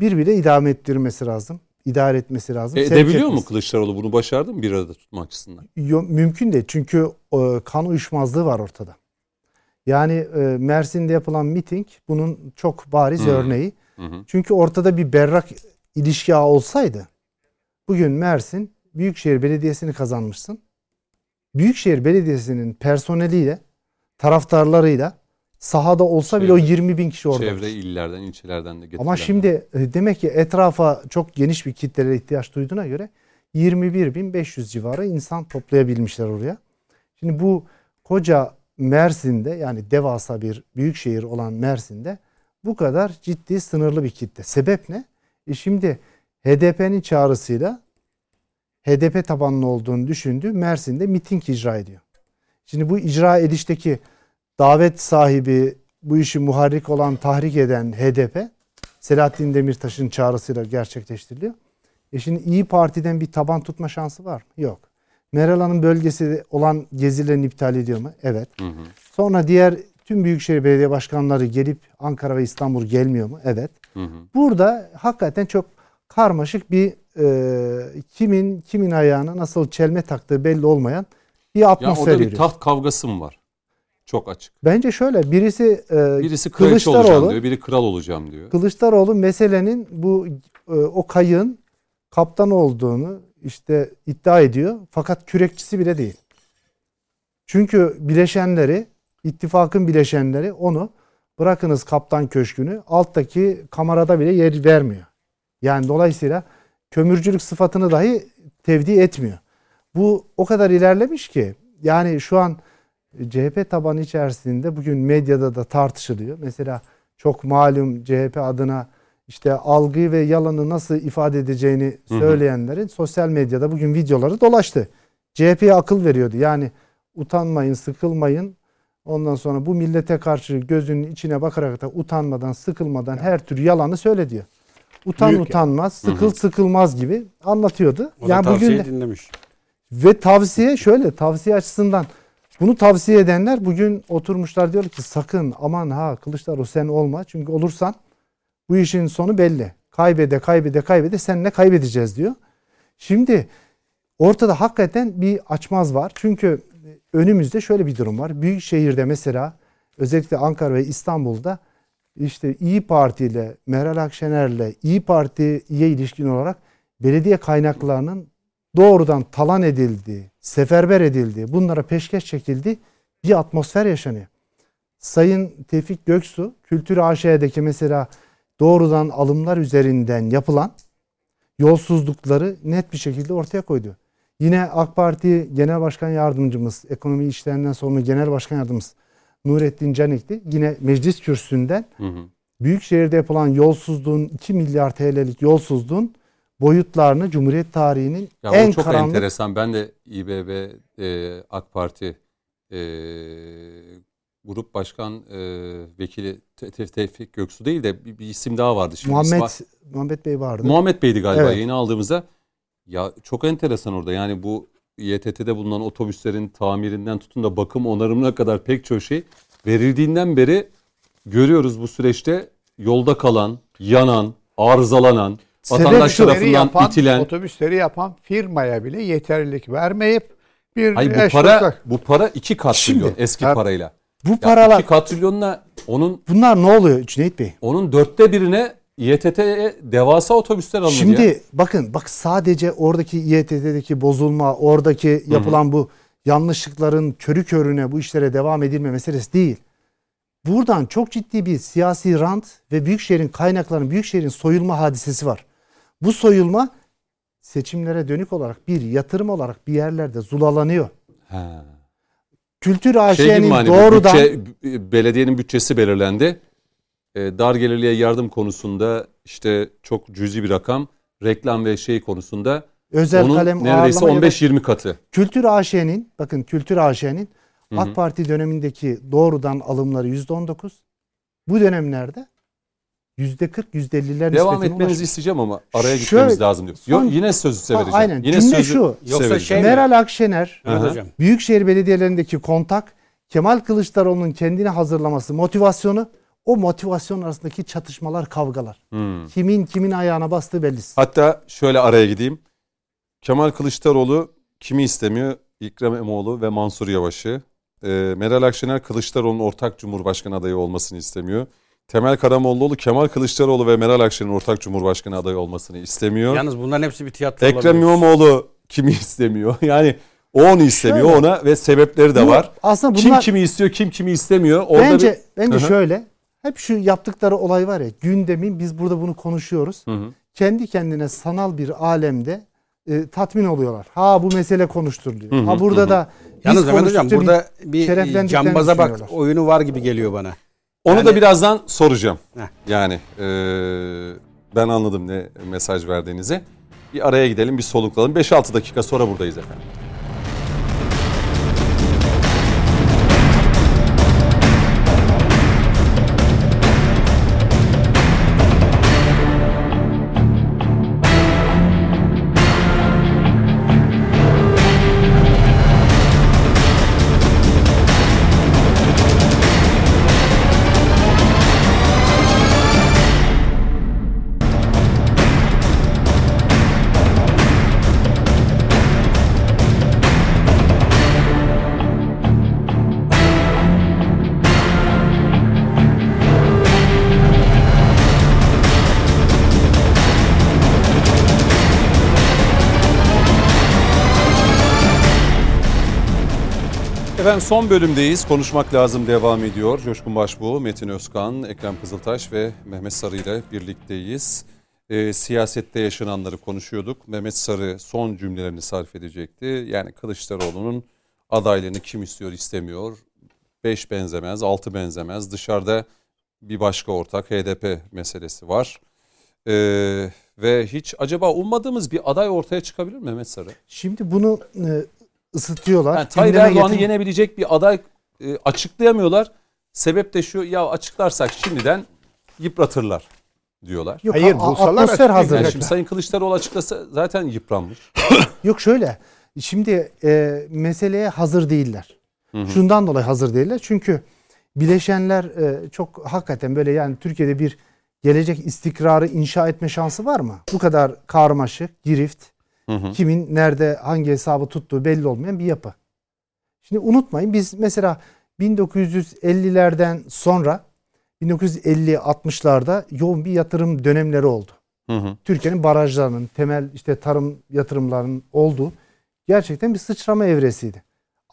birbiriyle idame ettirmesi lazım. İdare etmesi lazım. E, edebiliyor mu. Kılıçdaroğlu bunu başardı mı bir arada tutma açısından? Yo- mümkün değil. Çünkü e, kan uyuşmazlığı var ortada. Yani e, Mersin'de yapılan miting bunun çok bariz Hmm. örneği. Hı hı. Çünkü ortada bir berrak ilişki ağı olsaydı bugün Mersin Büyükşehir Belediyesi'ni kazanmışsın. Büyükşehir Belediyesi'nin personeliyle, taraftarlarıyla sahada olsa bile o Çevre- 20 bin kişi orada. Çevre illerden, ilçelerden de getirilen. Ama şimdi e, demek ki etrafa çok geniş bir kitlere ihtiyaç duyduğuna göre 21.500 civarı insan toplayabilmişler oraya. Şimdi bu koca Mersin'de yani devasa bir büyük şehir olan Mersin'de bu kadar ciddi sınırlı bir kitle. Sebep ne? E şimdi HDP'nin çağrısıyla HDP tabanlı olduğunu düşündü. Mersin'de miting icra ediyor. Şimdi bu icra edişteki davet sahibi, bu işi muharrik olan, tahrik eden HDP Selahattin Demirtaş'ın çağrısıyla gerçekleştiriliyor. E şimdi İyi Parti'den bir taban tutma şansı var mı? Yok. Meral Hanım bölgesi olan gezilerini iptal ediyor mu? Evet. Hı hı. Sonra diğer tüm büyükşehir belediye başkanları gelip Ankara ve İstanbul gelmiyor mu? Evet. Hı hı. Burada hakikaten çok karmaşık bir e, kimin kimin ayağına nasıl çelme taktığı belli olmayan bir Ya atmosfer orada bir taht kavgası mı var? Çok açık. Bence şöyle birisi, e, Birisi kraliçe olacağım Kılıçdaroğlu diyor, biri kral olacağım diyor. Kılıçdaroğlu meselenin bu e, o kayığın kaptan olduğunu işte iddia ediyor. Fakat kürekçisi bile değil. Çünkü bileşenleri, ittifakın bileşenleri onu bırakınız kaptan köşkünü alttaki kamerada bile yer vermiyor. Yani dolayısıyla kömürcülük sıfatını dahi tevdi etmiyor. Bu o kadar ilerlemiş ki yani şu an CHP tabanı içerisinde bugün medyada da tartışılıyor. Mesela çok malum CHP adına işte algıyı ve yalanı nasıl ifade edeceğini Hı hı. söyleyenlerin sosyal medyada bugün videoları dolaştı. CHP'ye akıl veriyordu. Yani utanmayın, sıkılmayın. Ondan sonra bu millete karşı gözünün içine bakarak da utanmadan, sıkılmadan her tür yalanı söyle diyor. Utan Büyük utanmaz, sıkıl sıkılmaz gibi anlatıyordu. O da yani bugün tavsiyeyi de- dinlemiş. ve tavsiye şöyle tavsiye açısından bunu tavsiye edenler bugün oturmuşlar diyor ki sakın aman ha Kılıçdaroğlu sen olma. Çünkü olursan bu işin sonu belli. Kaybede kaybede kaybede seninle kaybedeceğiz diyor. Şimdi ortada hakikaten bir açmaz var. Çünkü önümüzde şöyle bir durum var. Büyük şehirde mesela özellikle Ankara ve İstanbul'da işte İyi Parti ile Meral Akşener'le İyi Parti'ye ilişkin olarak belediye kaynaklarının doğrudan talan edildi, seferber edildi, bunlara peşkeş çekildi bir atmosfer yaşanıyor. Sayın Tevfik Göksu Kültür AŞ'deki mesela doğrudan alımlar üzerinden yapılan yolsuzlukları net bir şekilde ortaya koydu. Yine AK Parti Genel Başkan Yardımcımız, Ekonomi İşlerinden sorumlu Genel Başkan Yardımcımız Nurettin Canikli yine meclis kürsüsünden Hı hı. Büyükşehir'de yapılan yolsuzluğun 2 milyar TL'lik yolsuzluğun boyutlarını Cumhuriyet tarihinin Ya en çok karanlık enteresan. Ben de İBB e, AK Parti e, Grup Başkan e, Vekili Te- Te- Tevfik Göksu değil de bir, bir isim daha vardı. Şimdi Muhammed ismi- Muhammed Bey vardı. Muhammed Bey'di galiba Evet. yeni aldığımızda. Ya çok enteresan orada. Yani bu İETT'de bulunan otobüslerin tamirinden tutun da bakım onarımına kadar pek çok şey verildiğinden beri görüyoruz bu süreçte yolda kalan, yanan, arızalanan, vatandaş şu, tarafından yapan, itilen. otobüsleri yapan firmaya bile yeterlilik vermeyip bir Hayır bu eş para dost- bu para 2 katrilyon Şimdi, eski tabii. parayla. Bu Ya paralar 2 katrilyonla onun bunlar ne oluyor Cüneyt Bey? onun dörtte birine İETT'ye devasa otobüsler alınır Şimdi ya. bakın bak sadece oradaki İETT'deki bozulma, oradaki yapılan bu yanlışlıkların körü körüne bu işlere devam edilme meselesi değil. Buradan çok ciddi bir siyasi rant ve Büyükşehir'in kaynaklarının Büyükşehir'in soyulma hadisesi var. Bu soyulma seçimlere dönük olarak bir yatırım olarak bir yerlerde zulalanıyor. Ha. Kültür Şey AŞ'nin mi hani doğrudan bütçe, belediyenin bütçesi belirlendi. Ee, dar gelirliye yardım konusunda işte çok cüzi bir rakam. Reklam ve şey konusunda özel onun kalem neredeyse ağırlama ya da 15-20 katı. Kültür AŞ'nin bakın Kültür AŞ'nin. AK Parti dönemindeki doğrudan alımları %19. Bu dönemlerde %40 %50'ler Devam etmenizi ulaştı. isteyeceğim ama araya Şöyle- gitmemiz lazım diyor. Yo, son- yine sözü size Ha, vereceğim. aynen. Yine Cümle sözü şu. Yoksa şey mi? Meral Akşener. Büyükşehir belediyelerindeki kontak Kemal Kılıçdaroğlu'nun kendini hazırlaması motivasyonu o motivasyon arasındaki çatışmalar, kavgalar. Hmm. Kimin kimin ayağına bastığı belli. Hatta şöyle araya gideyim. Kemal Kılıçdaroğlu kimi istemiyor? İkrem İmamoğlu ve Mansur Yavaş'ı. Ee, Meral Akşener Kılıçdaroğlu'nun ortak cumhurbaşkanı adayı olmasını istemiyor. Temel Karamollaoğlu Kemal Kılıçdaroğlu ve Meral Akşener'in ortak cumhurbaşkanı adayı olmasını istemiyor. Yalnız bunların hepsi bir tiyatro Ekrem olabilir. İmamoğlu kimi istemiyor? [laughs] Yani o onu istemiyor Şöyle. ona ve sebepleri de Bunu- var. Aslında Kim bunlar kimi istiyor, kim kimi istemiyor. Orada bence bir... bence Hı şöyle. Hep şu yaptıkları olay var ya gündemin biz burada bunu konuşuyoruz. Hı hı. Kendi kendine sanal bir alemde e, tatmin oluyorlar. Ha bu mesele konuşturuluyor. Ha burada hı hı. da biz Yalnız Mehmet Hocam burada bir cambaza bak oyunu var gibi geliyor bana. Onu Yani- da birazdan soracağım. Heh. Yani e, ben anladım ne mesaj verdiğinizi. Bir araya gidelim, bir soluklayalım. 5-6 dakika sonra buradayız efendim. Efendim son bölümdeyiz. Konuşmak lazım devam ediyor. Coşkun Başbuğ, Metin Özkan, Ekrem Kızıltaş ve Mehmet Sarı ile birlikteyiz. Ee, siyasette yaşananları konuşuyorduk. Mehmet Sarı son cümlelerini sarf edecekti. Yani Kılıçdaroğlu'nun adaylığını kim istiyor istemiyor. Beş benzemez, altı benzemez. Dışarıda bir başka ortak HDP meselesi var. Ee, ve hiç acaba ummadığımız bir aday ortaya çıkabilir mi Mehmet Sarı? Şimdi bunu e, ısıtıyorlar. Yani Tayyip Erdoğan'ı yenebilecek bir aday e, açıklayamıyorlar. Sebep de şu ya açıklarsak şimdiden yıpratırlar diyorlar. Yok, Hayır, bulsalar atmosfer hazır. Yani şimdi Sayın Kılıçdaroğlu açıklasa zaten yıpranmış. [coughs] Yok şöyle. Şimdi e, meseleye hazır değiller. Şundan dolayı hazır değiller. Çünkü bileşenler e, çok hakikaten böyle yani Türkiye'de bir gelecek istikrarı inşa etme şansı var mı? Bu kadar karmaşık, girift, kimin nerede hangi hesabı tuttuğu belli olmayan bir yapı. Şimdi unutmayın biz mesela 1950'lerden sonra 1950-60'larda yoğun bir yatırım dönemleri oldu. Hı hı. Türkiye'nin barajlarının, temel işte tarım yatırımlarının olduğu gerçekten bir sıçrama evresiydi.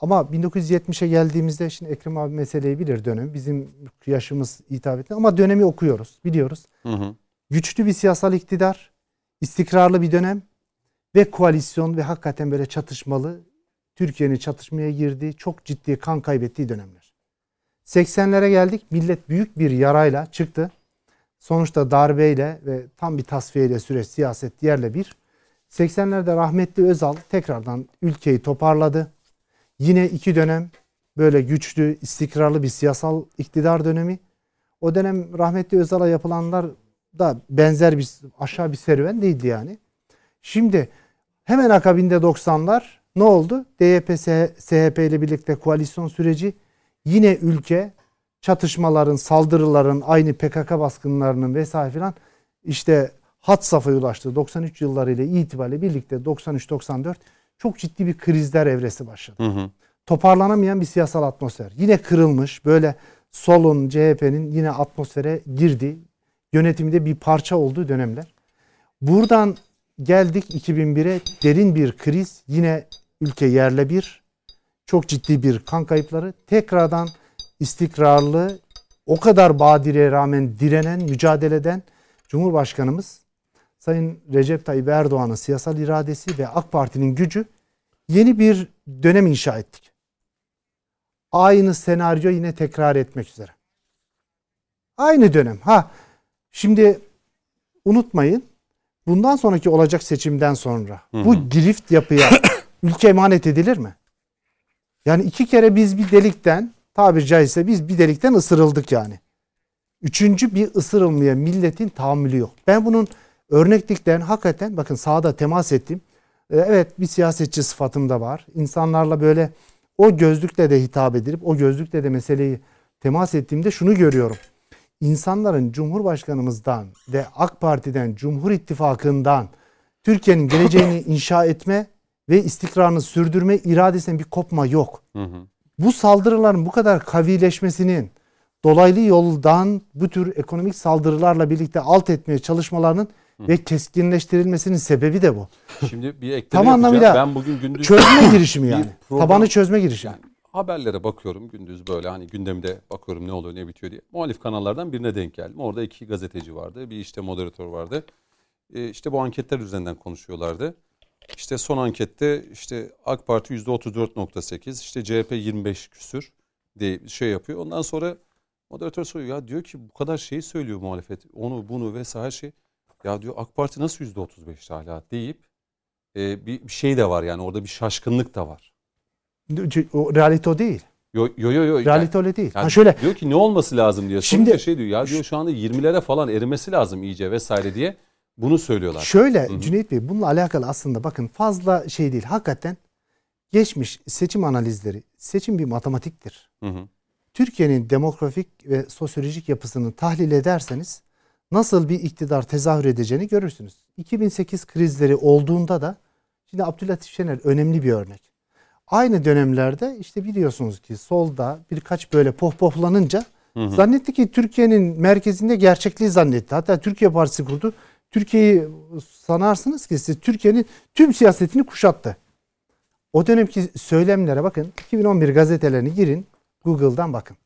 Ama 1970'e geldiğimizde şimdi Ekrem abi meseleyi bilir dönem. Bizim yaşımız hitap etti ama dönemi okuyoruz, biliyoruz. Hı hı. Güçlü bir siyasal iktidar, istikrarlı bir dönem ve koalisyon ve hakikaten böyle çatışmalı Türkiye'nin çatışmaya girdiği, çok ciddi kan kaybettiği dönemler. 80'lere geldik. Millet büyük bir yarayla çıktı. Sonuçta darbeyle ve tam bir tasfiyeyle süreç siyaset yerle bir. 80'lerde rahmetli Özal tekrardan ülkeyi toparladı. Yine iki dönem böyle güçlü, istikrarlı bir siyasal iktidar dönemi. O dönem rahmetli Özal'a yapılanlar da benzer bir aşağı bir serüven değildi yani. Şimdi hemen akabinde 90'lar ne oldu? DYP, SHP ile birlikte koalisyon süreci yine ülke çatışmaların, saldırıların, aynı PKK baskınlarının vesaire filan işte hat safhaya ulaştı. 93 yılları ile itibariyle birlikte 93-94 çok ciddi bir krizler evresi başladı. Hı hı. Toparlanamayan bir siyasal atmosfer. Yine kırılmış böyle solun CHP'nin yine atmosfere girdi. Yönetimde bir parça olduğu dönemler. Buradan geldik 2001'e derin bir kriz. Yine ülke yerle bir. Çok ciddi bir kan kayıpları. Tekrardan istikrarlı, o kadar badireye rağmen direnen, mücadele eden Cumhurbaşkanımız Sayın Recep Tayyip Erdoğan'ın siyasal iradesi ve AK Parti'nin gücü yeni bir dönem inşa ettik. Aynı senaryo yine tekrar etmek üzere. Aynı dönem. Ha şimdi unutmayın bundan sonraki olacak seçimden sonra bu girift yapıya [coughs] ülke emanet edilir mi? Yani iki kere biz bir delikten tabiri caizse biz bir delikten ısırıldık yani. Üçüncü bir ısırılmaya milletin tahammülü yok. Ben bunun örnekliklerini hakikaten bakın sahada temas ettim. Ee, Evet bir siyasetçi sıfatım da var. İnsanlarla böyle o gözlükle de hitap edilip o gözlükle de meseleyi temas ettiğimde şunu görüyorum. İnsanların Cumhurbaşkanımızdan ve AK Parti'den, Cumhur İttifakı'ndan Türkiye'nin geleceğini [coughs] inşa etme ve istikrarını sürdürme iradesinden bir kopma yok. Hı hı. Bu saldırıların bu kadar kavileşmesinin dolaylı yoldan bu tür ekonomik saldırılarla birlikte alt etmeye çalışmalarının ve keskinleştirilmesinin sebebi de bu. Şimdi bir ekleme Tam yapacağım. anlamıyla Ben bugün gündüz Çözme girişimi yani. program- Tabanı çözme girişimi. Yani haberlere bakıyorum gündüz böyle hani gündemde bakıyorum ne oluyor ne bitiyor diye. Muhalif kanallardan birine denk geldim. Orada iki gazeteci vardı. Bir işte moderatör vardı. Ee, işte bu anketler üzerinden konuşuyorlardı. İşte son ankette işte AK Parti %34.8 işte CHP 25 küsür diye şey yapıyor. Ondan sonra moderatör soruyor ya diyor ki bu kadar şeyi söylüyor muhalefet. Onu bunu vesaire şey. Ya diyor AK Parti nasıl %35 hala deyip e, bir, bir şey de var yani orada bir şaşkınlık da var. O realite o değil. Yo yo yo. yo. Realite öyle değil. Yani ha şöyle diyor ki ne olması lazım diye. Şimdi- şey diyor ya diyor şu anda 20'lere falan erimesi lazım iyice vesaire diye bunu söylüyorlar. Şöyle Hı hı. Cüneyt Bey bununla alakalı aslında bakın fazla şey değil. Hakikaten geçmiş seçim analizleri, seçim bir matematiktir. Türkiye'nin demografik ve sosyolojik yapısını tahlil ederseniz nasıl bir iktidar tezahür edeceğini görürsünüz. 2008 krizleri olduğunda da şimdi Abdülatif Şener önemli bir örnek. Aynı dönemlerde işte biliyorsunuz ki solda birkaç böyle pohpohlanınca Hı hı. zannetti ki Türkiye'nin merkezinde gerçekliği zannetti. Hatta Türkiye Partisi kurdu. Türkiye'yi sanarsınız ki siz Türkiye'nin tüm siyasetini kuşattı. O dönemki söylemlere bakın. 2011 gazetelerini girin. Google'dan bakın.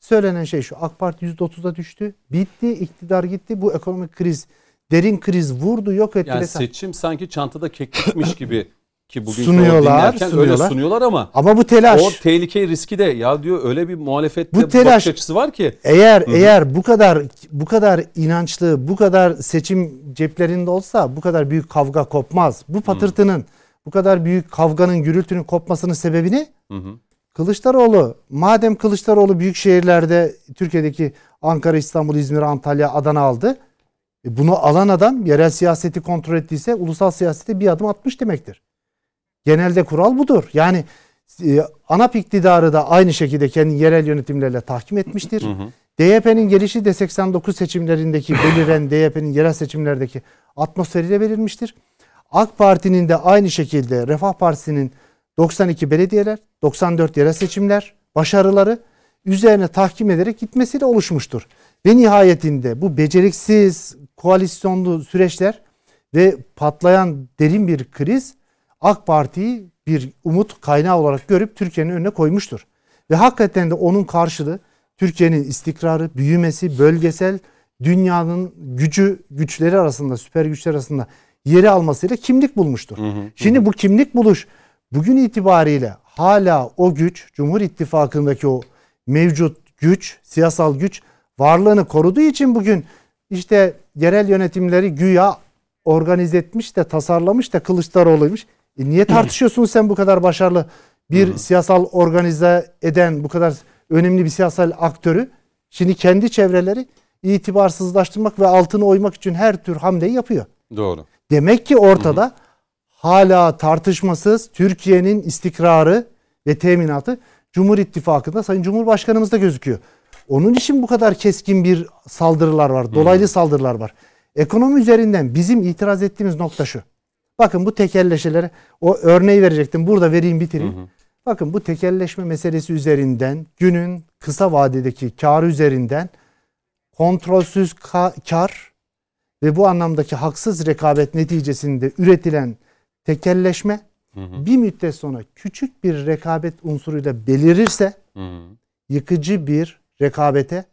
Söylenen şey şu. AK Parti %30'a düştü. Bitti. iktidar gitti. Bu ekonomik kriz, derin kriz vurdu, yok etti. Yani seçim sanki çantada keklikmiş [coughs] gibi ki bugün Sunuyorlar, sunuyorlar. öyle sunuyorlar ama Ama bu telaş. o tehlike riski de ya diyor öyle bir muhalefette Bu telaş- bakış açısı var ki Eğer eğer bu kadar bu kadar inançlı, bu kadar seçim ceplerinde olsa bu kadar büyük kavga kopmaz. Bu patırtının, bu kadar büyük kavganın, gürültünün kopmasının sebebi ne? Hı hı. Kılıçdaroğlu, madem Kılıçdaroğlu büyük şehirlerde Türkiye'deki Ankara, İstanbul, İzmir, Antalya, Adana aldı. e Bunu alan adam yerel siyaseti kontrol ettiyse ulusal siyasete bir adım atmış demektir. Genelde kural budur. Yani e, ANAP iktidarı da aynı şekilde kendi yerel yönetimlerle tahkim etmiştir. Hı hı. DYP'nin gelişi de 89 seçimlerindeki [laughs] beliren DYP'nin yerel seçimlerdeki atmosferiyle verilmiştir. AK Parti'nin de aynı şekilde Refah Partisi'nin 92 belediyeler, 94 yerel seçimler başarıları üzerine tahkim ederek gitmesiyle oluşmuştur. Ve nihayetinde bu beceriksiz koalisyonlu süreçler ve patlayan derin bir kriz AK Parti'yi bir umut kaynağı olarak görüp Türkiye'nin önüne koymuştur. Ve hakikaten de onun karşılığı Türkiye'nin istikrarı, büyümesi, bölgesel dünyanın gücü güçleri arasında, süper güçler arasında yeri almasıyla kimlik bulmuştur. Şimdi bu kimlik buluş bugün itibariyle hala o güç, Cumhur İttifakı'ndaki o mevcut güç, siyasal güç varlığını koruduğu için bugün işte yerel yönetimleri güya organize etmiş de tasarlamış da Kılıçdaroğlu'ymuş. E niye tartışıyorsun sen bu kadar başarılı bir siyasal organize eden bu kadar önemli bir siyasal aktörü? Şimdi kendi çevreleri itibarsızlaştırmak ve altını oymak için her tür hamleyi yapıyor. Doğru. Demek ki ortada hala tartışmasız Türkiye'nin istikrarı ve teminatı Cumhur İttifakı'nda Sayın Cumhurbaşkanımızda gözüküyor. Onun için bu kadar keskin bir saldırılar var. Dolaylı saldırılar var. Ekonomi üzerinden bizim itiraz ettiğimiz nokta şu. Bakın bu tekelleşelere o örneği verecektim. Burada vereyim bitireyim. Bakın bu tekelleşme meselesi üzerinden günün kısa vadedeki karı üzerinden kontrolsüz ka- kar ve bu anlamdaki haksız rekabet neticesinde üretilen tekelleşme bir müddet sonra küçük bir rekabet unsuruyla belirirse Hı hı. yıkıcı bir rekabete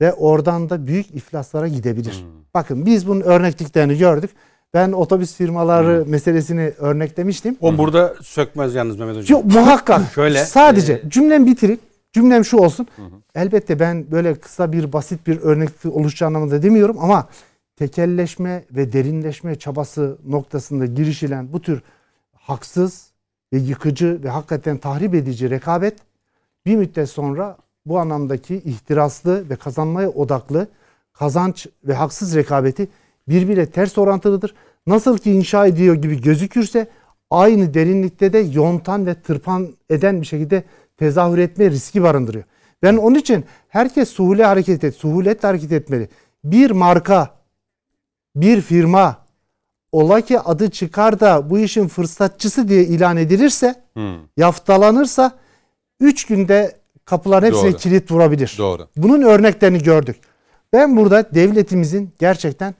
ve oradan da büyük iflaslara gidebilir. Bakın biz bunun örnekliklerini gördük. Ben otobüs firmaları meselesini örneklemiştim. O burada sökmez yalnız Mehmet Hocam. Yok muhakkak. [laughs] Şöyle, Sadece e, cümlem bitirip cümlem şu olsun. Elbette ben böyle kısa bir basit bir örnek oluşacağı anlamında demiyorum ama tekelleşme ve derinleşme çabası noktasında girişilen bu tür haksız ve yıkıcı ve hakikaten tahrip edici rekabet bir müddet sonra bu anlamdaki ihtiraslı ve kazanmaya odaklı kazanç ve haksız rekabeti birbiriyle ters orantılıdır. Nasıl ki inşa ediyor gibi gözükürse aynı derinlikte de yontan ve tırpan eden bir şekilde tezahür etme riski barındırıyor. Ben onun için herkes suhule hareket et, suhuletle hareket etmeli. Bir marka, bir firma ola ki adı çıkar da bu işin fırsatçısı diye ilan edilirse, Hmm, yaftalanırsa 3 günde kapıların hepsine Doğru. kilit vurabilir. doğru. Bunun örneklerini gördük. Ben burada devletimizin gerçekten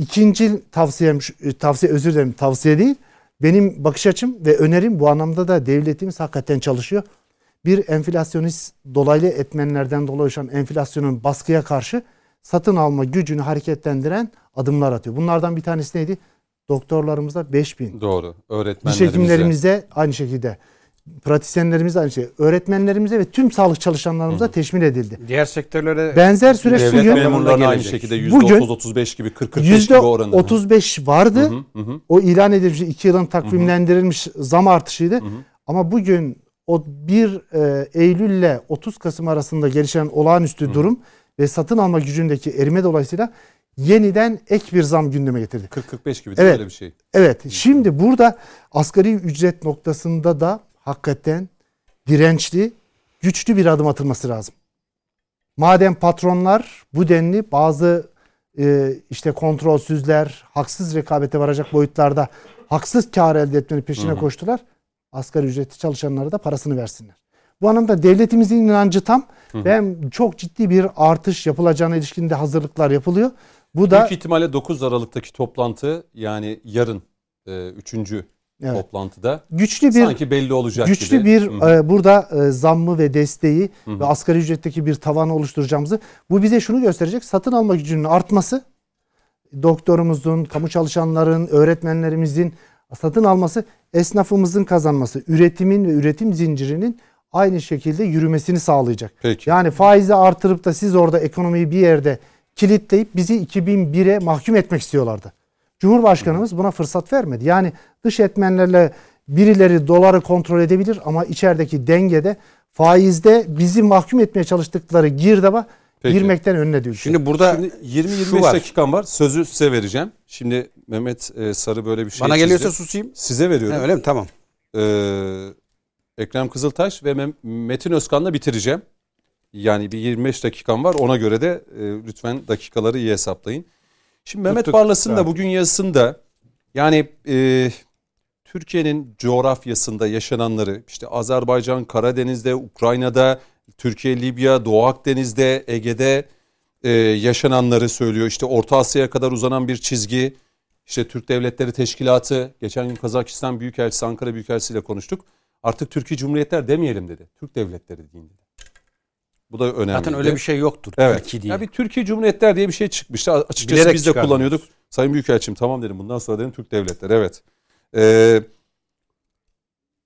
ikinci tavsiyem, şu- tavsiye özür dilerim tavsiye değil. Benim bakış açım ve önerim bu anlamda da devletimiz hakikaten çalışıyor. Bir enflasyonist dolaylı etmenlerden dolayı oluşan enflasyonun baskıya karşı satın alma gücünü hareketlendiren adımlar atıyor. Bunlardan bir tanesi neydi? Doktorlarımıza 5000, Doğru. diş Öğretmenlerimize. hekimlerimize aynı şekilde, pratisyenlerimize aynı şey, öğretmenlerimize ve tüm sağlık çalışanlarımıza teşmil edildi. Diğer sektörlere Benzer süreç Devlet bugün memurlarına aynı şekilde Bugün %30-35 gibi 40-45 yüzde gibi oranı. 35 vardı. Hı hı, hı hı. O ilan edilmiş iki yılın takvimlendirilmiş zam artışıydı. Ama bugün o 1 e, Eylül ile 30 Kasım arasında gelişen olağanüstü durum ve satın alma gücündeki erime dolayısıyla yeniden ek bir zam gündeme getirdi. 40-45 gibi değil Evet. öyle bir şey? Evet. Şimdi burada asgari ücret noktasında da hakikaten dirençli, güçlü bir adım atılması lazım. Madem patronlar bu denli bazı e, işte kontrolsüzler, haksız rekabete varacak boyutlarda haksız kar elde etmenin peşine koştular. Asgari ücretli çalışanlara da parasını versinler. Bu anlamda devletimizin inancı tam. Ben çok ciddi bir artış yapılacağına ilişkin de hazırlıklar yapılıyor. Bu da Büyük ihtimalle 9 Aralık'taki toplantı yani yarın 3. Evet. toplantıda güçlü bir sanki belli olacak güçlü gibi. bir Hı hı. e, burada e, zammı ve desteği ve asgari ücretteki bir tavanı oluşturacağımızı bu bize şunu gösterecek. Satın alma gücünün artması doktorumuzun, kamu çalışanların, öğretmenlerimizin satın alması, esnafımızın kazanması, üretimin ve üretim zincirinin aynı şekilde yürümesini sağlayacak. Peki. Yani faizi artırıp da siz orada ekonomiyi bir yerde kilitleyip bizi 2001'e mahkum etmek istiyorlardı. Cumhurbaşkanımız buna fırsat vermedi. Yani dış etmenlerle birileri doları kontrol edebilir ama içerideki dengede faizde bizi mahkum etmeye çalıştıkları girdaba Peki. girmekten önüne düşüyor. Şimdi burada Şimdi şu 20-25 var. dakikam var. Sözü size vereceğim. Şimdi Mehmet e, Sarı böyle bir şey bana çizdi. geliyorsa susayım. Size veriyorum. Ha, öyle mi? Tamam. Ee, Ekrem Kızıltaş ve Metin Özkan'la bitireceğim. Yani bir 25 dakikam var. Ona göre de e, lütfen dakikaları iyi hesaplayın. Şimdi Mehmet Tuttuk. Barlas'ın da bugün yazısında yani e, Türkiye'nin coğrafyasında yaşananları işte Azerbaycan, Karadeniz'de, Ukrayna'da, Türkiye, Libya, Doğu Akdeniz'de, Ege'de e, yaşananları söylüyor. İşte Orta Asya'ya kadar uzanan bir çizgi. İşte Türk Devletleri Teşkilatı, geçen gün Kazakistan Büyükelçisi, Ankara Büyükelçisi ile konuştuk. Artık Türkiye Cumhuriyetler demeyelim dedi. Türk Devletleri deyin dedi. Bu da önemli. Zaten öyle bir şey yoktur. Evet. Türkiye diye. Ya bir Türkiye Cumhuriyetler diye bir şey çıkmıştı. Açıkçası Bilerek biz de kullanıyorduk. Sayın Büyükelçim tamam dedim. Bundan sonra dedim Türk Devletleri. Evet. Ee,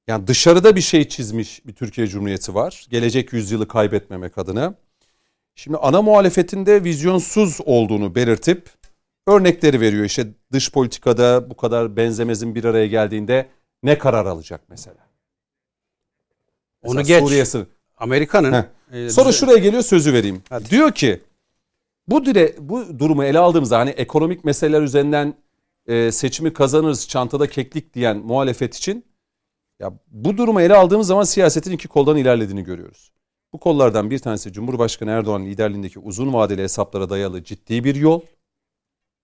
yani dışarıda bir şey çizmiş bir Türkiye Cumhuriyeti var. Gelecek yüzyılı kaybetmemek adına. Şimdi ana muhalefetinde vizyonsuz olduğunu belirtip örnekleri veriyor. İşte dış politikada bu kadar benzemezin bir araya geldiğinde ne karar alacak mesela? Onu Mesela geç. Suriye sınır- Amerika'nın e, Sonra düze- şuraya geliyor sözü vereyim. Hadi. Diyor ki bu dire, bu durumu ele aldığımızda hani ekonomik meseleler üzerinden e, seçimi kazanırız çantada keklik diyen muhalefet için ya bu durumu ele aldığımız zaman siyasetin iki koldan ilerlediğini görüyoruz. Bu kollardan bir tanesi Cumhurbaşkanı Erdoğan liderliğindeki uzun vadeli hesaplara dayalı ciddi bir yol,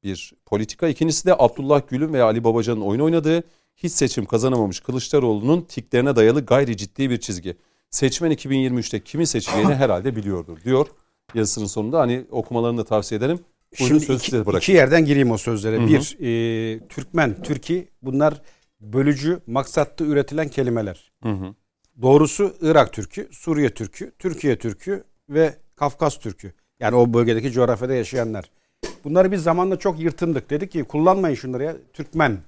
bir politika. İkincisi de Abdullah Gül'ün veya Ali Babacan'ın oyun oynadığı hiç seçim kazanamamış Kılıçdaroğlu'nun tiklerine dayalı gayri ciddi bir çizgi. Seçmen 2023'te kimin seçeceğini [laughs] herhalde biliyordur diyor yazısının sonunda. Hani okumalarını da tavsiye ederim. Buyurun Şimdi sözü iki, iki yerden gireyim o sözlere. Hı hı. Bir, e, Türkmen, Türki bunlar bölücü, maksatlı üretilen kelimeler. Hı hı. Doğrusu Irak Türkü, Suriye Türkü, Türkiye Türkü ve Kafkas Türkü. Yani o bölgedeki coğrafyada yaşayanlar. Bunları biz zamanla çok yırtındık. Dedik ki kullanmayın şunları ya. Türkmen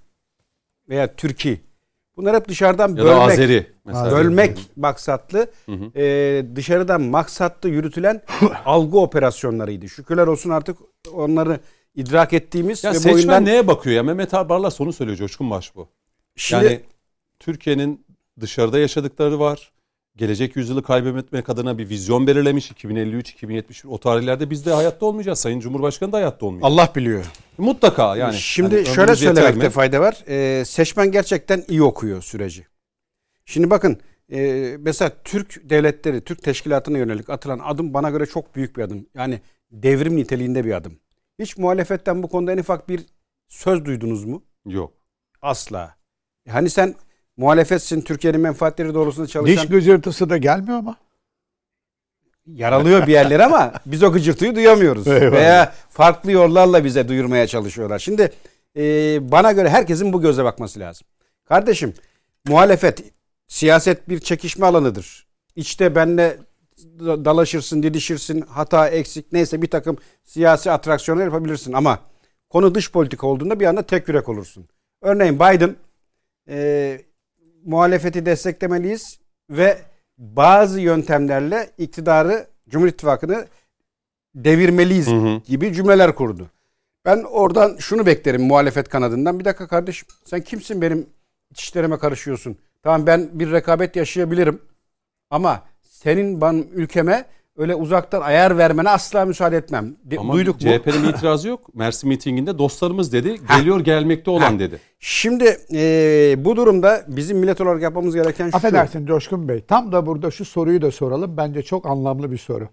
veya Türki. Bunlar hep dışarıdan Ya bölmek. da Azeri mesela. Bölmek maksatlı, Hı hı. e, dışarıdan maksatlı yürütülen [laughs] algı operasyonlarıydı. Şükürler olsun artık onları idrak ettiğimiz Ya ve seçmen oyundan neye bakıyor ya? Mehmet Barlas onu söylüyor Coşkun Baş bu. Şimdi, Yani Türkiye'nin dışarıda yaşadıkları var. Gelecek yüzyılı kaybetmek adına bir vizyon belirlemiş. 2053, 2071 o tarihlerde biz de hayatta olmayacağız. Sayın Cumhurbaşkanı da hayatta olmayacak. Allah biliyor. Mutlaka yani. Şimdi Hani şöyle söylemekte mi? fayda var. Ee, seçmen gerçekten iyi okuyor süreci. Şimdi bakın e, mesela Türk devletleri, Türk teşkilatına yönelik atılan adım bana göre çok büyük bir adım. Yani devrim niteliğinde bir adım. Hiç muhalefetten bu konuda en ufak bir söz duydunuz mu? Yok. Asla. Hani sen muhalefetsin, Türkiye'nin menfaatleri doğrultusunda çalışan... Diş gıcırtısı da gelmiyor ama. yaralıyor bir yerler ama biz o gıcırtıyı duyamıyoruz. Eyvallah. Veya farklı yollarla bize duyurmaya çalışıyorlar. Şimdi e, bana göre herkesin bu göze bakması lazım. Kardeşim muhalefet siyaset bir çekişme alanıdır. İçte benle da- dalaşırsın, didişirsin, hata, eksik neyse bir takım siyasi atraksiyonlar yapabilirsin ama konu dış politika olduğunda bir anda tek yürek olursun. Örneğin Biden e, muhalefeti desteklemeliyiz ve bazı yöntemlerle iktidarı Cumhur İttifakı'nı devirmeliyiz Hı hı. gibi cümleler kurdu. Ben oradan şunu beklerim muhalefet kanadından. Bir dakika kardeşim sen kimsin benim işlerime karışıyorsun? Tamam ben bir rekabet yaşayabilirim ama senin ben ülkeme öyle uzaktan ayar vermene asla müsaade etmem. De- Ama duyduk bu. CHP'nin [laughs] itirazı yok. Mersin mitinginde dostlarımız dedi. Geliyor gelmekte olan dedi. Şimdi eee, bu durumda bizim millet olarak yapmamız gereken şu. Affedersin Coşkun Bey. Tam da burada şu soruyu da soralım. Bence çok anlamlı bir soru.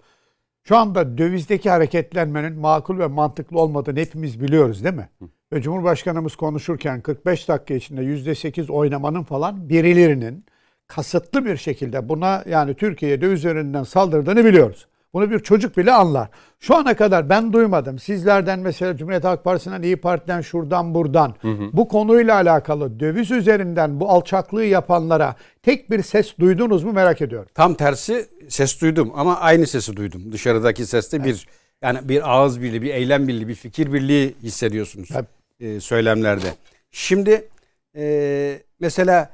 Şu anda dövizdeki hareketlenmenin makul ve mantıklı olmadığını hepimiz biliyoruz değil mi? Ve Cumhurbaşkanımız konuşurken 45 dakika içinde %8 oynamanın falan birilerinin kasıtlı bir şekilde buna yani Türkiye'ye döviz üzerinden saldırdığını biliyoruz. Bunu bir çocuk bile anlar. Şu ana kadar ben duymadım. Sizlerden mesela Cumhuriyet Halk Partisi'nden, İyi Parti'den, şuradan buradan bu konuyla alakalı döviz üzerinden bu alçaklığı yapanlara tek bir ses duydunuz mu merak ediyorum. Tam tersi ses duydum ama aynı sesi duydum. Dışarıdaki seste bir yani bir ağız birliği, bir eylem birliği, bir fikir birliği hissediyorsunuz Tabii. E, söylemlerde. Şimdi e, mesela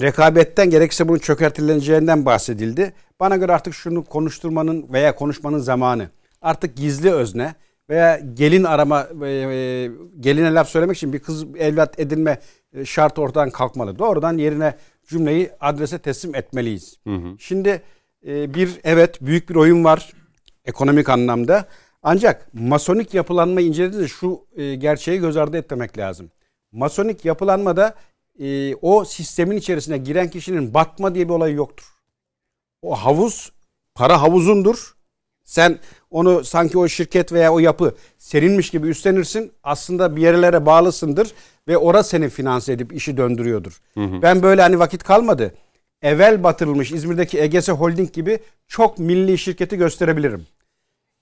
rekabetten gerekirse bunun çökertileceğinden bahsedildi. Bana göre artık şunu konuşturmanın veya konuşmanın zamanı. Artık gizli özne veya gelin arama e, e, geline laf söylemek için bir kız evlat edinme e, şartı ortadan kalkmalı. Doğrudan yerine cümleyi adrese teslim etmeliyiz. Şimdi e, bir evet büyük bir oyun var ekonomik anlamda. Ancak masonik yapılanma incelediğinizde şu e, gerçeği göz ardı etmemek lazım. Masonik yapılanmada e, o sistemin içerisine giren kişinin batma diye bir olay yoktur. O havuz para havuzundur. Sen onu sanki o şirket veya o yapı seninmiş gibi üstlenirsin. Aslında bir yerlere bağlısındır ve orası seni finanse edip işi döndürüyordur. Ben böyle hani vakit kalmadı. Evvel batırılmış İzmir'deki Egese Holding gibi çok milli şirketi gösterebilirim.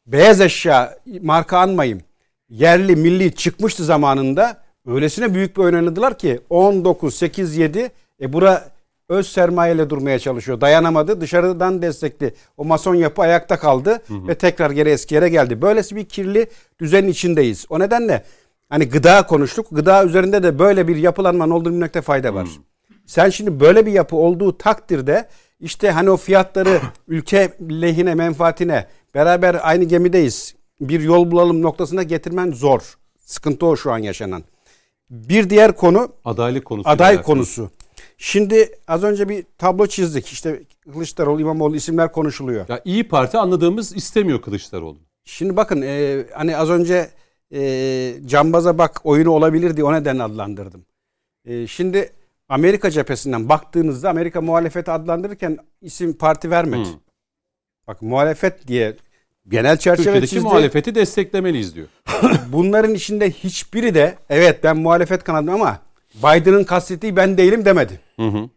Beyaz eşya marka anmayayım. Yerli milli çıkmıştı zamanında. Öylesine büyük bir oynadılar ki 19 8 7 e bura öz sermayeyle durmaya çalışıyor. Dayanamadı. Dışarıdan destekli o mason yapı ayakta kaldı ve tekrar geri eski yere geldi. Böylesi bir kirli düzenin içindeyiz. O nedenle hani gıda konuştuk. Gıda üzerinde de böyle bir yapılanmanın olduğunu bilmekte fayda var. Sen şimdi böyle bir yapı olduğu takdirde işte hani o fiyatları [clears throat] ülke lehine menfaatine beraber aynı gemideyiz. Bir yol bulalım noktasına getirmen zor. Sıkıntı o şu an yaşanan. Bir diğer konu Adaylık konusu. aday konusu. Şimdi az önce bir tablo çizdik. İşte Kılıçdaroğlu, İmamoğlu isimler konuşuluyor. Ya İyi Parti anladığımız istemiyor Kılıçdaroğlu. Şimdi bakın e, hani az önce e, cambaza bak oyunu olabilir diye o nedenle adlandırdım. E, şimdi Amerika cephesinden baktığınızda Amerika muhalefeti adlandırırken isim parti vermedi. Hı. Bak muhalefet diye genel çerçeve Türkiye'deki çizdi. muhalefeti desteklemeliyiz diyor. [clears throat] Bunların içinde hiçbiri de evet ben muhalefet kanadıyım ama Biden'ın kastettiği ben değilim demedi. Hı hı.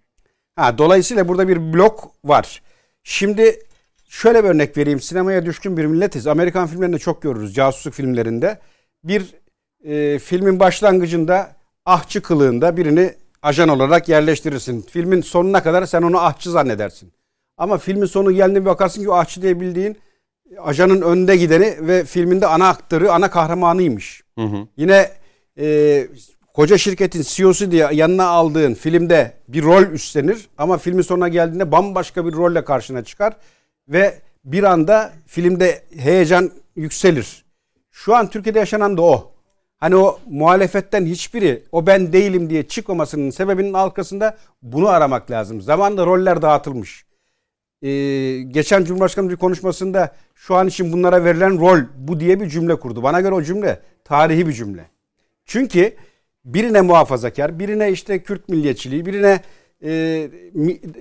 Ha, dolayısıyla burada bir blok var. Şimdi şöyle bir örnek vereyim. Sinemaya düşkün bir milletiz. Amerikan filmlerinde çok görürüz. Casusluk filmlerinde. Bir e, filmin başlangıcında ahçı kılığında birini ajan olarak yerleştirirsin. Filmin sonuna kadar sen onu ahçı zannedersin. Ama filmin sonu geldiğinde bakarsın ki o ahçı diye bildiğin ajanın önde gideni ve filminde ana aktörü, ana kahramanıymış. Hı hı. Yine e, koca şirketin CEO'su diye yanına aldığın filmde bir rol üstlenir ama filmin sonuna geldiğinde bambaşka bir rolle karşına çıkar ve bir anda filmde heyecan yükselir. Şu an Türkiye'de yaşanan da o. Hani o muhalefetten hiçbiri o ben değilim diye çıkmamasının sebebinin arkasında bunu aramak lazım. Zamanında roller dağıtılmış. Ee, geçen Cumhurbaşkanı bir konuşmasında şu an için bunlara verilen rol bu diye bir cümle kurdu. Bana göre o cümle tarihi bir cümle. Çünkü birine muhafazakar, birine işte Kürt milliyetçiliği, birine e,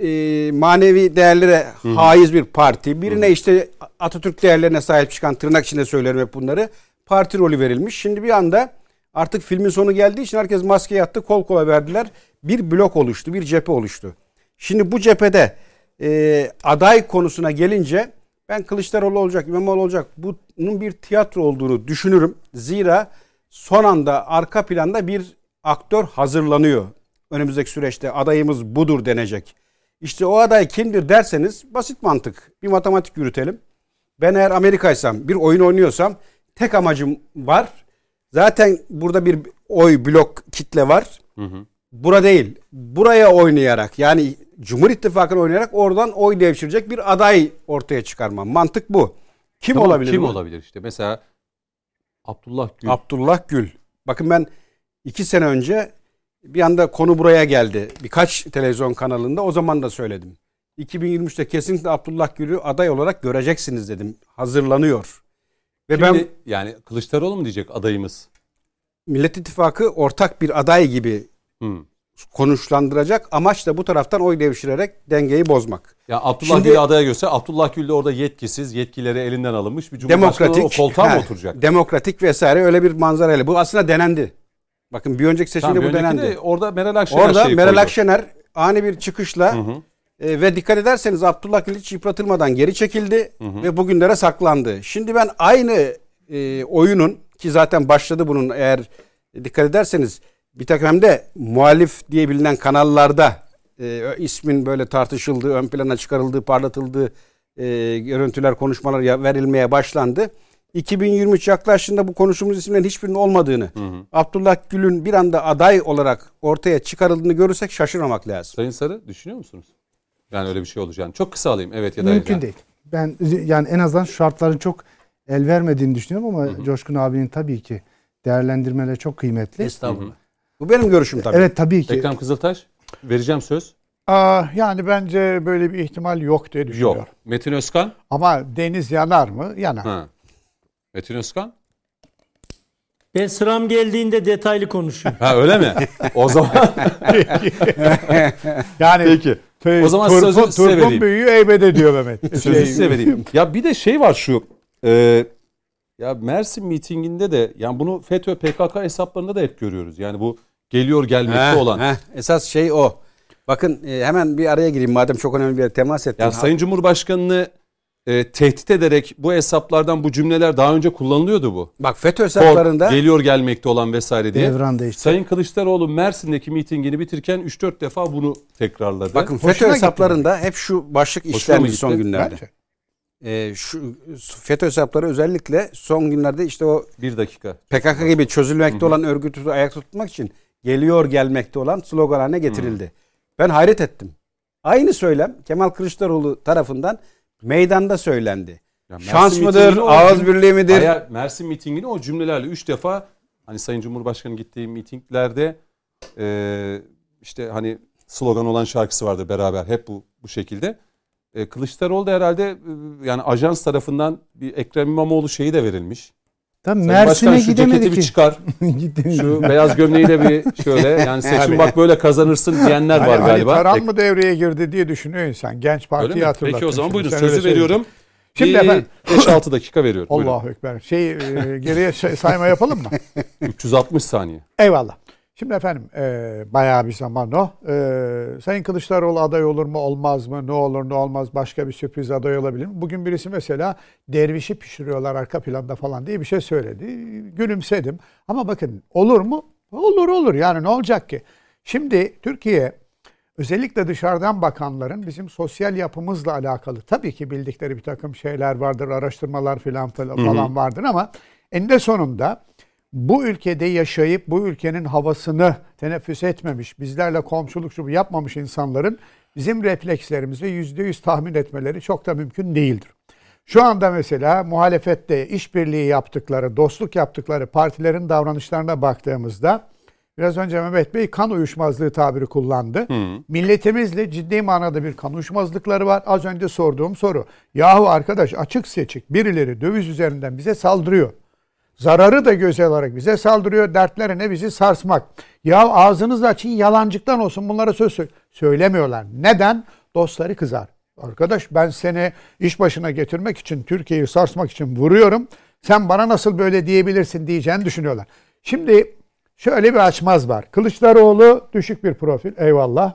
e, manevi değerlere haiz bir parti. Birine işte Atatürk değerlerine sahip çıkan tırnak içinde söylerim hep bunları. Parti rolü verilmiş. Şimdi bir anda artık filmin sonu geldiği için herkes maske yattı kol kola verdiler. Bir blok oluştu, bir cephe oluştu. Şimdi bu cephede e, aday konusuna gelince ben Kılıçdaroğlu olacak, İmamoğlu olacak bunun bir tiyatro olduğunu düşünürüm. Zira son anda arka planda bir aktör hazırlanıyor. Önümüzdeki süreçte adayımız budur denecek. İşte o aday kimdir derseniz basit mantık. Bir matematik yürütelim. Ben eğer Amerikaysam bir oyun oynuyorsam tek amacım var. Zaten burada bir oy blok kitle var. Bura değil. Buraya oynayarak yani Cumhur İttifakı'na oynayarak oradan oy devşirecek bir aday ortaya çıkarmam. Mantık bu. Kim Tamam, olabilir Kim bu? olabilir işte? Mesela Abdullah Gül. Abdullah Gül. Bakın ben iki sene önce bir anda konu buraya geldi. Birkaç televizyon kanalında o zaman da söyledim. 2023'te kesinlikle Abdullah Gül'ü aday olarak göreceksiniz dedim. Hazırlanıyor. Ve ben Şimdi, yani Kılıçdaroğlu mu diyecek adayımız? Millet İttifakı ortak bir aday gibi Hı. konuşlandıracak. Amaç da bu taraftan oy devşirerek dengeyi bozmak. Ya Abdullah Şimdi- Gül'ü adaya göster. Abdullah Gül de orada yetkisiz, yetkileri elinden alınmış bir cumhurbaşkanı Demokratik, o koltuğa mı he, oturacak? Demokratik vesaire öyle bir manzarayla. Bu aslında denendi. Bakın bir önceki seçimde Tamam, bu denendi. de orada Meral Akşener Orada Meral koydu. Akşener ani bir çıkışla Hı hı. E, ve dikkat ederseniz Abdullah Gül hiç yıpratılmadan geri çekildi ve bugünlere saklandı. Şimdi ben aynı e, oyunun ki zaten başladı bunun eğer dikkat ederseniz bir takım hem de muhalif diye bilinen kanallarda e, ismin böyle tartışıldığı, ön plana çıkarıldığı, parlatıldığı e, görüntüler, konuşmalar verilmeye başlandı. 2023 yaklaştığında bu konuştuğumuz isimlerin hiçbirinin olmadığını, Abdullah Gül'ün bir anda aday olarak ortaya çıkarıldığını görürsek şaşırmamak lazım. Sayın Sarı düşünüyor musunuz? Yani öyle bir şey olacağını. Çok kısa alayım. Evet ya da Mümkün değil. Ben yani en azından şartların çok el vermediğini düşünüyorum ama Coşkun abinin tabii ki değerlendirmeleri çok kıymetli. Estağfurullah. Bu benim görüşüm tabii. Evet tabii ki. Ekrem Kızıltaş vereceğim söz. Aa, yani bence böyle bir ihtimal yok diye düşünüyorum. Yok. Metin Özkan. Ama deniz yanar mı? Yanar. Ha. Metin Özkan. Ben sıram geldiğinde detaylı konuşayım. Ha öyle mi? O zaman [laughs] Yani Peki. Te- O zaman turpun, sözü size vereyim. büyüğü eybede diyor Mehmet. [laughs] sözü Şey, size vereyim. Ya bir de şey var şu. e, ya Mersin mitinginde de yani bunu FETÖ PKK hesaplarında da hep görüyoruz. Yani bu geliyor gelmekte Heh, olan. heh. Esas şey o. Bakın e, hemen bir araya gireyim madem çok önemli bir temas ettim. Ya Sayın Cumhurbaşkanı'nı e, tehdit ederek bu hesaplardan bu cümleler daha önce kullanılıyordu bu. Bak FETÖ hesaplarında geliyor gelmekte olan vesaire diye. Devran değişti. Sayın Kılıçdaroğlu Mersin'deki mitingini bitirirken 3-4 defa bunu tekrarladı. bakın Hoşuna FETÖ gitti hesaplarında hep şu başlık Hoşuna gitti? son günlerde. Bence. E, şu FETÖ hesapları özellikle son günlerde işte o bir dakika. PKK gibi çözülmekte olan örgütü ayakta tutmak için geliyor gelmekte olan slogan haline getirildi. Ben hayret ettim. Aynı söylem Kemal Kılıçdaroğlu tarafından meydanda söylendi. Ya Mersin Şans mıdır, ağız birliği midir? Hayır, Mersin mitingini o cümlelerle 3 defa hani Sayın Cumhurbaşkanı gittiği mitinglerde e, işte hani slogan olan şarkısı vardı beraber hep bu bu şekilde. E, Kılıçdaroğlu da herhalde e, yani ajans tarafından bir Ekrem İmamoğlu şeyi de verilmiş. Tabii Mersin'e gidemedi ki. çıkar. [laughs] Şu beyaz gömleği de bir şöyle [laughs] yani seçim bak böyle kazanırsın diyenler Hani var Ali galiba. Taran Ek- mı devreye girdi diye düşünüyor insan. Genç partiyi hatırlatın. Peki o zaman buyurun Sen sözü veriyorum. Şimdi Bir efendim- 5-6 dakika veriyorum. [laughs] Allahu Ekber. Şey e, geriye şey- sayma yapalım mı? 360 saniye. Eyvallah. Şimdi efendim e, bayağı bir zaman o. E, Sayın Kılıçdaroğlu aday olur mu olmaz mı? Ne olur ne olmaz başka bir sürpriz aday olabilir mi? Bugün birisi mesela dervişi pişiriyorlar arka planda falan diye bir şey söyledi. Gülümsedim. Ama bakın olur mu? Olur olur yani ne olacak ki? Şimdi Türkiye özellikle dışarıdan bakanların bizim sosyal yapımızla alakalı tabii ki bildikleri bir takım şeyler vardır, araştırmalar falan falan vardır ama eninde sonunda bu ülkede yaşayıp bu ülkenin havasını teneffüs etmemiş, bizlerle komşuluk şu bu yapmamış insanların bizim reflekslerimizi yüzde yüz tahmin etmeleri çok da mümkün değildir. Şu anda mesela muhalefette işbirliği yaptıkları, dostluk yaptıkları partilerin davranışlarına baktığımızda biraz önce Mehmet Bey kan uyuşmazlığı tabiri kullandı. Milletimizle ciddi manada bir kan uyuşmazlıkları var. Az önce sorduğum soru. Yahu arkadaş açık seçik birileri döviz üzerinden bize saldırıyor. Zararı da göze alarak bize saldırıyor. Dertlerine bizi sarsmak. Ya ağzınızı açın yalancıktan olsun bunlara söz söyle. söylemiyorlar. Neden? Dostları kızar. Arkadaş ben seni iş başına getirmek için, Türkiye'yi sarsmak için vuruyorum. Sen bana nasıl böyle diyebilirsin diyeceğini düşünüyorlar. Şimdi şöyle bir açmaz var. Kılıçdaroğlu düşük bir profil. Eyvallah.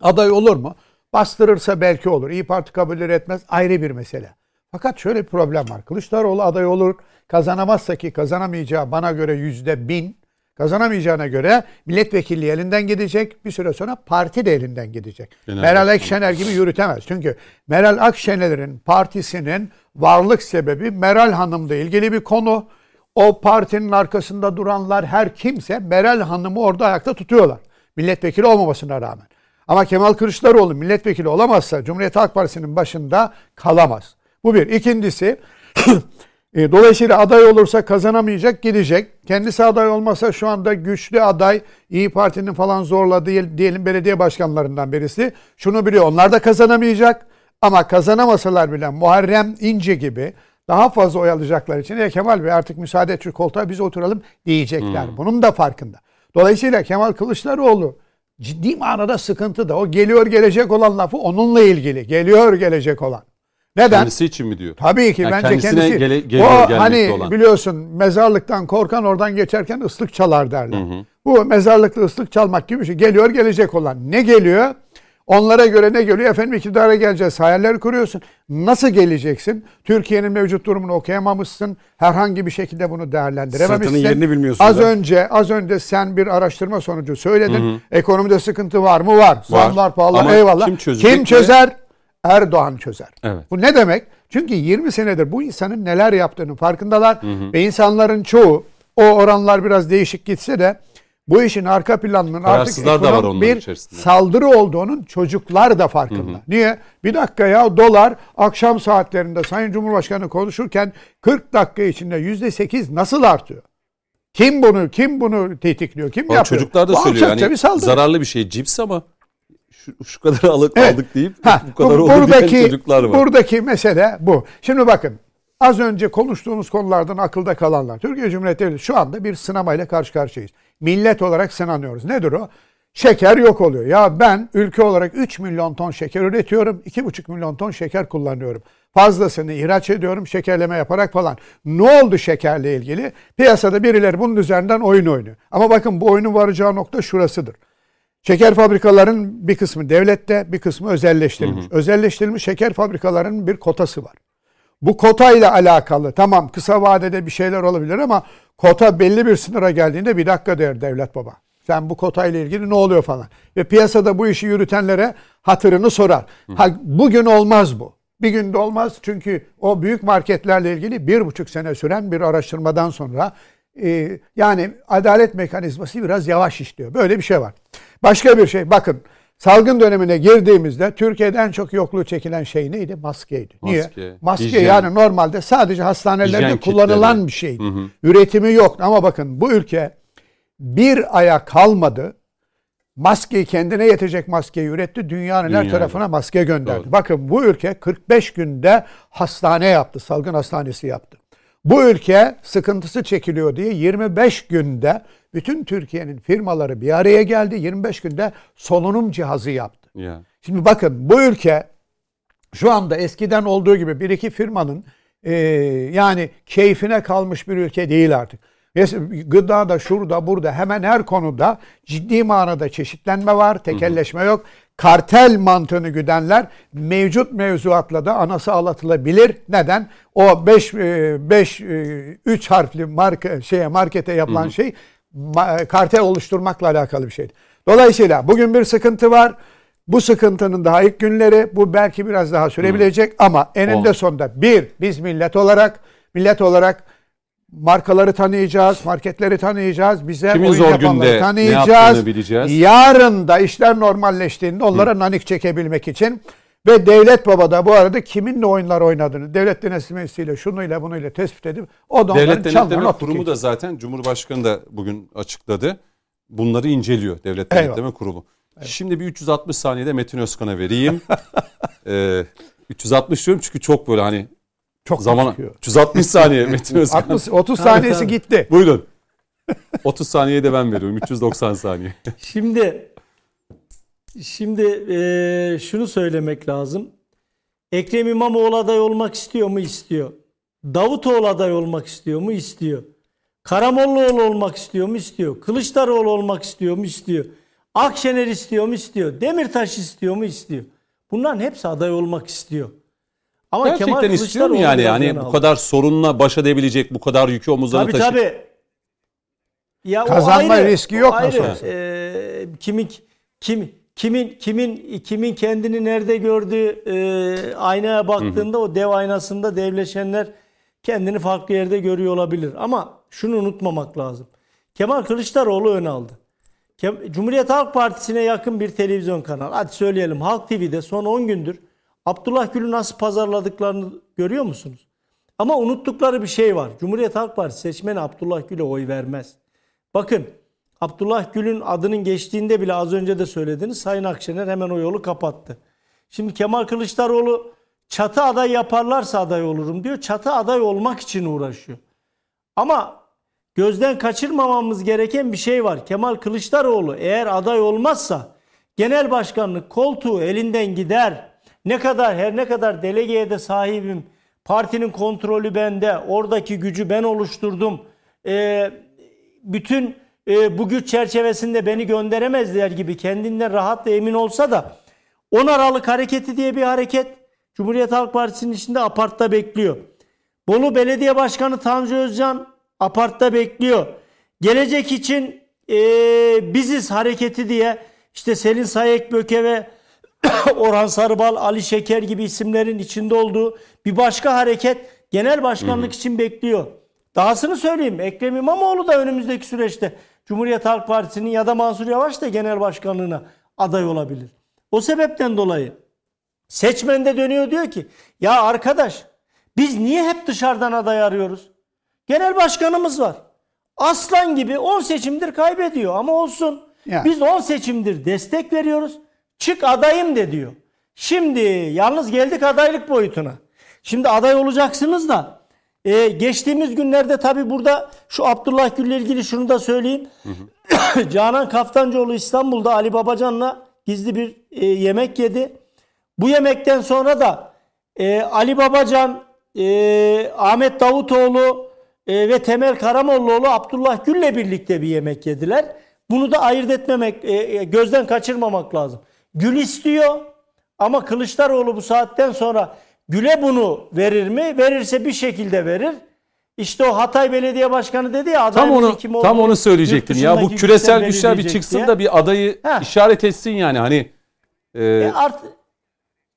Aday olur mu? Bastırırsa belki olur. İyi Parti kabul etmez ayrı bir mesele. Fakat şöyle bir problem var. Kılıçdaroğlu aday olur. Kazanamazsa ki kazanamayacağı bana göre yüzde bin. Kazanamayacağına göre milletvekilliği elinden gidecek. Bir süre sonra parti de elinden gidecek. Genel Meral. Akşener gibi yürütemez. Çünkü Meral Akşener'in partisinin varlık sebebi Meral Hanım'la ilgili bir konu. O partinin arkasında duranlar her kimse Meral Hanım'ı orada ayakta tutuyorlar. Milletvekili olmamasına rağmen. Ama Kemal Kılıçdaroğlu milletvekili olamazsa Cumhuriyet Halk Partisi'nin başında kalamaz. Bu bir. İkincisi [clears throat] e, dolayısıyla aday olursa kazanamayacak gidecek. Kendisi aday olmasa şu anda güçlü aday İyi Parti'nin falan zorladığı diyelim belediye başkanlarından birisi. Şunu biliyor onlar da kazanamayacak. Ama kazanamasalar bile Muharrem İnce gibi daha fazla oy alacaklar için ya Kemal Bey artık müsaade et şu koltuğa biz oturalım diyecekler. Bunun da farkında. Dolayısıyla Kemal Kılıçdaroğlu ciddi manada sıkıntı da o geliyor gelecek olan lafı onunla ilgili. Geliyor gelecek olan. Neden? Kendisi için mi diyor? Tabii ki Yani bence kendisine kendisi. gele- geliyor, o hani olan. biliyorsun mezarlıktan korkan oradan geçerken ıslık çalar derler. Bu mezarlıkta ıslık çalmak gibi bir şey. Geliyor gelecek olan. Ne geliyor? Onlara göre ne geliyor? Efendim iktidara geleceğiz. Hayaller kuruyorsun. Nasıl geleceksin? Türkiye'nin mevcut durumunu okuyamamışsın. Herhangi bir şekilde bunu değerlendirememişsin. Sırtının yerini bilmiyorsun Az da. önce az önce sen bir araştırma sonucu söyledin. Ekonomide sıkıntı var mı? Var. Zamlar pahalı. Ama Eyvallah. kim Kim çözer? Erdoğan çözer. Evet. Bu ne demek? Çünkü 20 senedir bu insanın neler yaptığının farkındalar ve insanların çoğu o oranlar biraz değişik gitse de bu işin arka planının artık da var bir içerisinde. saldırı olduğunun çocuklar da farkında. Niye? Bir dakika ya dolar akşam saatlerinde Sayın Cumhurbaşkanı konuşurken 40 dakika içinde %8 nasıl artıyor? Kim bunu kim bunu tetikliyor? Kim Ama yapıyor? çocuklar da Bu söylüyor yani bir saldırı. zararlı bir şey cips ama şu, şu kadar [laughs] alık Evet. aldık deyip Ha, bu kadar bu- oldu diyen buradaki, çocuklar var. Buradaki mesele bu. Şimdi bakın az önce konuştuğumuz konulardan akılda kalanlar. Türkiye Cumhuriyeti Devleti şu anda bir sınamayla karşı karşıyayız. Millet olarak sınanıyoruz. Nedir o? Şeker yok oluyor. Ya ben ülke olarak 3 milyon ton şeker üretiyorum. 2,5 milyon ton şeker kullanıyorum. Fazlasını ihraç ediyorum şekerleme yaparak falan. Ne oldu şekerle ilgili? Piyasada birileri bunun üzerinden oyun oynuyor. Ama bakın bu oyunun varacağı nokta şurasıdır. Şeker fabrikalarının bir kısmı devlette, bir kısmı özelleştirilmiş. Özelleştirilmiş şeker fabrikalarının bir kotası var. Bu kota ile alakalı tamam kısa vadede bir şeyler olabilir ama kota belli bir sınıra geldiğinde bir dakika der devlet baba. Sen bu kota ile ilgili ne oluyor falan. Ve piyasada bu işi yürütenlere hatırını sorar. Ha, bugün olmaz bu. Bir günde olmaz çünkü o büyük marketlerle ilgili bir buçuk sene süren bir araştırmadan sonra e, yani adalet mekanizması biraz yavaş işliyor. Böyle bir şey var. Başka bir şey bakın salgın dönemine girdiğimizde Türkiye'de en çok yokluğu çekilen şey neydi? Maskeydi. Niye? Maske, Maske hijyen. yani normalde sadece hastanelerde Hijyen kullanılan kitleri. bir şeydi. Üretimi yoktu ama bakın bu ülke bir aya kalmadı. Maskeyi kendine yetecek maskeyi üretti. Dünyanın her Dünyaya. tarafına maske gönderdi. Doğru. Bakın bu ülke 45 günde hastane yaptı. Salgın hastanesi yaptı. Bu ülke sıkıntısı çekiliyor diye 25 günde bütün Türkiye'nin firmaları bir araya geldi. 25 günde solunum cihazı yaptı. Ya. Şimdi bakın bu ülke şu anda eskiden olduğu gibi bir iki firmanın e, yani keyfine kalmış bir ülke değil artık. Mesela Gıdada, şurada, burada hemen her konuda ciddi manada çeşitlenme var, tekelleşme yok. Kartel mantığını güdenler mevcut mevzuatla da anası ağlatılabilir. Neden? O 5 5 3 harfli marka şeye markete yapılan şey kartel oluşturmakla alakalı bir şeydi. Dolayısıyla bugün bir sıkıntı var. Bu sıkıntının daha ilk günleri bu belki biraz daha sürebilecek ama eninde Ol. sonunda bir biz millet olarak millet olarak markaları tanıyacağız, marketleri tanıyacağız, bize Kimin oyun zor günde ne tanıyacağız. yaptığını bileceğiz. Yarın da işler normalleştiğinde onlara nanik çekebilmek için ve devlet baba da bu arada kiminle oyunlar oynadığını devlet denetimesiyle şunuyla bunuyla tespit edip o da Devlet Denetleme Kurumu da zaten Cumhurbaşkanı da bugün açıkladı. Bunları inceliyor Devlet Eyvallah. Denetleme Kurumu. Şimdi bir 360 saniyede Metin Özkan'a vereyim. [laughs] ee, 360 diyorum çünkü çok böyle hani çok zaman çıkıyor. 360 saniye Metin [laughs] Özkan. 60 30 saniyesi gitti. Buyurun. 30 saniye de ben veriyorum. 390 saniye. Şimdi Şimdi eee, şunu söylemek lazım. Ekrem İmamoğlu aday olmak istiyor mu? İstiyor. Davutoğlu aday olmak istiyor mu? İstiyor. Karamollaoğlu olmak istiyor mu? İstiyor. Kılıçdaroğlu olmak istiyor mu? İstiyor. Akşener istiyor mu? İstiyor. Demirtaş istiyor mu? İstiyor. Bunların hepsi aday olmak istiyor. Ama Kemal Gerçekten istiyor mu Kılıçdaroğlu yani? Yani bu aldı. kadar sorunla baş edebilecek, bu kadar yükü omuzlarına Tabii taşıyacak. tabii. Ya o Kazanma ayrı, riski yok ayrı. nasıl olsa. Ee, kimin kim kimin kimin kimin kendini nerede gördüğü e, aynaya baktığında o dev aynasında devleşenler kendini farklı yerde görüyor olabilir. Ama şunu unutmamak lazım. Kemal Kılıçdaroğlu ön aldı. Kem- Cumhuriyet Halk Partisi'ne yakın bir televizyon kanalı. Hadi söyleyelim Halk TV'de son 10 gündür Abdullah Gül'ü nasıl pazarladıklarını görüyor musunuz? Ama unuttukları bir şey var. Cumhuriyet Halk Partisi seçmeni Abdullah Gül'e oy vermez. Bakın Abdullah Gül'ün adının geçtiğinde bile az önce de söylediniz Sayın Akşener hemen o yolu kapattı. Şimdi Kemal Kılıçdaroğlu çatı aday yaparlarsa aday olurum diyor. Çatı aday olmak için uğraşıyor. Ama gözden kaçırmamamız gereken bir şey var. Kemal Kılıçdaroğlu eğer aday olmazsa genel başkanlık koltuğu elinden gider. Ne kadar her ne kadar delegeye de sahibim. Partinin kontrolü bende. Oradaki gücü ben oluşturdum. Ee, bütün e, bu güç çerçevesinde beni gönderemezler gibi kendinden rahat ve emin olsa da 10 Aralık hareketi diye bir hareket Cumhuriyet Halk Partisi'nin içinde apartta bekliyor. Bolu Belediye Başkanı Tanju Özcan apartta bekliyor. Gelecek için e, biziz hareketi diye işte Selin Sayekböke ve [coughs] Orhan Sarıbal, Ali Şeker gibi isimlerin içinde olduğu bir başka hareket genel başkanlık için bekliyor. Dahasını söyleyeyim Ekrem İmamoğlu da önümüzdeki süreçte Cumhuriyet Halk Partisi'nin ya da Mansur Yavaş da genel başkanlığına aday olabilir. O sebepten dolayı seçmen de dönüyor diyor ki ya arkadaş biz niye hep dışarıdan aday arıyoruz? Genel başkanımız var. Aslan gibi 10 seçimdir kaybediyor ama olsun. Yani. Biz 10 seçimdir destek veriyoruz. Çık adayım de diyor. Şimdi yalnız geldik adaylık boyutuna. Şimdi aday olacaksınız da e, geçtiğimiz günlerde tabi burada şu Abdullah Gül'le ilgili şunu da söyleyeyim. [coughs] Canan Kaftancıoğlu İstanbul'da Ali Babacan'la gizli bir e, yemek yedi. Bu yemekten sonra da e, Ali Babacan, e, Ahmet Davutoğlu e, ve Temel Karamollaoğlu Abdullah Gül'le birlikte bir yemek yediler. Bunu da ayırt etmemek, e, e, gözden kaçırmamak lazım. Gül istiyor ama Kılıçdaroğlu bu saatten sonra Gül'e bunu verir mi? Verirse bir şekilde verir. İşte o Hatay Belediye Başkanı dedi ya Tam onu kim tam olduğu onu söyleyecektim ya. Bu küresel güçler bir çıksın diye. da bir adayı Ha. işaret etsin yani. Hani e, E art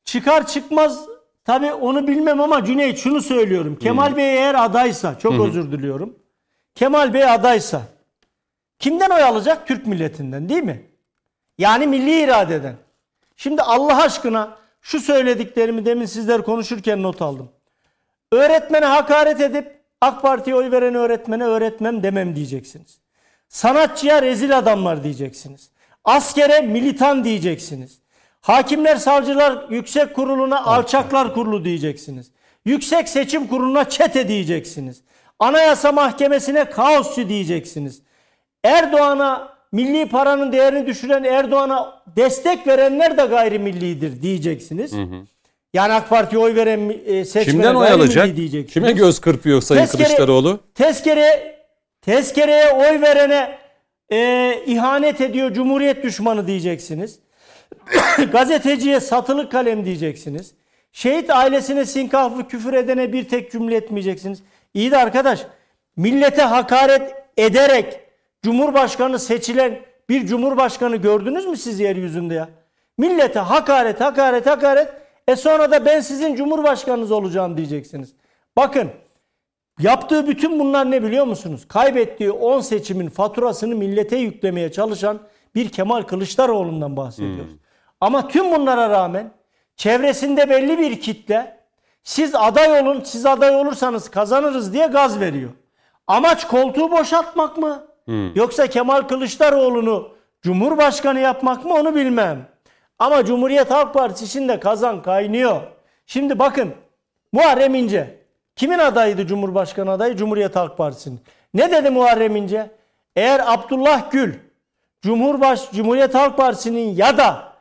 çıkar çıkmaz tabi onu bilmem ama Cüneyt şunu söylüyorum. Kemal Bey eğer adaysa çok özür diliyorum. Kemal Bey adaysa kimden oy alacak? Türk milletinden değil mi? Yani milli iradeden. Şimdi Allah aşkına şu söylediklerimi demin sizler konuşurken not aldım. Öğretmene hakaret edip AK Parti'ye oy veren öğretmene öğretmem demem diyeceksiniz. Sanatçıya rezil adamlar diyeceksiniz. Askere militan diyeceksiniz. Hakimler, savcılar yüksek kuruluna alçaklar kurulu diyeceksiniz. Yüksek seçim kuruluna çete diyeceksiniz. Anayasa mahkemesine kaosçu diyeceksiniz. Erdoğan'a milli paranın değerini düşüren Erdoğan'a destek verenler de gayrimillidir diyeceksiniz. Yani AK Parti'ye oy veren e, seçmene kimden oy alacak? diyeceksiniz. Kime göz kırpıyor Sayın Tezkere- Kılıçdaroğlu? Tezkere, tezkereye oy verene e, ihanet ediyor, cumhuriyet düşmanı diyeceksiniz. [coughs] Gazeteciye satılık kalem diyeceksiniz. Şehit ailesine sinkaflı küfür edene bir tek cümle etmeyeceksiniz. İyi de arkadaş millete hakaret ederek cumhurbaşkanı seçilen bir cumhurbaşkanı gördünüz mü siz yeryüzünde ya? Millete hakaret hakaret hakaret e sonra da ben sizin cumhurbaşkanınız olacağım diyeceksiniz. Bakın Yaptığı bütün bunlar ne biliyor musunuz? Kaybettiği 10 seçimin faturasını millete yüklemeye çalışan bir Kemal Kılıçdaroğlu'ndan bahsediyoruz. Ama tüm bunlara rağmen çevresinde belli bir kitle siz aday olun, siz aday olursanız kazanırız diye gaz veriyor. Amaç koltuğu boşaltmak mı? Yoksa Kemal Kılıçdaroğlu'nu Cumhurbaşkanı yapmak mı onu bilmem. Ama Cumhuriyet Halk Partisi içinde kazan kaynıyor. Şimdi bakın Muharrem İnce kimin adayıydı Cumhurbaşkanı adayı? Cumhuriyet Halk Partisi'nin. Ne dedi Muharrem İnce? Eğer Abdullah Gül Cumhurbaş Cumhuriyet Halk Partisi'nin ya da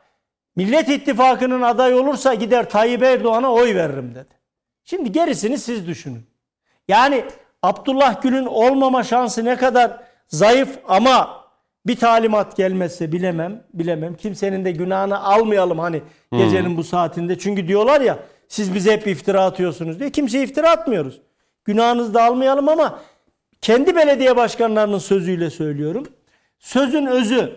Millet İttifakı'nın aday olursa gider Tayyip Erdoğan'a oy veririm dedi. Şimdi gerisini siz düşünün. Yani Abdullah Gül'ün olmama şansı ne kadar zayıf ama bir talimat gelmezse bilemem, bilemem. Kimsenin de günahını almayalım hani gecenin bu saatinde. Çünkü diyorlar ya siz bize hep iftira atıyorsunuz diye. Kimseye iftira atmıyoruz. Günahınızı da almayalım ama kendi belediye başkanlarının sözüyle söylüyorum. Sözün özü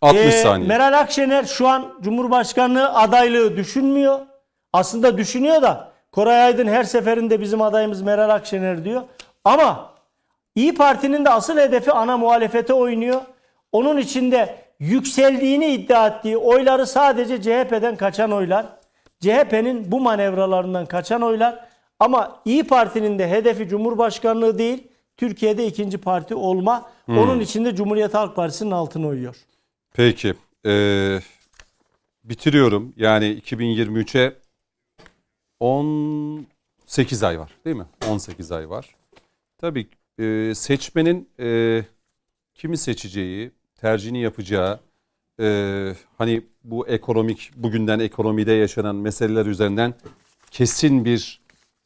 60 ee, saniye. Meral Akşener şu an Cumhurbaşkanlığı adaylığı düşünmüyor. Aslında düşünüyor da Koray Aydın her seferinde bizim adayımız Meral Akşener diyor. Ama İyi Parti'nin de asıl hedefi ana muhalefete oynuyor. Onun içinde yükseldiğini iddia ettiği oyları sadece CHP'den kaçan oylar. CHP'nin bu manevralarından kaçan oylar. Ama İyi Parti'nin de hedefi Cumhurbaşkanlığı değil, Türkiye'de ikinci parti olma. Onun içinde Cumhuriyet Halk Partisi'nin altına uyuyor. Peki. Ee, bitiriyorum. Yani 2023'e 18 ay var değil mi? 18 ay var. Tabii e, seçmenin e, kimi seçeceği, tercihini yapacağı, e, hani bu ekonomik, bugünden ekonomide yaşanan meseleler üzerinden kesin bir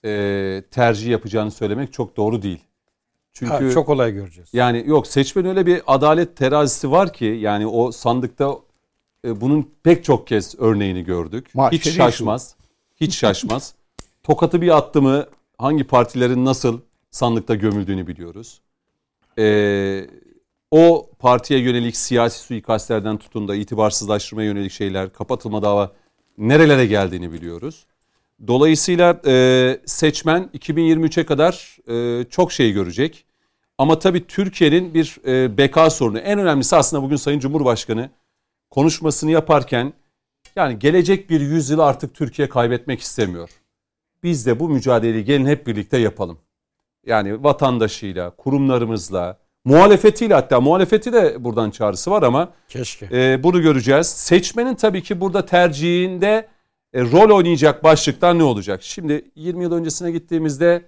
e, tercih yapacağını söylemek çok doğru değil. Çünkü Ha, çok olay göreceğiz. yani yok seçmen öyle bir adalet terazisi var ki yani o sandıkta e, bunun pek çok kez örneğini gördük. Mahşeri Hiç şu. şaşmaz. Hiç şaşmaz. Tokatı bir attı mı hangi partilerin nasıl sandıkta gömüldüğünü biliyoruz. Ee, o partiye yönelik siyasi suikastlerden tutun da itibarsızlaştırmaya yönelik şeyler, kapatılma dava nerelere geldiğini biliyoruz. Dolayısıyla e, seçmen 2023'e kadar e, çok şey görecek. Ama tabii Türkiye'nin bir e, beka sorunu. En önemlisi aslında bugün Sayın Cumhurbaşkanı konuşmasını yaparken yani gelecek bir yüzyıl artık Türkiye kaybetmek istemiyor. Biz de bu mücadeleyi gelin hep birlikte yapalım. Yani vatandaşıyla, kurumlarımızla, muhalefetiyle hatta muhalefeti de buradan çağrısı var ama Keşke. e, bunu göreceğiz. Seçmenin tabii ki burada tercihinde e, rol oynayacak başlıklar ne olacak? Şimdi 20 yıl öncesine gittiğimizde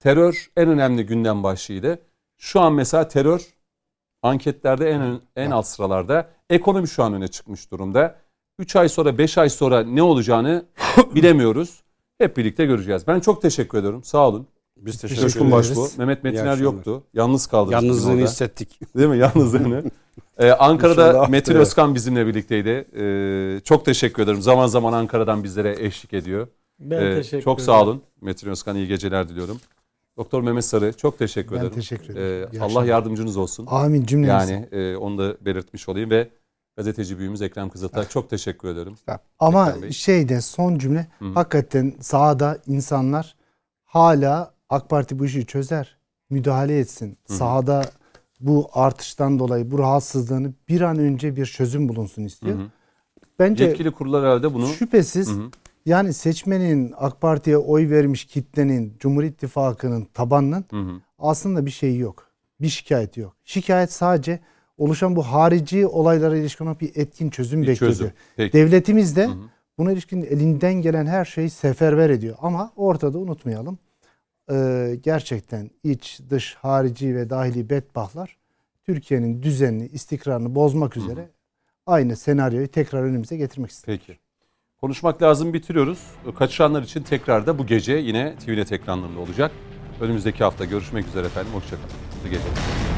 terör en önemli gündem başlığıydı. Şu an mesela terör anketlerde en en alt sıralarda. Ekonomi şu an öne çıkmış durumda. 3 ay sonra 5 ay sonra ne olacağını [coughs] bilemiyoruz. Hep birlikte göreceğiz. Ben çok teşekkür ediyorum. Sağ olun. Biz teşekkür Coşkun ederiz. Başbuğ. Mehmet Metiner yoktu. Yalnız kaldı. Yalnızlığını hissettik. [laughs] Değil mi? Yalnızlığını. [laughs] Ee, Ankara'da İnşallah Metin haftaya. Özkan bizimle birlikteydi. Ee, çok teşekkür ederim. Zaman zaman Ankara'dan bizlere eşlik ediyor. Ben Ee, teşekkür çok ederim. sağ olun. Metin Özkan iyi geceler diliyorum. Doktor Mehmet Sarı çok teşekkür Ben ederim. teşekkür Ee, ederim. İyi Allah yardımcınız olsun. Amin cümlemize. Yani e, onu da belirtmiş olayım ve gazeteci büyüğümüz Ekrem Kızıltay çok teşekkür ederim. Ama Ekrem Bey. şeyde son cümle Hı. hakikaten sahada insanlar hala AK Parti bu işi çözer. Müdahale etsin. Sahada bu artıştan dolayı bu rahatsızlığını bir an önce bir çözüm bulunsun istiyor. Hı hı. Bence Yetkili kurullar herhalde bunu şüphesiz Hı hı. yani seçmenin AK Parti'ye oy vermiş kitlenin Cumhur İttifakı'nın tabanının Hı hı. aslında bir şeyi yok. Bir şikayeti yok. Şikayet sadece oluşan bu harici olaylara ilişkin olan bir etkin çözüm bir bekliyor. çözüm. Peki. Devletimiz de Hı hı. buna ilişkin elinden gelen her şeyi seferber ediyor. Ama ortada unutmayalım. E, gerçekten iç, dış, harici ve dahili bedbahtlar Türkiye'nin düzenini, istikrarını bozmak üzere aynı senaryoyu tekrar önümüze getirmek istiyor. Peki. Konuşmak lazım bitiriyoruz. Kaçıranlar için tekrar da bu gece yine TVNet ekranlarında olacak. Önümüzdeki hafta görüşmek üzere efendim. Hoşçakalın. İyi geceler.